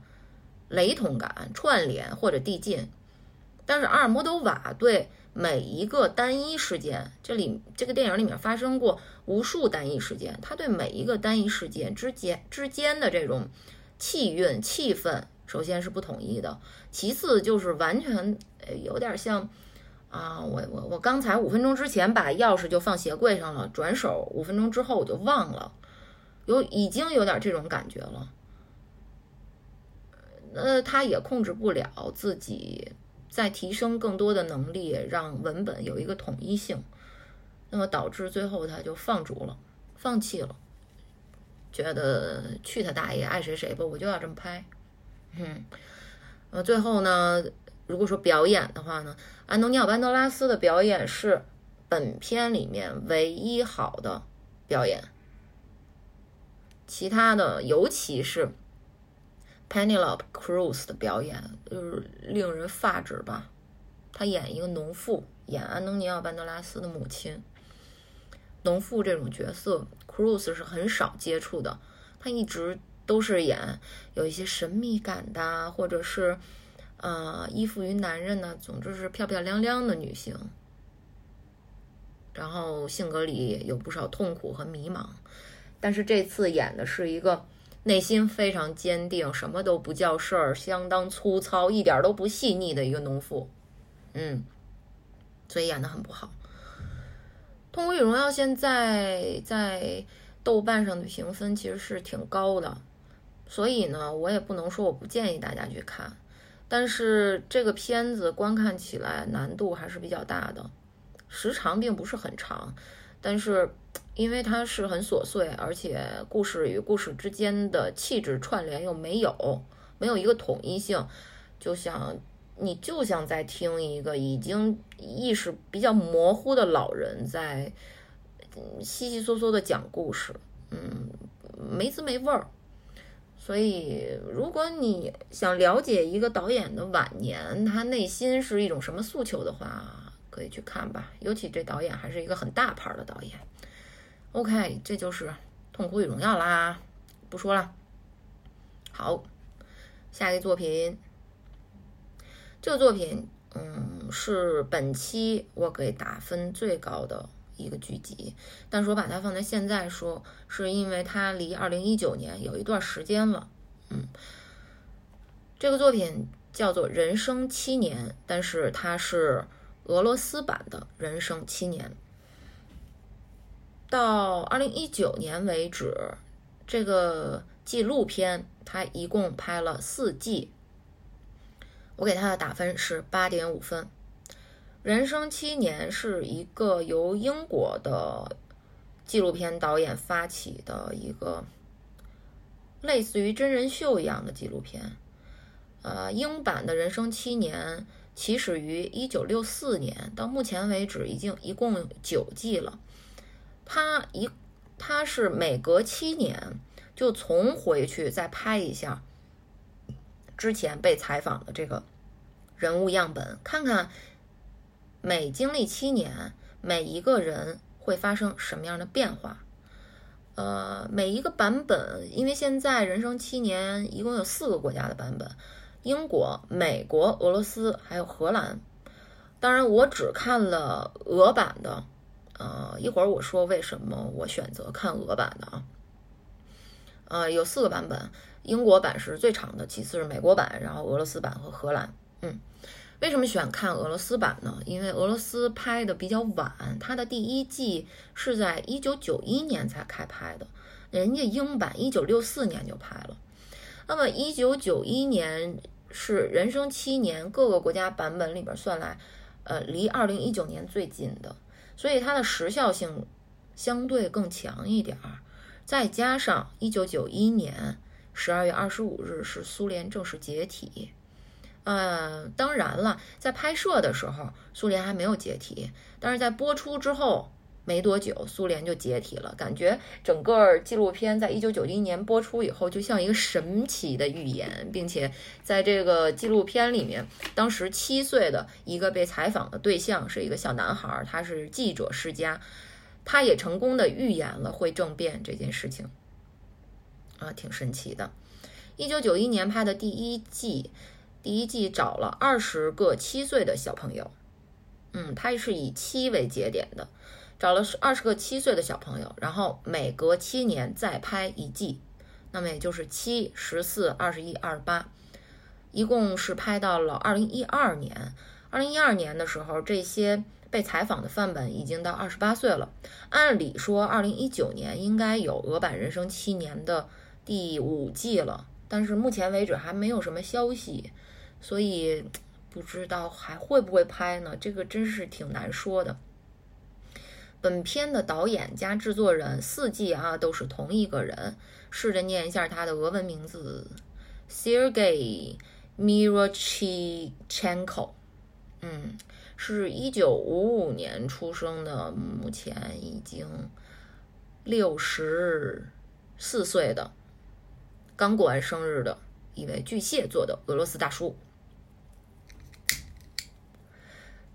雷同感、串联或者递进。但是阿尔莫多瓦对每一个单一事件，这里这个电影里面发生过无数单一事件，他对每一个单一事件之间之间的这种气韵、气氛，首先是不统一的，其次就是完全有点像啊，我我我刚才五分钟之前把钥匙就放鞋柜上了，转手五分钟之后我就忘了。有已经有点这种感觉了，那他也控制不了自己，再提升更多的能力，让文本有一个统一性，那么导致最后他就放逐了，放弃了，觉得去他大爷，爱谁谁吧，我就要这么拍。嗯，呃，最后呢，如果说表演的话呢，安东尼奥·班德拉斯的表演是本片里面唯一好的表演。其他的，尤其是 Penelope Cruz 的表演，就是令人发指吧。他演一个农妇，演安东尼奥·班德拉斯的母亲。农妇这种角色，Cruz 是很少接触的。他一直都是演有一些神秘感的，或者是呃依附于男人呢，总之是漂漂亮亮的女性。然后性格里有不少痛苦和迷茫。但是这次演的是一个内心非常坚定、什么都不叫事儿、相当粗糙、一点都不细腻的一个农妇，嗯，所以演的很不好。《痛苦与荣耀》现在在豆瓣上的评分其实是挺高的，所以呢，我也不能说我不建议大家去看，但是这个片子观看起来难度还是比较大的，时长并不是很长，但是。因为它是很琐碎，而且故事与故事之间的气质串联又没有，没有一个统一性，就想你就像在听一个已经意识比较模糊的老人在稀稀嗦嗦的讲故事，嗯，没滋没味儿。所以，如果你想了解一个导演的晚年，他内心是一种什么诉求的话，可以去看吧。尤其这导演还是一个很大牌的导演。OK，这就是《痛苦与荣耀》啦，不说了。好，下一个作品，这个作品，嗯，是本期我给打分最高的一个剧集。但是我把它放在现在说，是因为它离二零一九年有一段时间了。嗯，这个作品叫做《人生七年》，但是它是俄罗斯版的《人生七年》。到二零一九年为止，这个纪录片它一共拍了四季，我给它的打分是八点五分。《人生七年》是一个由英国的纪录片导演发起的一个类似于真人秀一样的纪录片。呃，英版的《人生七年》起始于一九六四年，到目前为止已经一共九季了。他一，他是每隔七年就重回去再拍一下之前被采访的这个人物样本，看看每经历七年，每一个人会发生什么样的变化。呃，每一个版本，因为现在《人生七年》一共有四个国家的版本：英国、美国、俄罗斯还有荷兰。当然，我只看了俄版的。呃，一会儿我说为什么我选择看俄版的啊？呃，有四个版本，英国版是最长的，其次是美国版，然后俄罗斯版和荷兰。嗯，为什么选看俄罗斯版呢？因为俄罗斯拍的比较晚，它的第一季是在一九九一年才开拍的，人家英版一九六四年就拍了。那么一九九一年是人生七年各个国家版本里边算来，呃，离二零一九年最近的。所以它的时效性相对更强一点儿，再加上一九九一年十二月二十五日是苏联正式解体，呃，当然了，在拍摄的时候苏联还没有解体，但是在播出之后。没多久，苏联就解体了。感觉整个纪录片在一九九一年播出以后，就像一个神奇的预言，并且在这个纪录片里面，当时七岁的一个被采访的对象是一个小男孩，他是记者世家，他也成功的预言了会政变这件事情，挺神奇的。一九九一年拍的第一季，第一季找了二十个七岁的小朋友，嗯，它是以七为节点的。找了二十个七岁的小朋友，然后每隔七年再拍一季，那么也就是七、十四、二十一、二十八，一共是拍到了二零一二年。二零一二年的时候，这些被采访的范本已经到二十八岁了。按理说，二零一九年应该有俄版《人生七年》的第五季了，但是目前为止还没有什么消息，所以不知道还会不会拍呢？这个真是挺难说的。本片的导演加制作人四季啊都是同一个人，试着念一下他的俄文名字：Sergey Mirochichenko。嗯，是一九五五年出生的，目前已经六十四岁的，刚过完生日的一位巨蟹座的俄罗斯大叔。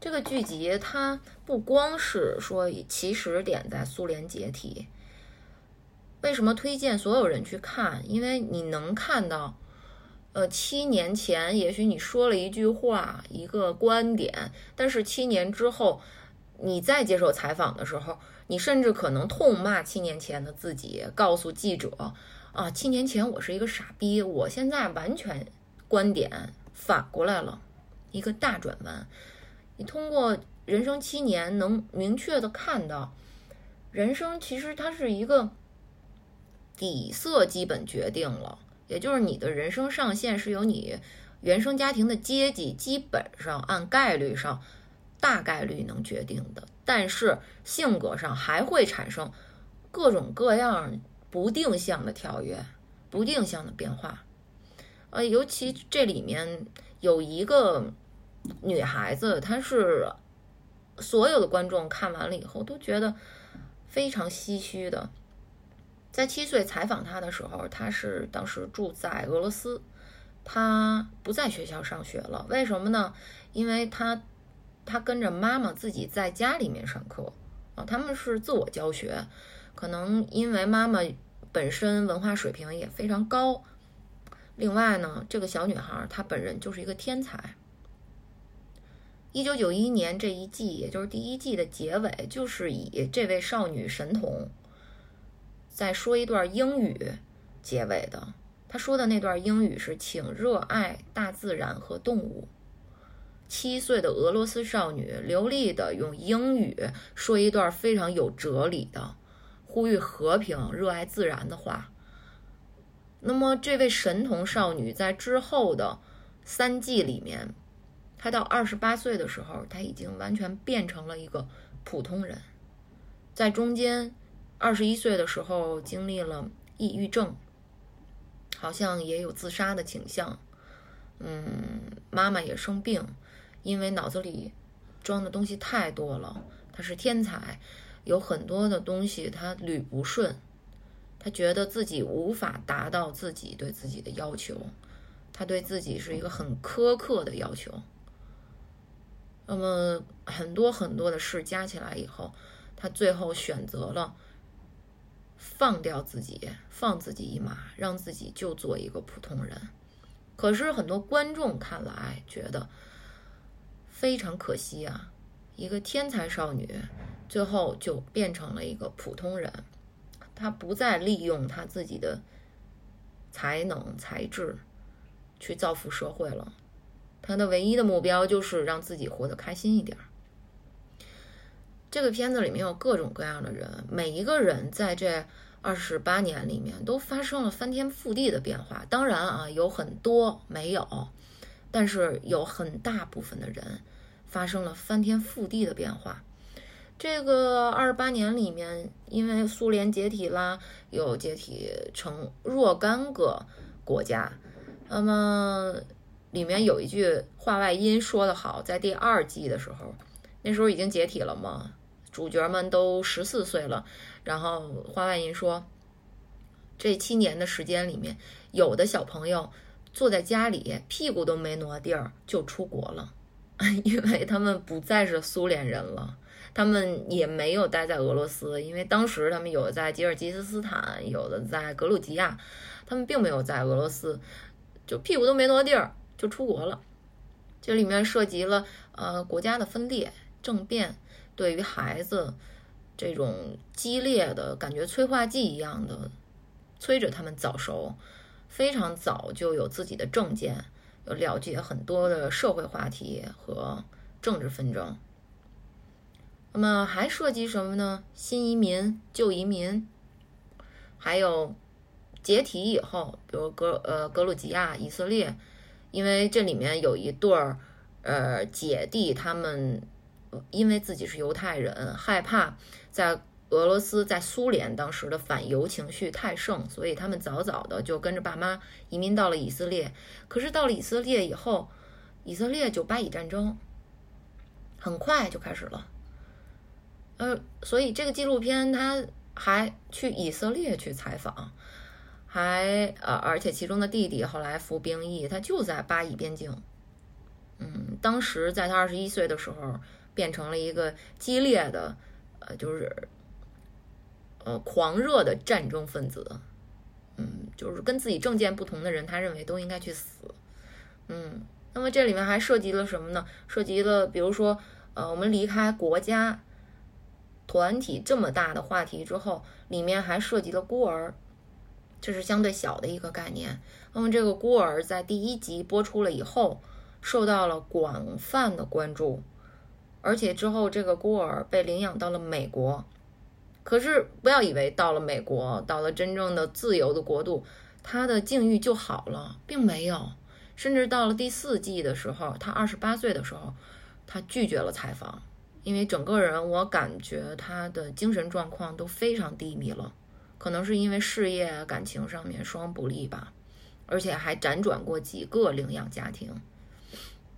这个剧集它不光是说起始点在苏联解体，为什么推荐所有人去看？因为你能看到，呃，七年前也许你说了一句话、一个观点，但是七年之后你再接受采访的时候，你甚至可能痛骂七年前的自己，告诉记者啊，七年前我是一个傻逼，我现在完全观点反过来了，一个大转弯。你通过人生七年，能明确的看到，人生其实它是一个底色基本决定了，也就是你的人生上限是由你原生家庭的阶级基本上按概率上大概率能决定的，但是性格上还会产生各种各样不定向的跳跃、不定向的变化。呃，尤其这里面有一个。女孩子，她是所有的观众看完了以后都觉得非常唏嘘的。在七岁采访她的时候，她是当时住在俄罗斯，她不在学校上学了。为什么呢？因为她她跟着妈妈自己在家里面上课啊，他们是自我教学。可能因为妈妈本身文化水平也非常高，另外呢，这个小女孩她本人就是一个天才。一九九一年这一季，也就是第一季的结尾，就是以这位少女神童在说一段英语结尾的。他说的那段英语是：“请热爱大自然和动物。”七岁的俄罗斯少女流利的用英语说一段非常有哲理的呼吁和平、热爱自然的话。那么，这位神童少女在之后的三季里面，她到二十八岁的时候，她已经完全变成了一个普通人。在中间，二十一岁的时候经历了抑郁症，好像也有自杀的倾向。嗯，妈妈也生病。因为脑子里装的东西太多了，他是天才，有很多的东西他捋不顺，他觉得自己无法达到自己对自己的要求，他对自己是一个很苛刻的要求。那么很多很多的事加起来以后，他最后选择了放掉自己，放自己一马，让自己就做一个普通人。可是很多观众看来觉得。非常可惜啊，一个天才少女，最后就变成了一个普通人。他不再利用他自己的才能才智去造福社会了。他的唯一的目标就是让自己活得开心一点。这个片子里面有各种各样的人，每一个人在这二十八年里面都发生了翻天覆地的变化。当然啊，有很多没有。但是有很大部分的人发生了翻天覆地的变化。这个二十八年里面，因为苏联解体啦，又解体成若干个国家。那么里面有一句话外音说得好，在第二季的时候，那时候已经解体了嘛，主角们都十四岁了。然后话外音说，这七年的时间里面，有的小朋友。坐在家里，屁股都没挪地儿就出国了，因为他们不再是苏联人了，他们也没有待在俄罗斯，因为当时他们有在吉尔吉斯斯坦，有的在格鲁吉亚，他们并没有在俄罗斯，就屁股都没挪地儿就出国了。这里面涉及了呃国家的分裂、政变，对于孩子这种激烈的感觉，催化剂一样的催着他们早熟。非常早就有自己的政见，有了解很多的社会话题和政治纷争。那么还涉及什么呢？新移民、旧移民，还有解体以后，比如格呃格鲁吉亚、以色列，因为这里面有一对儿呃姐弟，他们因为自己是犹太人，害怕在。俄罗斯在苏联当时的反犹情绪太盛，所以他们早早的就跟着爸妈移民到了以色列。可是到了以色列以后，以色列就巴以战争很快就开始了。呃，所以这个纪录片他还去以色列去采访，还呃，而且其中的弟弟后来服兵役，他就在巴以边境。嗯，当时在他二十一岁的时候，变成了一个激烈的，呃，就是。呃，狂热的战争分子，嗯，就是跟自己政见不同的人，他认为都应该去死，嗯。那么这里面还涉及了什么呢？涉及了，比如说，呃，我们离开国家团体这么大的话题之后，里面还涉及了孤儿，这是相对小的一个概念。那么这个孤儿在第一集播出了以后，受到了广泛的关注，而且之后这个孤儿被领养到了美国。可是不要以为到了美国，到了真正的自由的国度，他的境遇就好了，并没有。甚至到了第四季的时候，他二十八岁的时候，他拒绝了采访，因为整个人我感觉他的精神状况都非常低迷了，可能是因为事业、感情上面双不利吧，而且还辗转过几个领养家庭。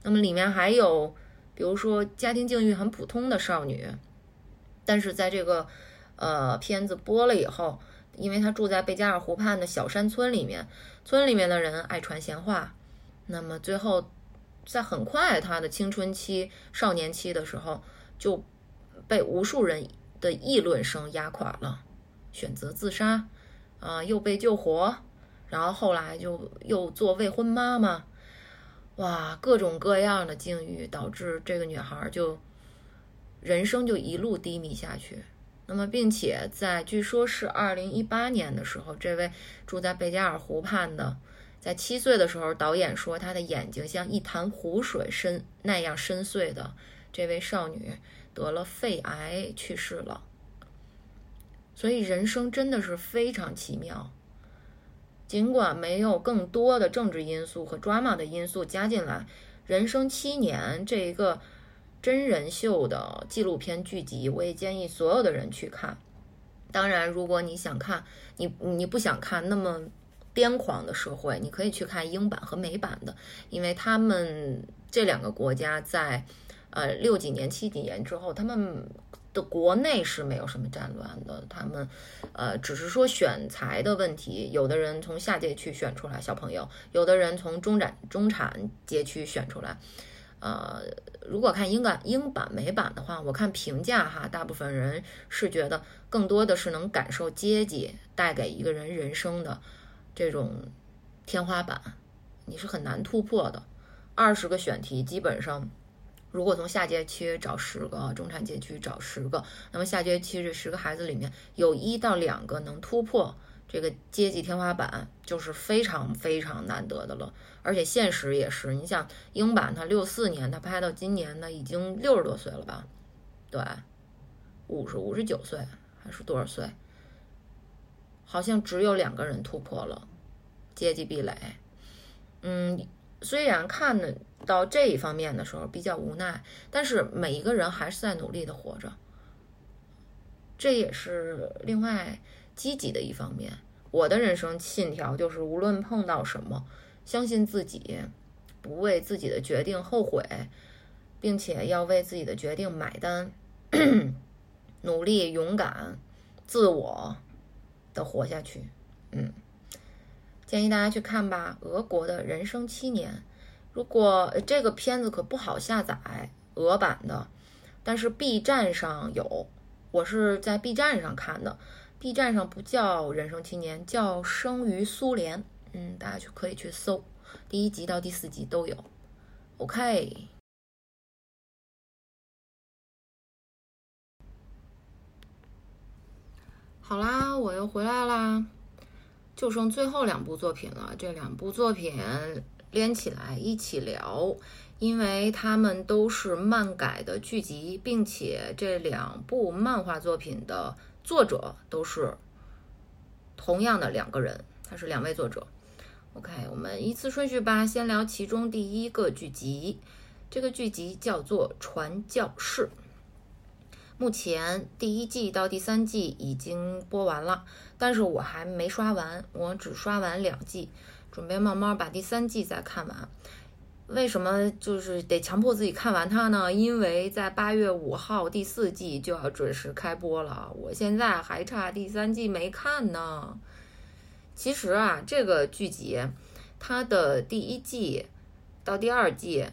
那么里面还有，比如说家庭境遇很普通的少女，但是在这个。呃，片子播了以后，因为她住在贝加尔湖畔的小山村里面，村里面的人爱传闲话，那么最后，在很快他的青春期、少年期的时候，就被无数人的议论声压垮了，选择自杀，啊，又被救活，然后后来就又做未婚妈妈，哇，各种各样的境遇导致这个女孩就人生就一路低迷下去。那么，并且在据说是二零一八年的时候，这位住在贝加尔湖畔的，在七岁的时候，导演说她的眼睛像一潭湖水深那样深邃的这位少女得了肺癌去世了。所以，人生真的是非常奇妙。尽管没有更多的政治因素和 drama 的因素加进来，人生七年这一个。真人秀的纪录片剧集，我也建议所有的人去看。当然，如果你想看，你你不想看那么癫狂的社会，你可以去看英版和美版的，因为他们这两个国家在呃六几年、七几年之后，他们的国内是没有什么战乱的，他们呃只是说选材的问题，有的人从下届区选出来小朋友，有的人从中产中产阶区选出来。呃，如果看英版、英版、美版的话，我看评价哈，大部分人是觉得更多的是能感受阶级带给一个人人生的这种天花板，你是很难突破的。二十个选题基本上，如果从下阶区找十个，中产阶区找十个，那么下阶区这十个孩子里面有一到两个能突破。这个阶级天花板就是非常非常难得的了，而且现实也是。你想，英版他六四年他拍到今年呢，已经六十多岁了吧？对，五十五十九岁还是多少岁？好像只有两个人突破了阶级壁垒。嗯，虽然看的到这一方面的时候比较无奈，但是每一个人还是在努力的活着。这也是另外。积极的一方面，我的人生信条就是无论碰到什么，相信自己，不为自己的决定后悔，并且要为自己的决定买单，努力、勇敢、自我的活下去。嗯，建议大家去看吧，俄国的人生七年。如果这个片子可不好下载，俄版的，但是 B 站上有，我是在 B 站上看的。B 站上不叫《人生七年》，叫《生于苏联》。嗯，大家去可以去搜，第一集到第四集都有。OK，好啦，我又回来啦，就剩最后两部作品了。这两部作品连起来一起聊，因为他们都是漫改的剧集，并且这两部漫画作品的。作者都是同样的两个人，他是两位作者。OK，我们依次顺序吧，先聊其中第一个剧集。这个剧集叫做《传教士》，目前第一季到第三季已经播完了，但是我还没刷完，我只刷完两季，准备慢慢把第三季再看完。为什么就是得强迫自己看完它呢？因为在八月五号第四季就要准时开播了，我现在还差第三季没看呢。其实啊，这个剧集它的第一季到第二季，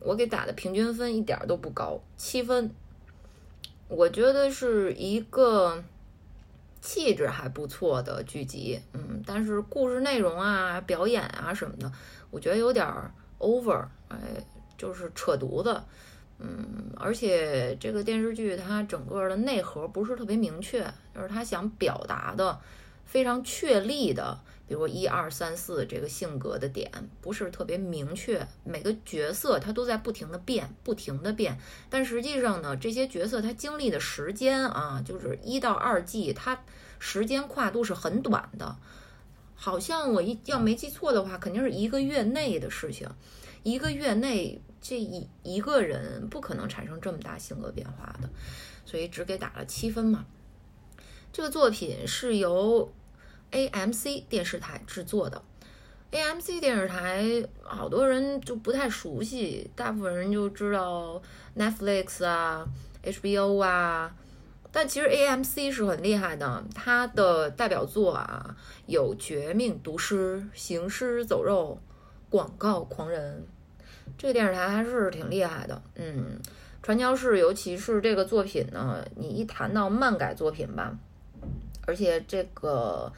我给打的平均分一点都不高，七分。我觉得是一个气质还不错的剧集，嗯，但是故事内容啊、表演啊什么的，我觉得有点。over，哎，就是扯犊子，嗯，而且这个电视剧它整个的内核不是特别明确，就是它想表达的非常确立的，比如一二三四这个性格的点不是特别明确，每个角色他都在不停的变，不停的变，但实际上呢，这些角色他经历的时间啊，就是一到二季，他时间跨度是很短的。好像我一要没记错的话，肯定是一个月内的事情。一个月内，这一一个人不可能产生这么大性格变化的，所以只给打了七分嘛。这个作品是由 AMC 电视台制作的。AMC 电视台好多人就不太熟悉，大部分人就知道 Netflix 啊、HBO 啊。但其实 AMC 是很厉害的，它的代表作啊有《绝命毒师》《行尸走肉》《广告狂人》，这个电视台还是挺厉害的。嗯，传教士，尤其是这个作品呢，你一谈到漫改作品吧，而且这个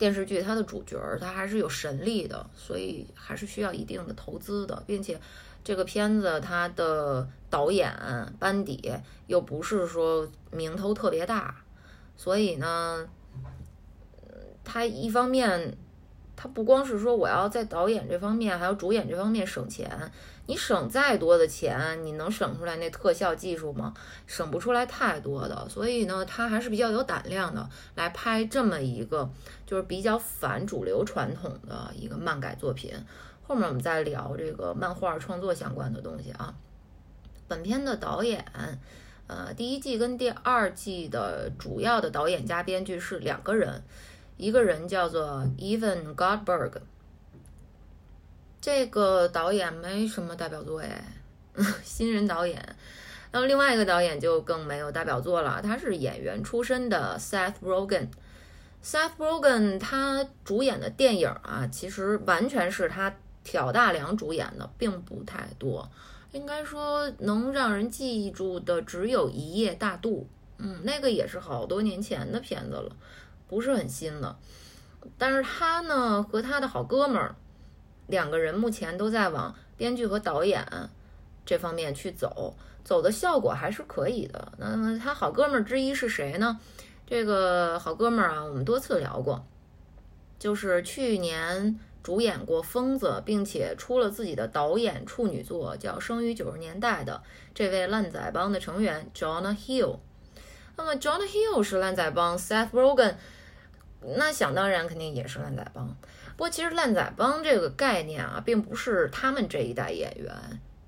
电视剧它的主角儿它还是有神力的，所以还是需要一定的投资的，并且。这个片子它的导演班底又不是说名头特别大，所以呢，呃他一方面，他不光是说我要在导演这方面，还有主演这方面省钱。你省再多的钱，你能省出来那特效技术吗？省不出来太多的。所以呢，他还是比较有胆量的，来拍这么一个就是比较反主流传统的一个漫改作品。后面我们再聊这个漫画创作相关的东西啊。本片的导演，呃，第一季跟第二季的主要的导演加编剧是两个人，一个人叫做 Evan Goldberg，这个导演没什么代表作哎，新人导演。那么另外一个导演就更没有代表作了，他是演员出身的 Seth Rogen。Seth Rogen 他主演的电影啊，其实完全是他挑大梁主演的，并不太多。应该说能让人记住的只有一夜大肚，嗯，那个也是好多年前的片子了，不是很新了。但是他呢和他的好哥们儿两个人目前都在往编剧和导演这方面去走，走的效果还是可以的。那么他好哥们儿之一是谁呢？这个好哥们儿啊，我们多次聊过，就是去年。主演过《疯子》，并且出了自己的导演处女作，叫《生于九十年代》的这位烂仔帮的成员 John Hill。那么 John Hill 是烂仔帮，Seth Rogen 那想当然肯定也是烂仔帮。不过其实烂仔帮这个概念啊，并不是他们这一代演员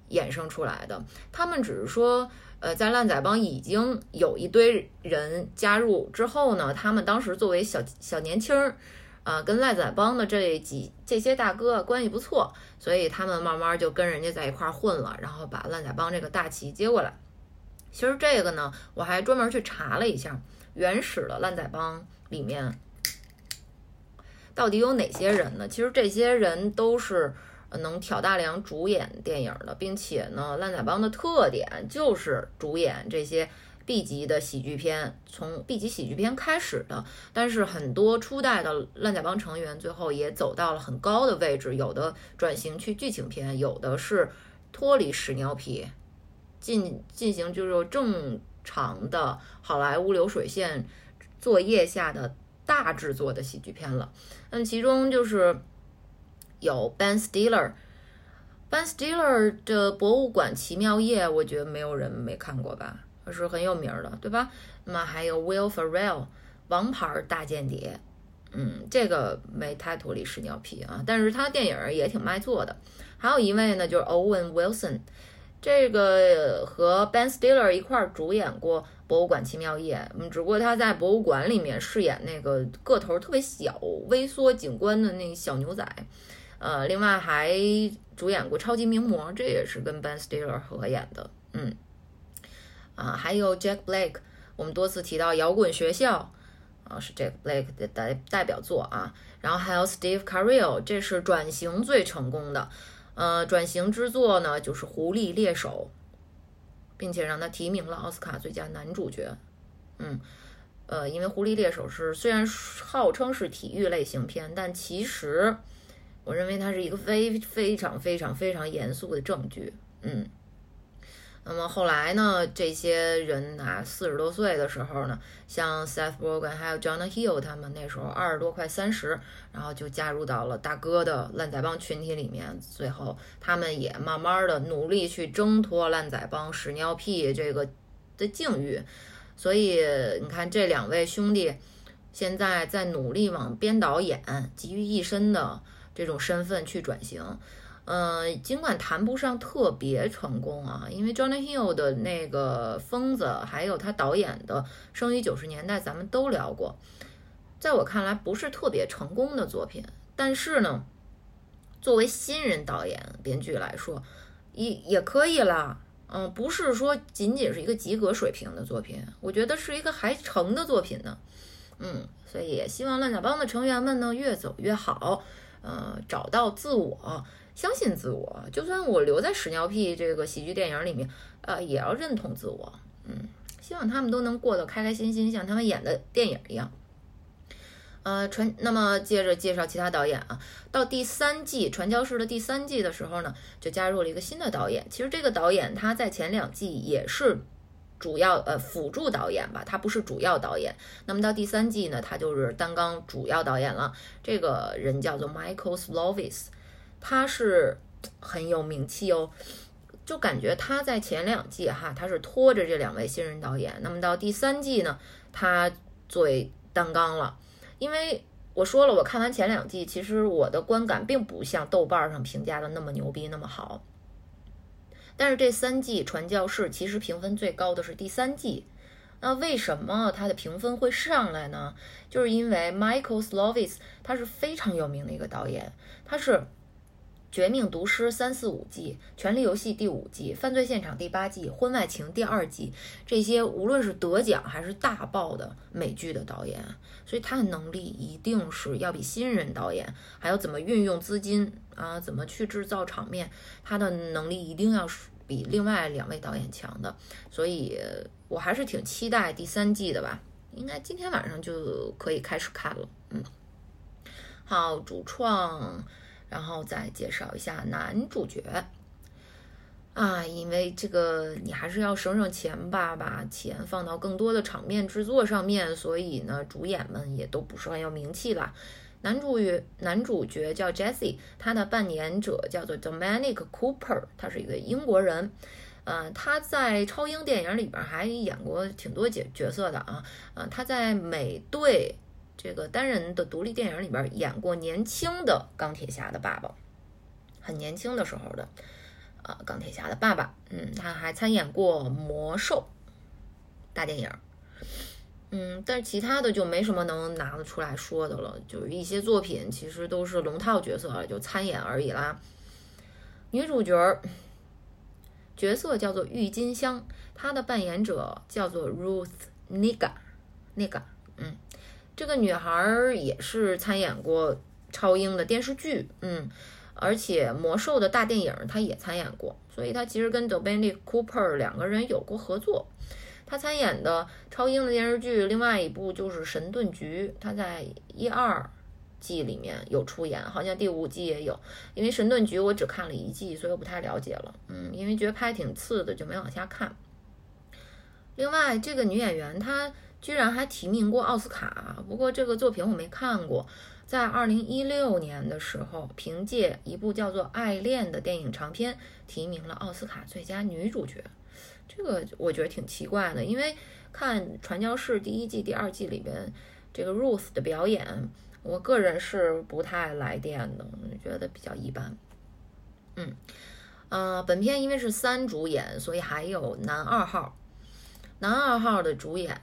衍生出来的，他们只是说，呃，在烂仔帮已经有一堆人加入之后呢，他们当时作为小小年轻儿。啊，跟烂仔帮的这几这些大哥关系不错，所以他们慢慢就跟人家在一块混了，然后把烂仔帮这个大旗接过来。其实这个呢，我还专门去查了一下，原始的烂仔帮里面到底有哪些人呢？其实这些人都是能挑大梁主演电影的，并且呢，烂仔帮的特点就是主演这些。B 级的喜剧片，从 B 级喜剧片开始的，但是很多初代的烂仔帮成员最后也走到了很高的位置，有的转型去剧情片，有的是脱离屎尿屁，进进行就是正常的好莱坞流水线作业下的大制作的喜剧片了。那其中就是有 Ben Stiller，Ben Stiller 的《博物馆奇妙夜》，我觉得没有人没看过吧。是很有名的，对吧？那么还有 Will Ferrell，王牌大间谍，嗯，这个没太脱离屎尿屁啊，但是他电影也挺卖座的。还有一位呢，就是 Owen Wilson，这个和 Ben Stiller 一块儿主演过《博物馆奇妙夜》，嗯，只不过他在博物馆里面饰演那个个头特别小、微缩景观的那小牛仔，呃，另外还主演过《超级名模》，这也是跟 Ben Stiller 合演的，嗯。啊，还有 Jack Blake，我们多次提到《摇滚学校》，啊是 Jack Blake 的代代表作啊。然后还有 Steve Carell，这是转型最成功的，呃，转型之作呢就是《狐狸猎手》，并且让他提名了奥斯卡最佳男主角。嗯，呃，因为《狐狸猎手》是虽然号称是体育类型片，但其实我认为它是一个非非常非常非常严肃的正剧。嗯。那么后来呢？这些人啊，四十多岁的时候呢，像 Seth Rogen 还有 Jonah Hill 他们那时候二十多快三十，然后就加入到了大哥的烂仔帮群体里面。最后他们也慢慢的努力去挣脱烂仔帮屎尿屁这个的境遇。所以你看这两位兄弟现在在努力往编导演集于一身的这种身份去转型。嗯，尽管谈不上特别成功啊，因为 Jonah Hill 的那个疯子，还有他导演的《生于九十年代》，咱们都聊过，在我看来不是特别成功的作品。但是呢，作为新人导演、编剧来说，也也可以啦。嗯，不是说仅仅是一个及格水平的作品，我觉得是一个还成的作品呢。嗯，所以也希望烂仔帮的成员们呢越走越好，呃，找到自我。相信自我，就算我留在屎尿屁这个喜剧电影里面，呃，也要认同自我。嗯，希望他们都能过得开开心心，像他们演的电影一样。呃，传，那么接着介绍其他导演啊。到第三季《传教士》的第三季的时候呢，就加入了一个新的导演。其实这个导演他在前两季也是主要呃辅助导演吧，他不是主要导演。那么到第三季呢，他就是担纲主要导演了。这个人叫做 Michael Slovis，他是很有名气哦。就感觉他在前两季哈，他是拖着这两位新人导演。那么到第三季呢，他作为担纲了。因为我说了，我看完前两季，其实我的观感并不像豆瓣上评价的那么牛逼那么好。但是这三季《传教士》其实评分最高的是第三季。那为什么它的评分会上来呢？就是因为 Michael Slovis 他是非常有名的一个导演，他是。《绝命毒师》三四五季，《权力游戏》第五季，《犯罪现场》第八季，《婚外情》第二季，这些无论是得奖还是大爆的美剧的导演，所以他的能力一定是要比新人导演还有怎么运用资金啊，怎么去制造场面，他的能力一定要是比另外两位导演强的。所以我还是挺期待第三季的吧，应该今天晚上就可以开始看了。嗯，好，主创。然后再介绍一下男主角啊，因为这个你还是要省省钱吧，把钱放到更多的场面制作上面，所以呢，主演们也都不是很有名气了。男主角男主角叫 Jesse，他的扮演者叫做 Dominic Cooper，他是一个英国人。嗯，他在超英电影里边还演过挺多角角色的啊。嗯，他在美队。这个单人的独立电影里边演过年轻的钢铁侠的爸爸，很年轻的时候的，啊，钢铁侠的爸爸，嗯，他还参演过魔兽大电影，嗯，但是其他的就没什么能拿得出来说的了，就是一些作品其实都是龙套角色，就参演而已啦。女主角角色叫做郁金香，她的扮演者叫做 Ruth Nega，Nega，嗯。这个女孩儿也是参演过超英的电视剧，嗯，而且魔兽的大电影她也参演过，所以她其实跟 Dominic Cooper 两个人有过合作。她参演的超英的电视剧，另外一部就是《神盾局》，她在一二季里面有出演，好像第五季也有。因为《神盾局》我只看了一季，所以我不太了解了，嗯，因为觉得拍挺次的，就没往下看。另外，这个女演员她。居然还提名过奥斯卡，不过这个作品我没看过。在二零一六年的时候，凭借一部叫做《爱恋》的电影长片，提名了奥斯卡最佳女主角。这个我觉得挺奇怪的，因为看《传教士》第一季、第二季里边这个 Ruth 的表演，我个人是不太来电的，觉得比较一般。嗯，呃，本片因为是三主演，所以还有男二号。男二号的主演。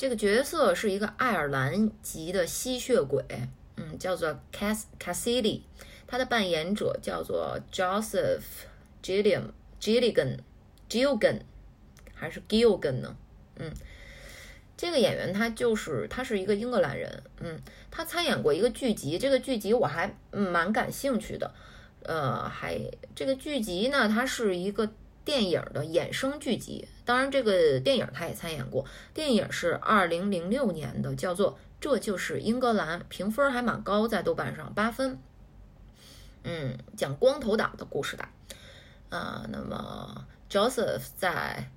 这个角色是一个爱尔兰籍的吸血鬼，嗯，叫做 Cass Cassidy，他的扮演者叫做 Joseph Gilliam Gilligan Gilligan 还是 Gilligan 呢？嗯，这个演员他就是他是一个英格兰人，嗯，他参演过一个剧集，这个剧集我还蛮感兴趣的，呃，还这个剧集呢，它是一个。电影的衍生剧集，当然这个电影他也参演过。电影是二零零六年的，叫做《这就是英格兰》，评分还蛮高，在豆瓣上八分。嗯，讲光头党的故事的。啊，那么 Joseph 在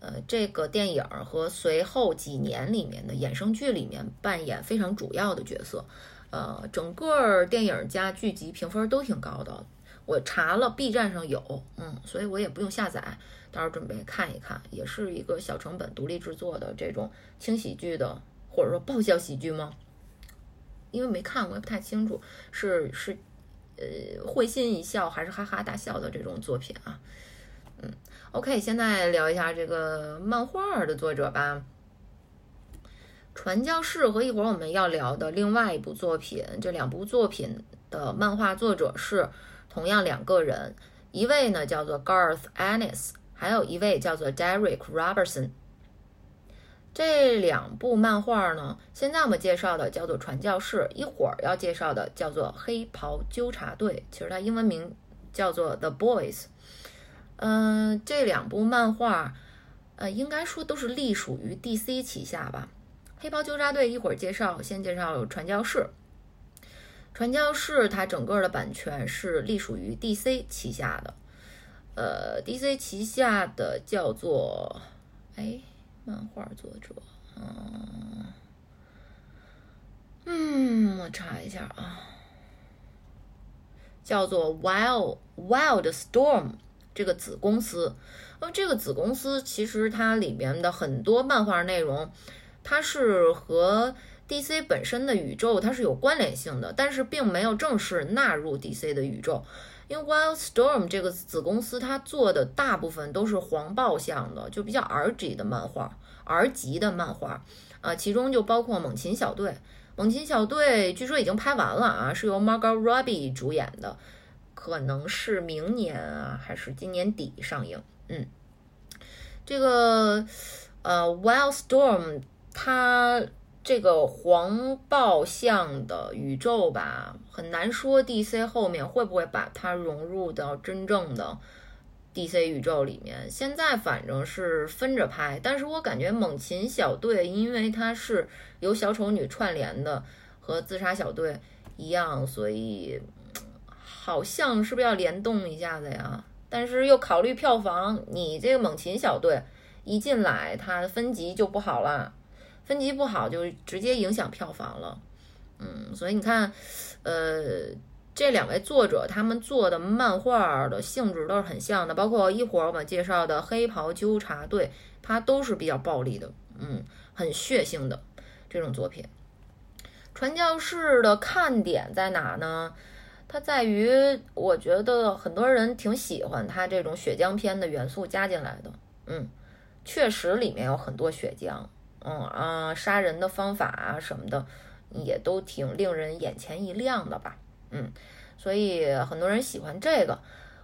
呃这个电影和随后几年里面的衍生剧里面扮演非常主要的角色。呃，整个电影加剧集评分都挺高的。我查了，B 站上有，嗯，所以我也不用下载，到时候准备看一看，也是一个小成本独立制作的这种轻喜剧的，或者说爆笑喜剧吗？因为没看过，也不太清楚，是是，呃，会心一笑还是哈哈大笑的这种作品啊？嗯，OK，现在聊一下这个漫画的作者吧，《传教士》和一会儿我们要聊的另外一部作品，这两部作品的漫画作者是。同样两个人，一位呢叫做 Garth Ennis，还有一位叫做 Derek Robertson。这两部漫画呢，现在我们介绍的叫做《传教士》，一会儿要介绍的叫做《黑袍纠察队》，其实它英文名叫做 The Boys。嗯，这两部漫画，呃，应该说都是隶属于 DC 旗下吧。《黑袍纠察队》一会儿介绍，先介绍《传教士》。传教士它整个的版权是隶属于 DC 旗下的，呃，DC 旗下的叫做，哎，漫画作者，嗯，嗯，我查一下啊，叫做 Wild Wild Storm 这个子公司。那么，这个子公司其实它里面的很多漫画内容，它是和 DC 本身的宇宙它是有关联性的，但是并没有正式纳入 DC 的宇宙。因为 Wildstorm 这个子公司，它做的大部分都是黄暴向的，就比较 R 级的漫画，R 级的漫画，啊，其中就包括猛禽小队。猛禽小队据说已经拍完了啊，是由 Margot Robbie 主演的，可能是明年啊，还是今年底上映。嗯，这个呃，Wildstorm 它。这个黄暴向的宇宙吧，很难说 DC 后面会不会把它融入到真正的 DC 宇宙里面。现在反正是分着拍，但是我感觉猛禽小队，因为它是由小丑女串联的，和自杀小队一样，所以好像是不是要联动一下子呀？但是又考虑票房，你这个猛禽小队一进来，它分级就不好了。分级不好就直接影响票房了，嗯，所以你看，呃，这两位作者他们做的漫画的性质都是很像的，包括一会儿我们介绍的《黑袍纠察队》，它都是比较暴力的，嗯，很血腥的这种作品。传教士的看点在哪呢？它在于，我觉得很多人挺喜欢它这种血浆片的元素加进来的，嗯，确实里面有很多血浆。嗯啊，杀人的方法啊什么的，也都挺令人眼前一亮的吧？嗯，所以很多人喜欢这个。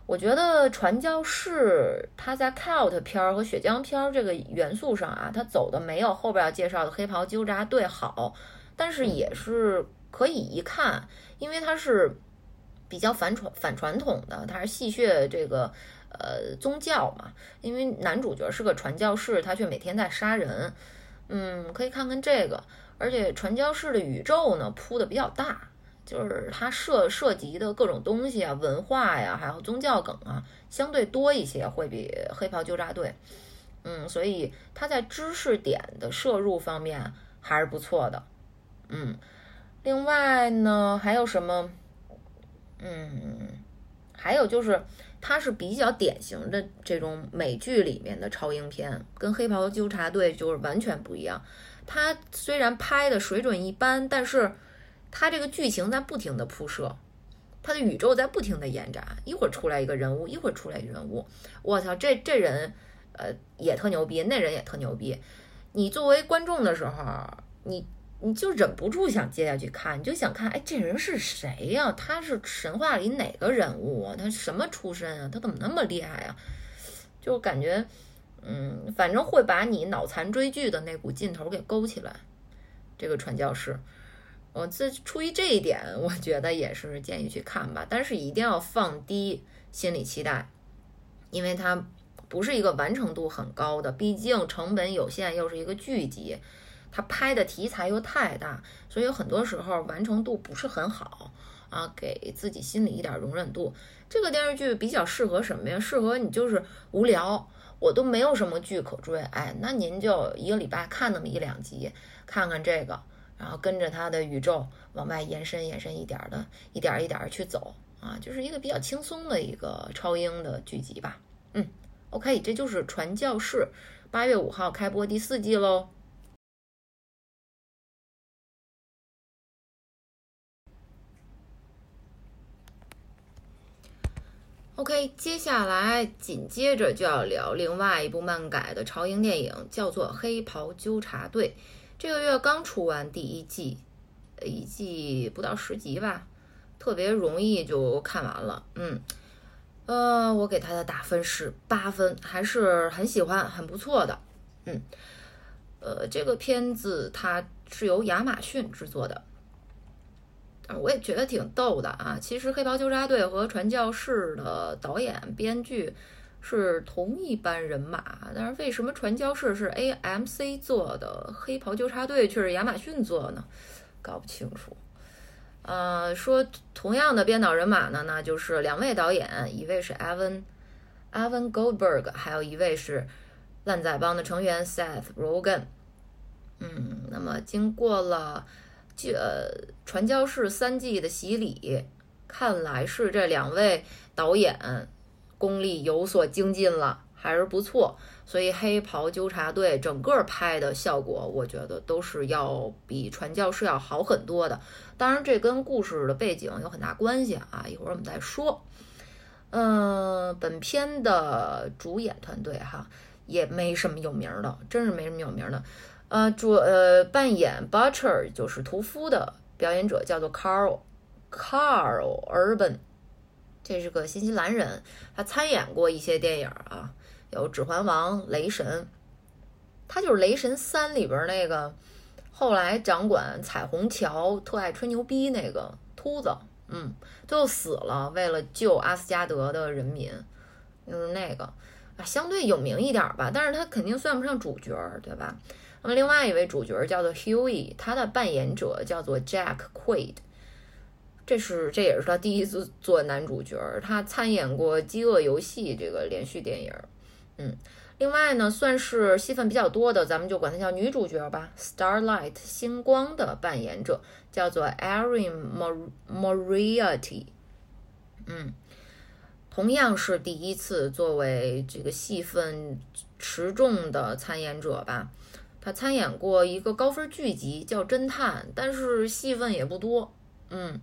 我觉得传教士他在 cult 片儿和血浆片儿这个元素上啊，他走的没有后边要介绍的黑袍纠察队好，但是也是可以一看，因为它是比较反传反传统的，它是戏谑这个呃宗教嘛。因为男主角是个传教士，他却每天在杀人。嗯，可以看看这个，而且传教士的宇宙呢铺的比较大，就是它涉涉及的各种东西啊、文化呀，还有宗教梗啊，相对多一些，会比黑袍纠察队。嗯，所以它在知识点的摄入方面还是不错的。嗯，另外呢，还有什么？嗯，还有就是。它是比较典型的这种美剧里面的超英片，跟《黑袍纠察队》就是完全不一样。它虽然拍的水准一般，但是它这个剧情在不停的铺设，它的宇宙在不停的延展，一会儿出来一个人物，一会儿出来一个人物，我操，这这人呃也特牛逼，那人也特牛逼。你作为观众的时候，你。你就忍不住想接下去看，你就想看，哎，这人是谁呀？他是神话里哪个人物啊？他什么出身啊？他怎么那么厉害呀？就感觉，嗯，反正会把你脑残追剧的那股劲头给勾起来。这个传教士，我这出于这一点，我觉得也是建议去看吧。但是一定要放低心理期待，因为它不是一个完成度很高的，毕竟成本有限，又是一个剧集。他拍的题材又太大，所以有很多时候完成度不是很好啊，给自己心里一点容忍度。这个电视剧比较适合什么呀？适合你就是无聊，我都没有什么剧可追，哎，那您就一个礼拜看那么一两集，看看这个，然后跟着他的宇宙往外延伸延伸一点的，一点一点去走啊，就是一个比较轻松的一个超英的剧集吧。嗯，OK，这就是传教士，八月五号开播第四季喽。OK，接下来紧接着就要聊另外一部漫改的潮英电影，叫做《黑袍纠察队》。这个月刚出完第一季，一季不到十集吧，特别容易就看完了。嗯，呃，我给他的打分是八分，还是很喜欢，很不错的。嗯，呃，这个片子它是由亚马逊制作的。我也觉得挺逗的啊！其实《黑袍纠察队》和《传教士》的导演、编剧是同一班人马，但是为什么《传教士》是 AMC 做的，《黑袍纠察队》却是亚马逊做呢？搞不清楚。呃，说同样的编导人马呢，那就是两位导演，一位是 Evan Evan Goldberg，还有一位是烂仔帮的成员 Seth Rogen。嗯，那么经过了这传教士三季的洗礼，看来是这两位导演功力有所精进了，还是不错。所以黑袍纠察队整个拍的效果，我觉得都是要比传教士要好很多的。当然，这跟故事的背景有很大关系啊，一会儿我们再说。嗯，本片的主演团队哈也没什么有名的，真是没什么有名的。呃，主呃扮演 Butcher 就是屠夫的表演者叫做 Carl Carl Urban，这是个新西兰人，他参演过一些电影啊。有《指环王》《雷神》，他就是《雷神三》里边那个后来掌管彩虹桥、特爱吹牛逼那个秃子，嗯，最后死了，为了救阿斯加德的人民，就是那个啊，相对有名一点吧，但是他肯定算不上主角，对吧？那么另外一位主角叫做 Hughie，他的扮演者叫做 Jack Quaid，这是这也是他第一次做男主角，他参演过《饥饿游戏》这个连续电影。嗯，另外呢，算是戏份比较多的，咱们就管他叫女主角吧。Starlight 星光的扮演者叫做 Erin Moriarty，嗯，同样是第一次作为这个戏份持重的参演者吧。他参演过一个高分剧集叫《侦探》，但是戏份也不多。嗯。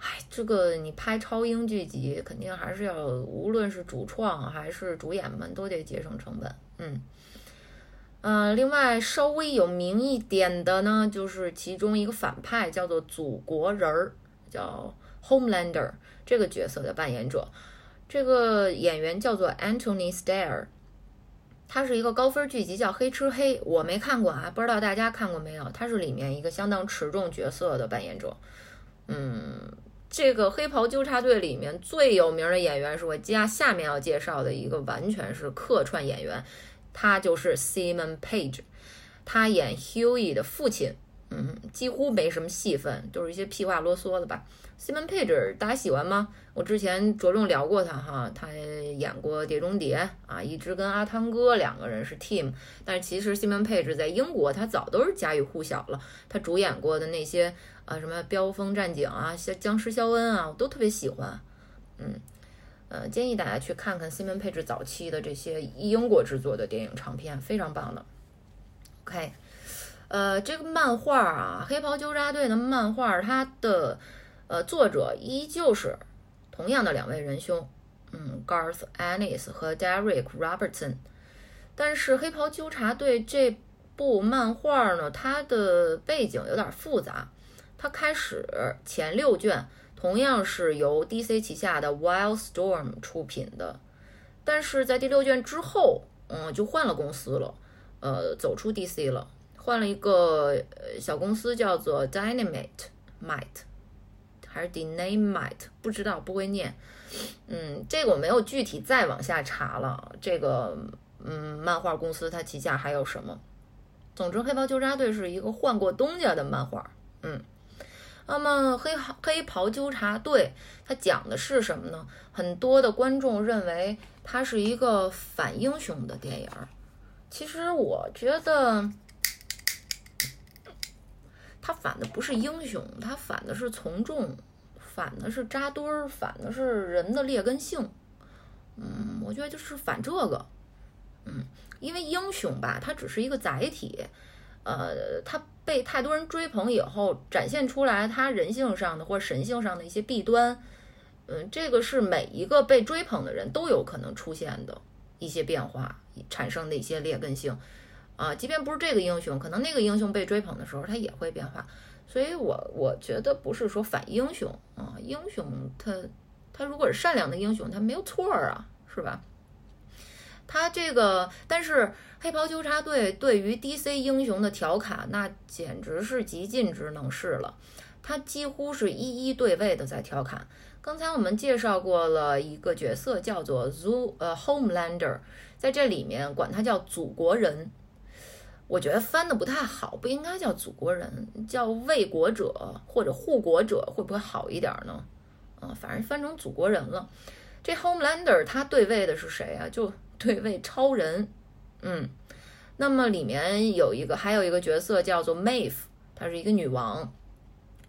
哎，这个你拍超英剧集，肯定还是要，无论是主创还是主演们，都得节省成本。嗯，呃，另外稍微有名一点的呢，就是其中一个反派叫做祖国人儿，叫 Homelander 这个角色的扮演者，这个演员叫做 Anthony Starr，他是一个高分剧集叫《黑吃黑》，我没看过啊，不知道大家看过没有？他是里面一个相当持重角色的扮演者，嗯。这个黑袍纠察队里面最有名的演员是我家下面要介绍的一个，完全是客串演员，他就是 Simon Page，他演 Hughie 的父亲，嗯，几乎没什么戏份，都是一些屁话啰嗦的吧。Simon Page 大家喜欢吗？我之前着重聊过他哈，他演过《碟中谍》啊，一直跟阿汤哥两个人是 team，但是其实 Simon Page 在英国他早都是家喻户晓了，他主演过的那些。啊，什么飙风战警啊，像僵尸肖恩啊，我都特别喜欢。嗯，呃，建议大家去看看西门佩置早期的这些英国制作的电影长片，非常棒的。OK，呃，这个漫画啊，《黑袍纠察队》的漫画，它的呃作者依旧是同样的两位仁兄，嗯，Garth Ennis 和 Derek Robertson。但是《黑袍纠察队》这部漫画呢，它的背景有点复杂。它开始前六卷同样是由 DC 旗下的 Wildstorm 出品的，但是在第六卷之后，嗯，就换了公司了，呃，走出 DC 了，换了一个小公司叫做 Dynamite Might，还是 Dynamite，不知道，不会念，嗯，这个我没有具体再往下查了，这个嗯，漫画公司它旗下还有什么？总之，黑袍纠察队是一个换过东家的漫画，嗯。那么黑黑袍纠察队，它讲的是什么呢？很多的观众认为它是一个反英雄的电影。其实我觉得，它反的不是英雄，它反的是从众，反的是扎堆儿，反的是人的劣根性。嗯，我觉得就是反这个。嗯，因为英雄吧，它只是一个载体。呃，他被太多人追捧以后，展现出来他人性上的或神性上的一些弊端，嗯，这个是每一个被追捧的人都有可能出现的一些变化，产生的一些劣根性，啊，即便不是这个英雄，可能那个英雄被追捧的时候，他也会变化。所以我我觉得不是说反英雄啊，英雄他他如果是善良的英雄，他没有错啊，是吧？他这个，但是黑袍纠察队对于 DC 英雄的调侃，那简直是极尽之能事了。他几乎是一一对位的在调侃。刚才我们介绍过了一个角色，叫做 Zoo 呃 Homelander，在这里面管他叫祖国人。我觉得翻的不太好，不应该叫祖国人，叫卫国者或者护国者会不会好一点呢？嗯，反正翻成祖国人了。这 Homelander 他对位的是谁啊？就 对位超人，嗯，那么里面有一个还有一个角色叫做 Maeve，她是一个女王，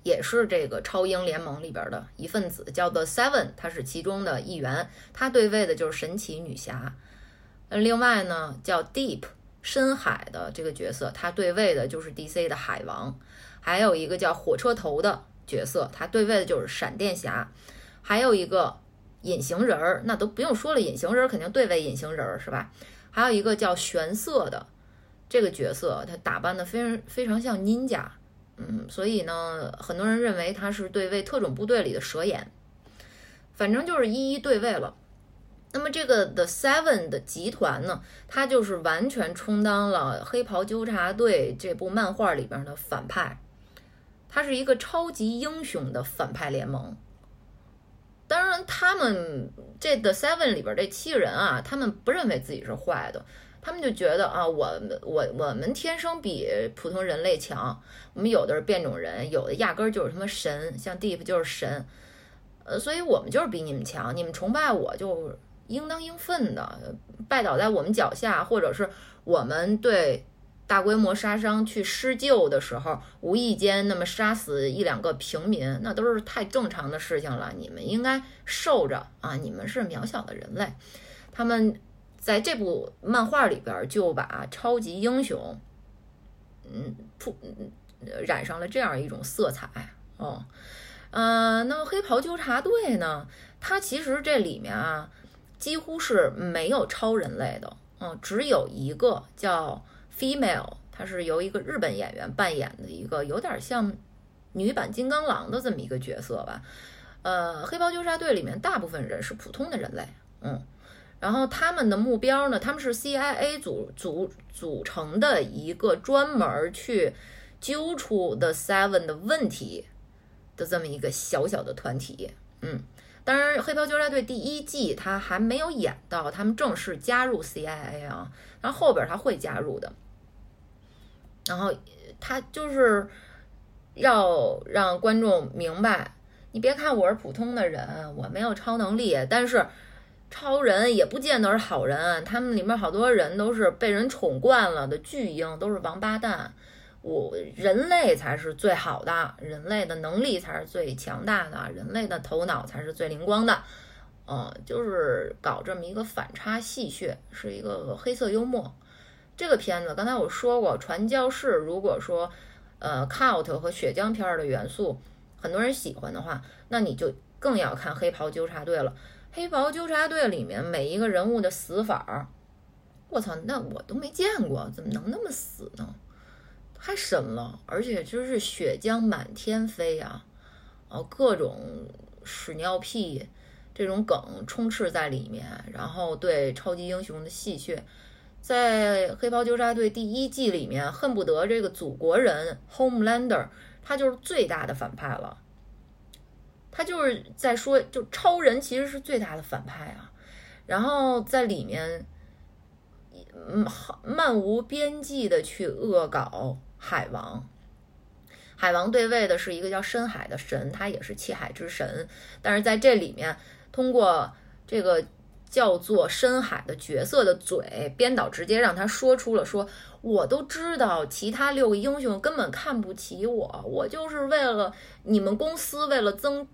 也是这个超英联盟里边的一份子，叫 The Seven，她是其中的一员，她对位的就是神奇女侠。呃，另外呢叫 Deep 深海的这个角色，他对位的就是 DC 的海王。还有一个叫火车头的角色，他对位的就是闪电侠。还有一个隐形人儿，那都不用说了，隐形人肯定对位隐形人儿是吧？还有一个叫玄色的这个角色，他打扮的非常非常像 ninja，嗯，所以呢，很多人认为他是对位特种部队里的蛇眼。反正就是一一对位了。那么这个 The Seven 的集团呢，它就是完全充当了《黑袍纠察队》这部漫画里边的反派，它是一个超级英雄的反派联盟。当然，他们这 The Seven 里边这七个人啊，他们不认为自己是坏的，他们就觉得啊，我们我我们天生比普通人类强，我们有的是变种人，有的压根儿就是他妈神，像 Deep 就是神，呃，所以我们就是比你们强，你们崇拜我就。应当应分的，拜倒在我们脚下，或者是我们对大规模杀伤去施救的时候，无意间那么杀死一两个平民，那都是太正常的事情了。你们应该受着啊！你们是渺小的人类。他们在这部漫画里边就把超级英雄，嗯，铺染上了这样一种色彩哦。呃，那么黑袍纠察队呢？它其实这里面啊。几乎是没有超人类的，嗯，只有一个叫 Female，她是由一个日本演员扮演的一个有点像女版金刚狼的这么一个角色吧。呃，黑袍纠察队里面大部分人是普通的人类，嗯，然后他们的目标呢，他们是 CIA 组组组成的一个专门去揪出 The Seven 的问题的这么一个小小的团体，嗯。当然，《黑袍纠察队》第一季他还没有演到他们正式加入 CIA 啊，然后后边他会加入的。然后他就是要让观众明白，你别看我是普通的人，我没有超能力，但是超人也不见得是好人，他们里面好多人都是被人宠惯了的巨婴，都是王八蛋。我人类才是最好的，人类的能力才是最强大的，人类的头脑才是最灵光的，嗯，就是搞这么一个反差戏谑，是一个黑色幽默。这个片子刚才我说过，传教士如果说呃 cult 和血浆片的元素很多人喜欢的话，那你就更要看黑袍纠察队了。黑袍纠察队里面每一个人物的死法儿，我操，那我都没见过，怎么能那么死呢？太神了，而且就是血浆满天飞啊，哦，各种屎尿屁这种梗充斥在里面，然后对超级英雄的戏谑，在《黑袍纠察队》第一季里面，恨不得这个祖国人 Homelander 他就是最大的反派了，他就是在说，就超人其实是最大的反派啊，然后在里面，嗯，漫无边际的去恶搞。海王，海王对位的是一个叫深海的神，他也是气海之神。但是在这里面，通过这个叫做深海的角色的嘴，编导直接让他说出了：说我都知道，其他六个英雄根本看不起我，我就是为了你们公司，为了增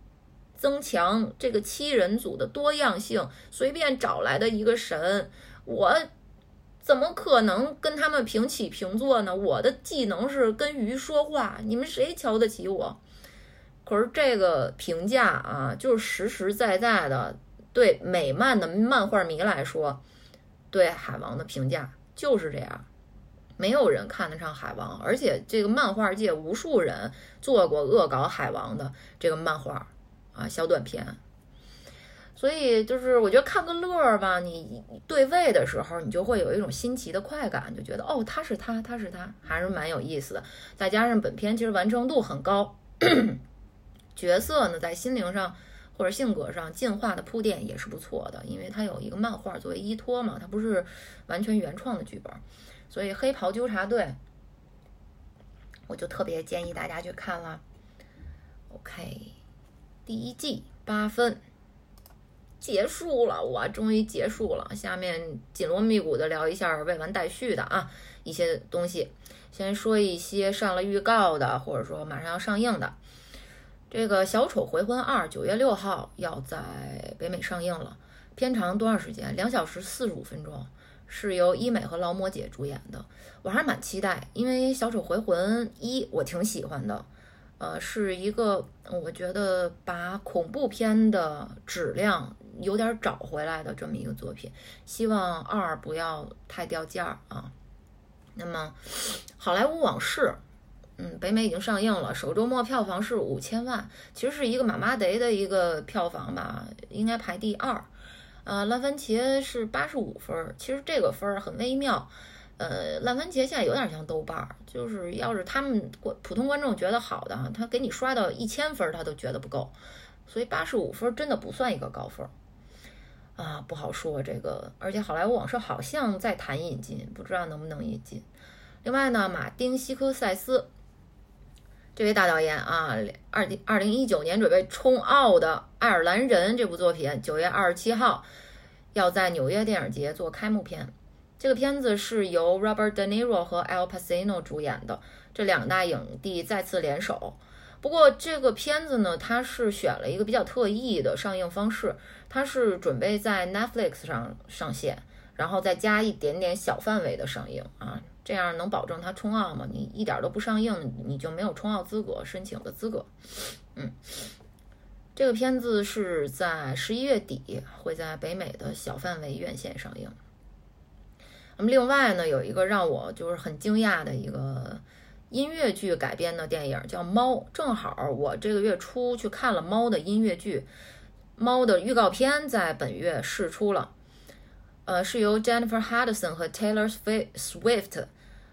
增强这个七人组的多样性，随便找来的一个神，我。怎么可能跟他们平起平坐呢？我的技能是跟鱼说话，你们谁瞧得起我？可是这个评价啊，就是实实在在的对美漫的漫画迷来说，对海王的评价就是这样。没有人看得上海王，而且这个漫画界无数人做过恶搞海王的这个漫画啊，小短片。所以就是我觉得看个乐儿吧，你对位的时候，你就会有一种新奇的快感，就觉得哦，他是他，他是他，还是蛮有意思的。再加上本片其实完成度很高，角色呢在心灵上或者性格上进化的铺垫也是不错的，因为它有一个漫画作为依托嘛，它不是完全原创的剧本。所以《黑袍纠察队》，我就特别建议大家去看了。OK，第一季八分。结束了，哇，终于结束了。下面紧锣密鼓的聊一下未完待续的啊一些东西。先说一些上了预告的，或者说马上要上映的。这个《小丑回魂二》九月六号要在北美上映了，片长多长时间？两小时四十五分钟，是由伊美和劳模姐主演的。我还是蛮期待，因为《小丑回魂一》我挺喜欢的，呃，是一个我觉得把恐怖片的质量有点找回来的这么一个作品。希望二不要太掉价儿啊。那么，《好莱坞往事》。嗯，北美已经上映了，首周末票房是五千万，其实是一个马马得的一个票房吧，应该排第二。呃，烂番茄是八十五分，其实这个分儿很微妙。呃，烂番茄现在有点像豆瓣儿，就是要是他们观普通观众觉得好的，他给你刷到一千分，他都觉得不够，所以八十五分真的不算一个高分。啊，不好说这个，而且好莱坞往事好像在谈引进，不知道能不能引进。另外呢，马丁西科塞斯。这位大导演啊，二零二零一九年准备冲奥的《爱尔兰人》这部作品，九月二十七号要在纽约电影节做开幕片。这个片子是由 Robert De Niro 和 Al Pacino 主演的，这两大影帝再次联手。不过这个片子呢，它是选了一个比较特异的上映方式，它是准备在 Netflix 上上线，然后再加一点点小范围的上映啊。这样能保证它冲奥吗？你一点都不上映，你就没有冲奥资格申请的资格。嗯，这个片子是在十一月底会在北美的小范围院线上映。那么另外呢，有一个让我就是很惊讶的一个音乐剧改编的电影叫《猫》，正好我这个月初去看了《猫》的音乐剧，《猫》的预告片在本月试出了。呃，是由 Jennifer Hudson 和 Taylor Swift。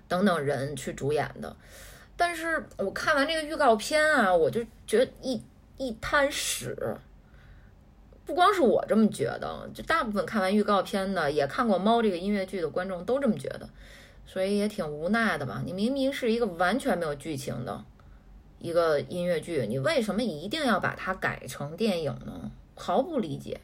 等等人去主演的，但是我看完这个预告片啊，我就觉得一一滩屎。不光是我这么觉得，就大部分看完预告片的，也看过《猫》这个音乐剧的观众都这么觉得，所以也挺无奈的吧？你明明是一个完全没有剧情的一个音乐剧，你为什么一定要把它改成电影呢？毫不理解。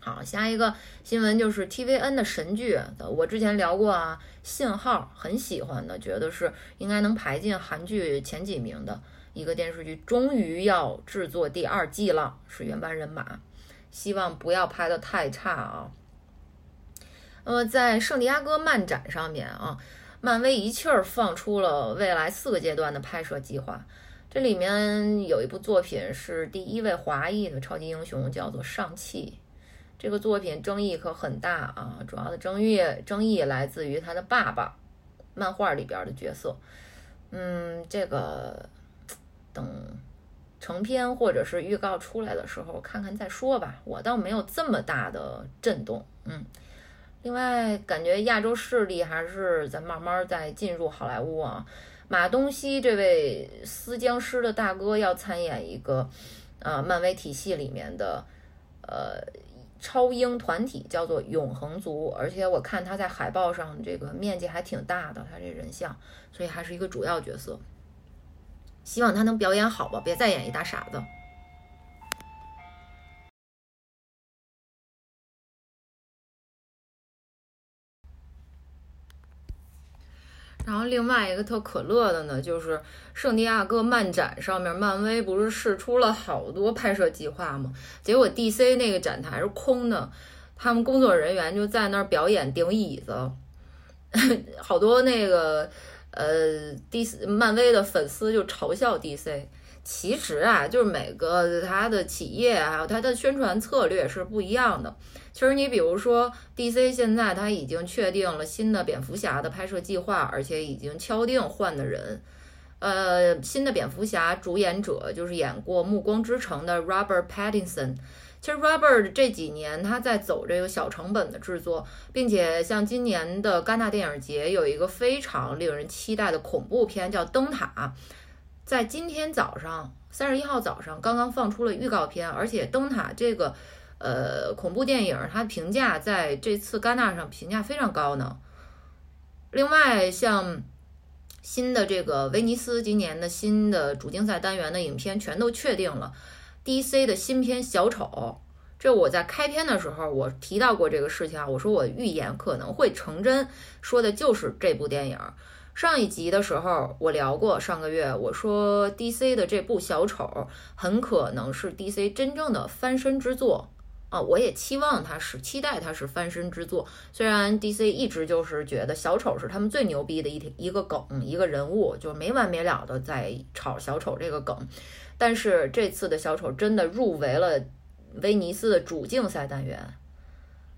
好，下一个新闻就是 TVN 的神剧，我之前聊过啊，信号很喜欢的，觉得是应该能排进韩剧前几名的一个电视剧，终于要制作第二季了，是原班人马，希望不要拍的太差啊。那么在圣地亚哥漫展上面啊，漫威一气儿放出了未来四个阶段的拍摄计划，这里面有一部作品是第一位华裔的超级英雄，叫做上汽。这个作品争议可很大啊，主要的争议争议来自于他的爸爸，漫画里边的角色。嗯，这个等成片或者是预告出来的时候看看再说吧。我倒没有这么大的震动。嗯，另外感觉亚洲势力还是在慢慢在进入好莱坞啊。马东锡这位撕僵尸的大哥要参演一个呃漫威体系里面的呃。超英团体叫做永恒族，而且我看他在海报上这个面积还挺大的，他这人像，所以还是一个主要角色。希望他能表演好吧，别再演一大傻子。然后另外一个特可乐的呢，就是圣地亚哥漫展上面，漫威不是试出了好多拍摄计划吗？结果 DC 那个展台是空的，他们工作人员就在那儿表演顶椅子，好多那个呃 DC 漫威的粉丝就嘲笑 DC。其实啊，就是每个它的企业还有它的宣传策略是不一样的。其实你比如说，DC 现在他已经确定了新的蝙蝠侠的拍摄计划，而且已经敲定换的人。呃，新的蝙蝠侠主演者就是演过《暮光之城》的 Robert Pattinson。其实 Robert 这几年他在走这个小成本的制作，并且像今年的戛纳电影节有一个非常令人期待的恐怖片叫《灯塔》。在今天早上，三十一号早上刚刚放出了预告片，而且《灯塔》这个呃恐怖电影，它评价在这次戛纳上评价非常高呢。另外，像新的这个威尼斯今年的新的主竞赛单元的影片全都确定了，DC 的新片《小丑》这我在开篇的时候我提到过这个事情啊，我说我预言可能会成真，说的就是这部电影。上一集的时候我聊过，上个月我说 DC 的这部小丑很可能是 DC 真正的翻身之作啊，我也期望它是，期待它是翻身之作。虽然 DC 一直就是觉得小丑是他们最牛逼的一一个梗，一个人物，就没完没了的在炒小丑这个梗，但是这次的小丑真的入围了。威尼斯的主竞赛单元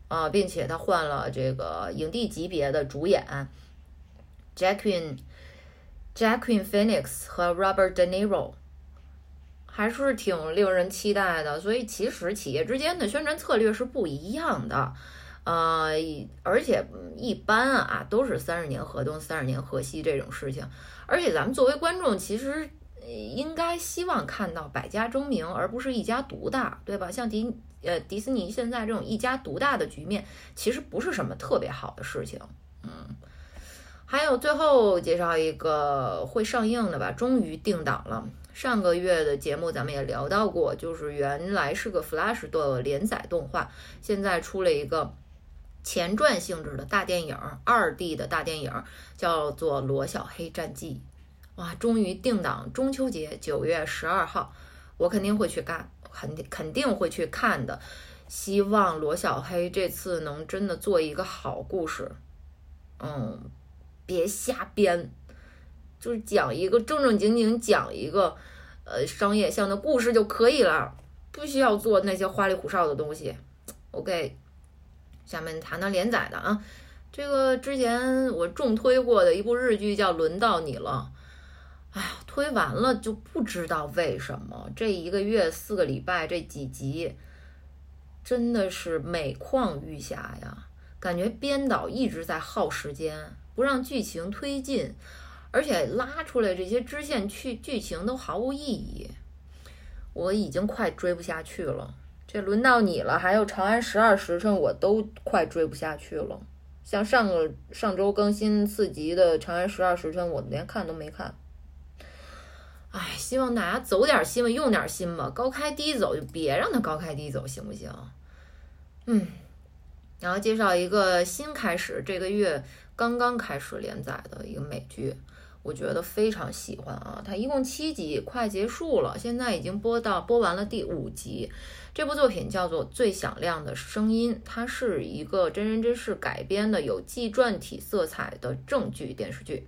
啊，并且他换了这个影帝级别的主演 j a c q u i n j a c q u i n Phoenix 和 Robert De Niro，还是挺令人期待的。所以其实企业之间的宣传策略是不一样的，呃，而且一般啊都是三十年河东三十年河西这种事情，而且咱们作为观众，其实。应该希望看到百家争鸣，而不是一家独大，对吧？像迪呃迪士尼现在这种一家独大的局面，其实不是什么特别好的事情。嗯，还有最后介绍一个会上映的吧，终于定档了。上个月的节目咱们也聊到过，就是原来是个 Flash 的连载动画，现在出了一个前传性质的大电影，二 D 的大电影，叫做《罗小黑战记》。哇，终于定档中秋节九月十二号，我肯定会去干，肯肯定会去看的。希望罗小黑这次能真的做一个好故事，嗯，别瞎编，就是讲一个正正经经讲一个呃商业向的故事就可以了，不需要做那些花里胡哨的东西。OK，下面谈谈连载的啊，这个之前我重推过的一部日剧叫《轮到你了》。哎呀，推完了就不知道为什么这一个月四个礼拜这几集，真的是每况愈下呀！感觉编导一直在耗时间，不让剧情推进，而且拉出来这些支线剧剧情都毫无意义。我已经快追不下去了，这轮到你了。还有《长安十二时辰》，我都快追不下去了。像上个上周更新四集的《长安十二时辰》，我连看都没看。哎，希望大家走点心吧，用点心吧。高开低走就别让它高开低走，行不行？嗯，然后介绍一个新开始，这个月刚刚开始连载的一个美剧，我觉得非常喜欢啊。它一共七集，快结束了，现在已经播到播完了第五集。这部作品叫做《最响亮的声音》，它是一个真人真事改编的有纪传体色彩的正剧电视剧。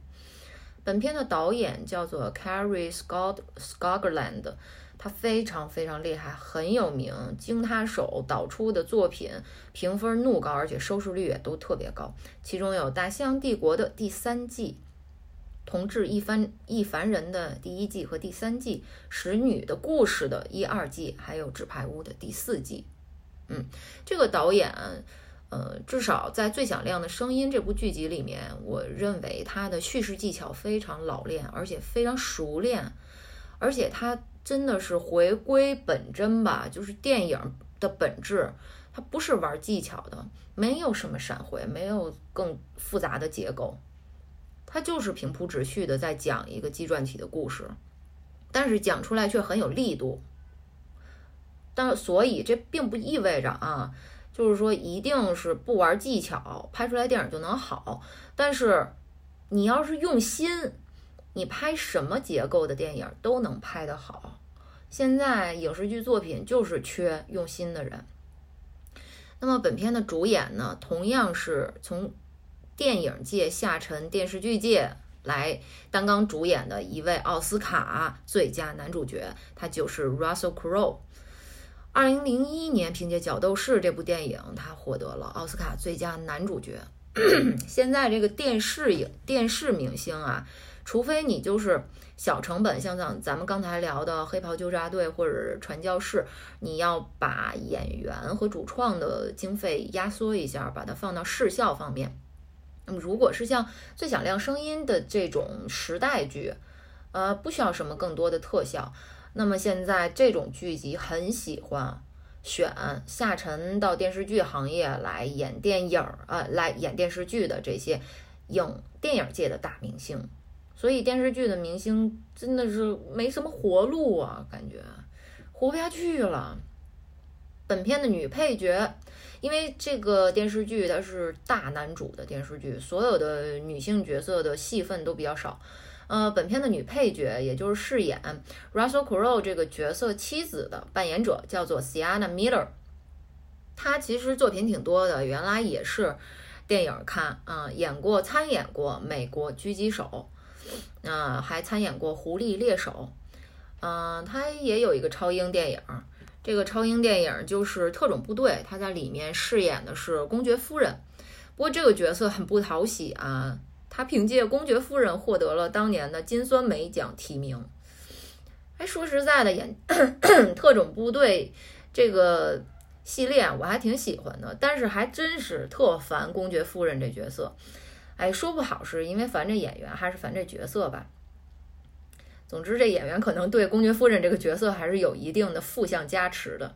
本片的导演叫做 Carrie Scott Scotland，他非常非常厉害，很有名，经他手导出的作品评分怒高，而且收视率也都特别高。其中有《大西洋帝国》的第三季，《同治一番一凡人》的第一季和第三季，《使女的故事》的一二季，还有《纸牌屋》的第四季。嗯，这个导演。呃，至少在《最响亮的声音》这部剧集里面，我认为他的叙事技巧非常老练，而且非常熟练，而且他真的是回归本真吧，就是电影的本质，它不是玩技巧的，没有什么闪回，没有更复杂的结构，它就是平铺直叙的在讲一个纪传体的故事，但是讲出来却很有力度。但所以这并不意味着啊。就是说，一定是不玩技巧，拍出来电影就能好。但是，你要是用心，你拍什么结构的电影都能拍得好。现在影视剧作品就是缺用心的人。那么，本片的主演呢，同样是从电影界下沉电视剧界来担纲主演的一位奥斯卡最佳男主角，他就是 Russell Crowe。二零零一年，凭借《角斗士》这部电影，他获得了奥斯卡最佳男主角。现在这个电视影电视明星啊，除非你就是小成本，像咱咱们刚才聊的《黑袍纠察队》或者《传教士》，你要把演员和主创的经费压缩一下，把它放到视效方面。那么，如果是像《最响亮声音》的这种时代剧，呃，不需要什么更多的特效。那么现在这种剧集很喜欢选下沉到电视剧行业来演电影儿啊，来演电视剧的这些影电影界的大明星，所以电视剧的明星真的是没什么活路啊，感觉活不下去了。本片的女配角，因为这个电视剧它是大男主的电视剧，所有的女性角色的戏份都比较少。呃，本片的女配角，也就是饰演 Russell Crowe 这个角色妻子的扮演者，叫做 Sienna Miller。她其实作品挺多的，原来也是电影看啊、演过参演过《美国狙击手》，啊、还参演过《狐狸猎手》。嗯、她也有一个超英电影，这个超英电影就是《特种部队》，他在里面饰演的是公爵夫人。不过这个角色很不讨喜啊，他凭借《公爵夫人》获得了当年的金酸梅奖提名。哎，说实在的，演 特种部队这个系列我还挺喜欢的，但是还真是特烦公爵夫人这角色。哎，说不好是因为烦这演员，还是烦这角色吧。总之，这演员可能对公爵夫人这个角色还是有一定的负向加持的。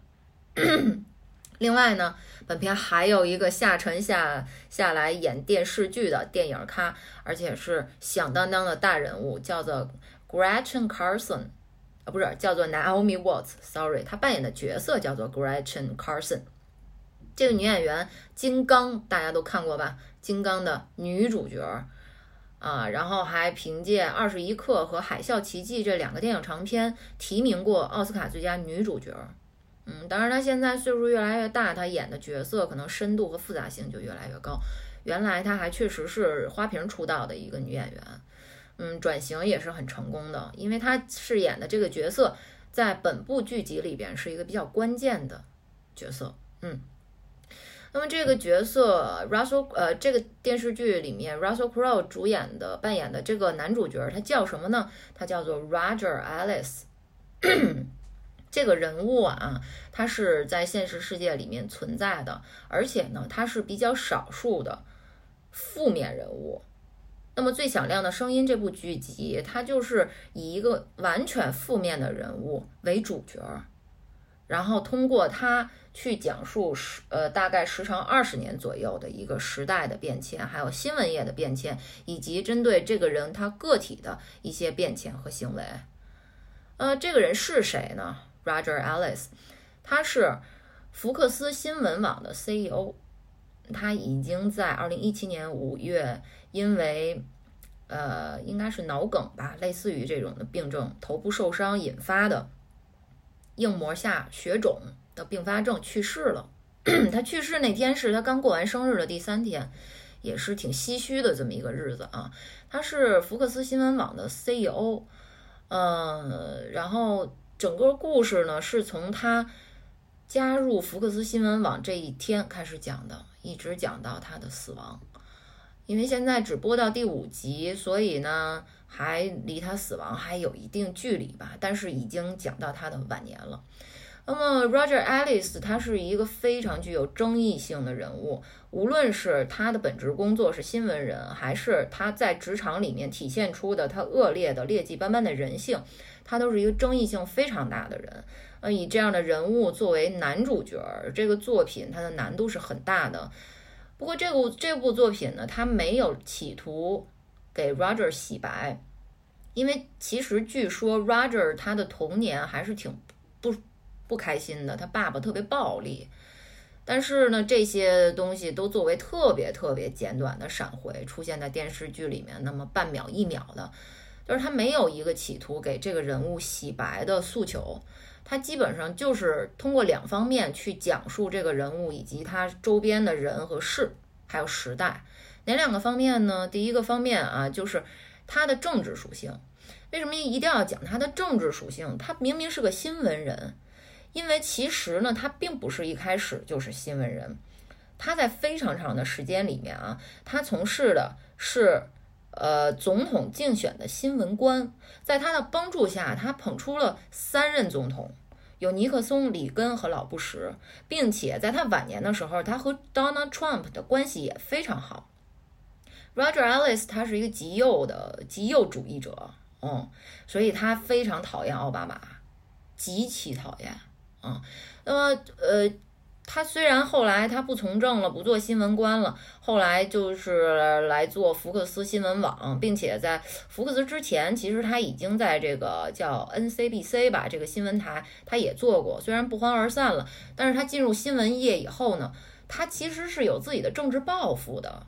另外呢，本片还有一个下沉下下来演电视剧的电影咖，而且是响当当的大人物，叫做 Gretchen Carson，啊，不是叫做 Naomi Watts，sorry，她扮演的角色叫做 Gretchen Carson。这个女演员《金刚》大家都看过吧？《金刚》的女主角啊，然后还凭借《二十一克》和《海啸奇迹》这两个电影长片提名过奥斯卡最佳女主角。嗯，当然她现在岁数越来越大，她演的角色可能深度和复杂性就越来越高。原来她还确实是花瓶出道的一个女演员，嗯，转型也是很成功的，因为她饰演的这个角色在本部剧集里边是一个比较关键的角色，嗯。那么这个角色 Russell 呃，这个电视剧里面 Russell Crowe 主演的扮演的这个男主角，他叫什么呢？他叫做 Roger Ellis。这个人物啊，他是在现实世界里面存在的，而且呢，他是比较少数的负面人物。那么《最响亮的声音》这部剧集，它就是以一个完全负面的人物为主角，然后通过他去讲述时呃大概时长二十年左右的一个时代的变迁，还有新闻业的变迁，以及针对这个人他个体的一些变迁和行为。呃，这个人是谁呢？Roger Ellis，他是福克斯新闻网的 CEO，他已经在二零一七年五月因为呃应该是脑梗吧，类似于这种的病症，头部受伤引发的硬膜下血肿的并发症去世了。他去世那天是他刚过完生日的第三天，也是挺唏嘘的这么一个日子啊。他是福克斯新闻网的 CEO，呃，然后整个故事呢是从他加入福克斯新闻网这一天开始讲的，一直讲到他的死亡。因为现在只播到第五集，所以呢还离他死亡还有一定距离吧，但是已经讲到他的晚年了。那么 Roger Ellis 他是一个非常具有争议性的人物，无论是他的本职工作是新闻人，还是他在职场里面体现出的他恶劣的劣迹斑斑的人性，他都是一个争议性非常大的人。呃，以这样的人物作为男主角，这个作品它的难度是很大的。不过这部这部作品呢，他没有企图给 Roger 洗白，因为其实据说 Roger 他的童年还是挺不不开心的，他爸爸特别暴力。但是呢，这些东西都作为特别特别简短的闪回出现在电视剧里面，那么半秒一秒的，就是他没有一个企图给这个人物洗白的诉求。他基本上就是通过两方面去讲述这个人物以及他周边的人和事，还有时代。哪两个方面呢？第一个方面啊，就是他的政治属性。为什么一定要讲他的政治属性？他明明是个新闻人，因为其实呢，他并不是一开始就是新闻人。他在非常长的时间里面啊，他从事的是。呃，总统竞选的新闻官，在他的帮助下，他捧出了三任总统，有尼克松、里根和老布什，并且在他晚年的时候，他和 Donald Trump 的关系也非常好。Roger Ellis 他是一个极右的极右主义者，嗯，所以他非常讨厌奥巴马，极其讨厌啊。那么，呃，他虽然后来他不从政了，不做新闻官了，后来就是来做福克斯新闻网，并且在福克斯之前，其实他已经在这个叫 NCBC 吧这个新闻台，他也做过，虽然不欢而散了，但是他进入新闻业以后呢，他其实是有自己的政治抱负的。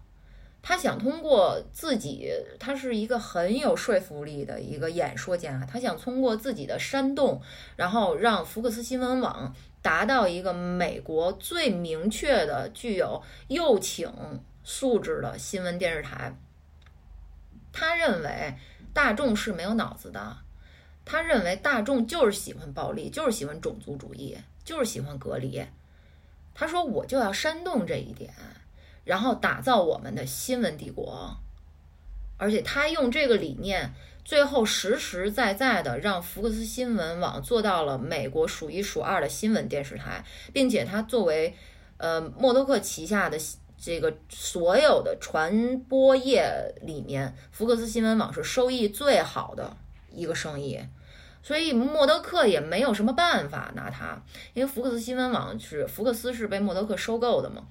他想通过自己，他是一个很有说服力的一个演说家。他想通过自己的煽动，然后让福克斯新闻网达到一个美国最明确的、具有右倾素质的新闻电视台。他认为大众是没有脑子的，他认为大众就是喜欢暴力，就是喜欢种族主义，就是喜欢隔离。他说：“我就要煽动这一点。”然后打造我们的新闻帝国，而且他用这个理念，最后实实在在的让福克斯新闻网做到了美国数一数二的新闻电视台，并且他作为呃默多克旗下的这个所有的传播业里面，福克斯新闻网是收益最好的一个生意，所以默多克也没有什么办法拿它，因为福克斯新闻网是福克斯是被默多克收购的嘛。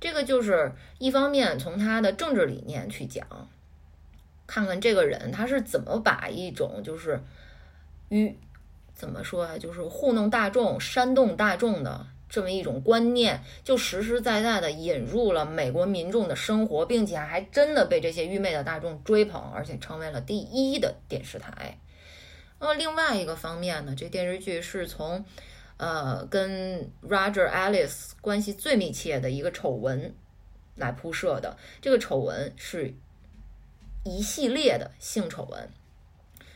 这个就是一方面从他的政治理念去讲，看看这个人他是怎么把一种就是与怎么说啊，就是糊弄大众、煽动大众的这么一种观念，就实实在在的引入了美国民众的生活，并且还真的被这些愚昧的大众追捧，而且成为了第一的电视台。那么另外一个方面呢，这电视剧是从。呃，跟 Roger Alice 关系最密切的一个丑闻来铺设的，这个丑闻是一系列的性丑闻。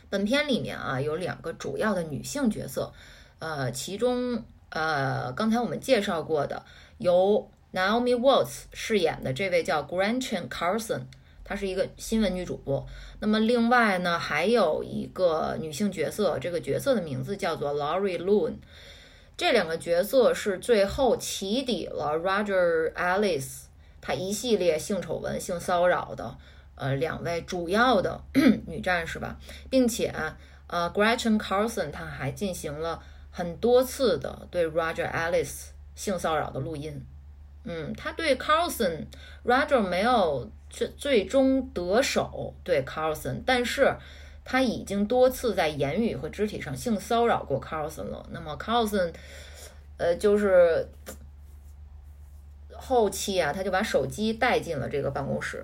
本片里面啊有两个主要的女性角色，呃，其中呃刚才我们介绍过的由 Naomi Watts 饰演的这位叫 Gretchen Carlson，她是一个新闻女主播。那么另外呢还有一个女性角色，这个角色的名字叫做 Laurie Loon。这两个角色是最后起底了 Roger Alice 他一系列性丑闻、性骚扰的呃两位主要的 女战士吧，并且呃 Gretchen Carlson 他还进行了很多次的对 Roger Alice 性骚扰的录音。嗯，他对 Carlson Roger 没有最最终得手对 Carlson，但是。他已经多次在言语和肢体上性骚扰过 Carlson 了。那么 Carlson，呃，就是后期啊，他就把手机带进了这个办公室，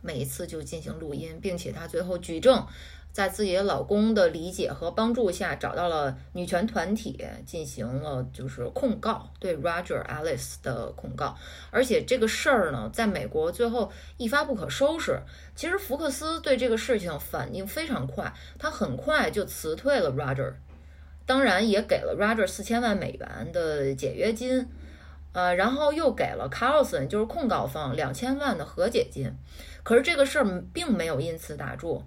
每一次就进行录音，并且他最后举证。在自己的老公的理解和帮助下，找到了女权团体，进行了就是控告，对 Roger Alice 的控告。而且这个事儿呢，在美国最后一发不可收拾。其实福克斯对这个事情反应非常快，他很快就辞退了 Roger，当然也给了 Roger 四千万美元的解约金，呃，然后又给了 Carlson 就是控告方两千万的和解金。可是这个事儿并没有因此打住。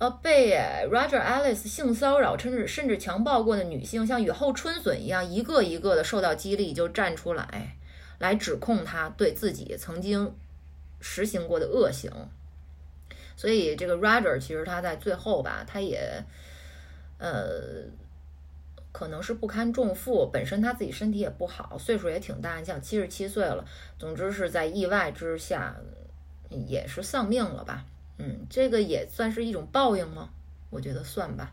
呃，被 Roger Alice 性骚扰甚至甚至强暴过的女性，像雨后春笋一样，一个一个的受到激励，就站出来，来指控他对自己曾经实行过的恶行。所以这个 Roger 其实他在最后吧，他也呃，可能是不堪重负，本身他自己身体也不好，岁数也挺大，像七十七岁了。总之是在意外之下，也是丧命了吧。嗯，这个也算是一种报应吗？我觉得算吧。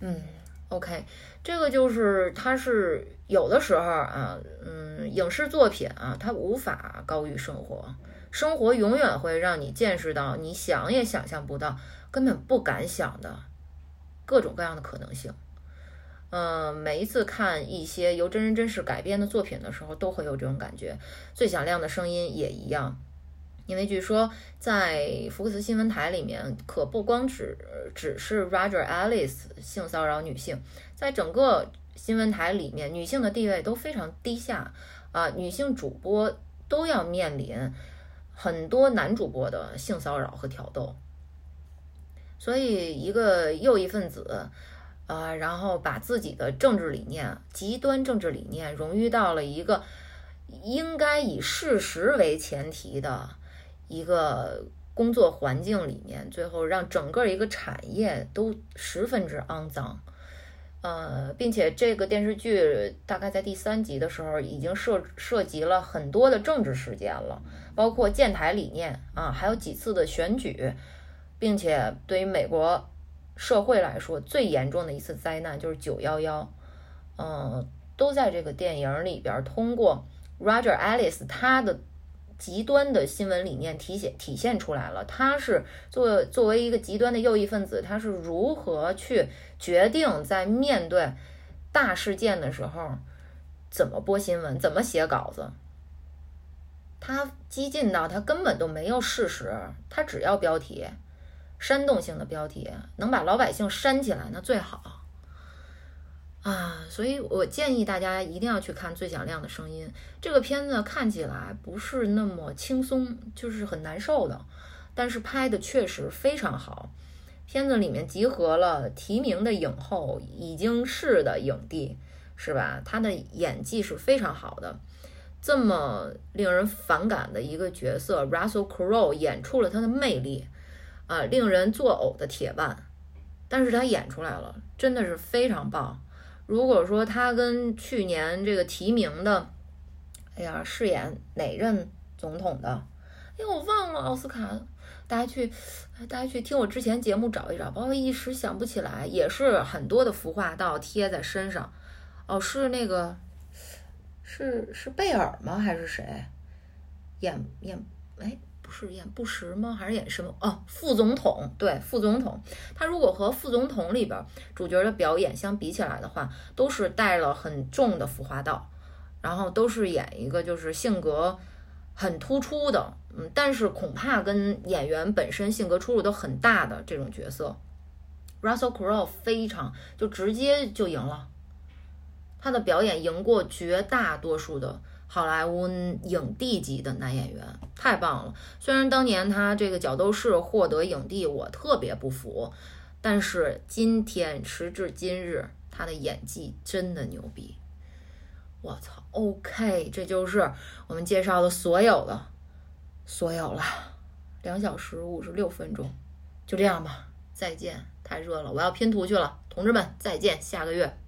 嗯，OK，这个就是它是有的时候啊，嗯，影视作品啊，它无法高于生活，生活永远会让你见识到你想也想象不到、根本不敢想的各种各样的可能性。嗯，每一次看一些由真人真事改编的作品的时候，都会有这种感觉。最响亮的声音也一样。因为据说，在福克斯新闻台里面，可不光只只是 Roger Alice 性骚扰女性，在整个新闻台里面，女性的地位都非常低下啊，女性主播都要面临很多男主播的性骚扰和挑逗。所以，一个右翼分子啊，然后把自己的政治理念、极端政治理念融入到了一个应该以事实为前提的。一个工作环境里面，最后让整个一个产业都十分之肮脏，呃，并且这个电视剧大概在第三集的时候已经涉涉及了很多的政治事件了，包括建台理念啊，还有几次的选举，并且对于美国社会来说最严重的一次灾难就是九幺幺，嗯，都在这个电影里边通过 Roger Ellis 他的。极端的新闻理念体现体现出来了，他是作作为一个极端的右翼分子，他是如何去决定在面对大事件的时候怎么播新闻，怎么写稿子？他激进到他根本都没有事实，他只要标题，煽动性的标题，能把老百姓煽起来那最好。啊，所以我建议大家一定要去看《最响亮的声音》这个片子，看起来不是那么轻松，就是很难受的，但是拍的确实非常好。片子里面集合了提名的影后，已经是的影帝，是吧？他的演技是非常好的。这么令人反感的一个角色，Russell Crowe 演出了他的魅力，啊，令人作呕的铁腕，但是他演出来了，真的是非常棒。如果说他跟去年这个提名的，哎呀，饰演哪任总统的？哎，我忘了奥斯卡，大家去，大家去听我之前节目找一找，包括一时想不起来，也是很多的服化道贴在身上。哦，是那个，是是贝尔吗？还是谁？演演，哎。是演布什吗？还是演什么？哦，副总统，对，副总统。他如果和副总统里边主角的表演相比起来的话，都是带了很重的浮化道，然后都是演一个就是性格很突出的，嗯，但是恐怕跟演员本身性格出入都很大的这种角色，Russell Crowe 非常就直接就赢了，他的表演赢过绝大多数的。好莱坞影帝级的男演员太棒了。虽然当年他这个角斗士获得影帝，我特别不服，但是今天时至今日，他的演技真的牛逼。我操，OK，这就是我们介绍的所有的所有了，两小时五十六分钟，就这样吧，再见。太热了，我要拼图去了，同志们再见，下个月。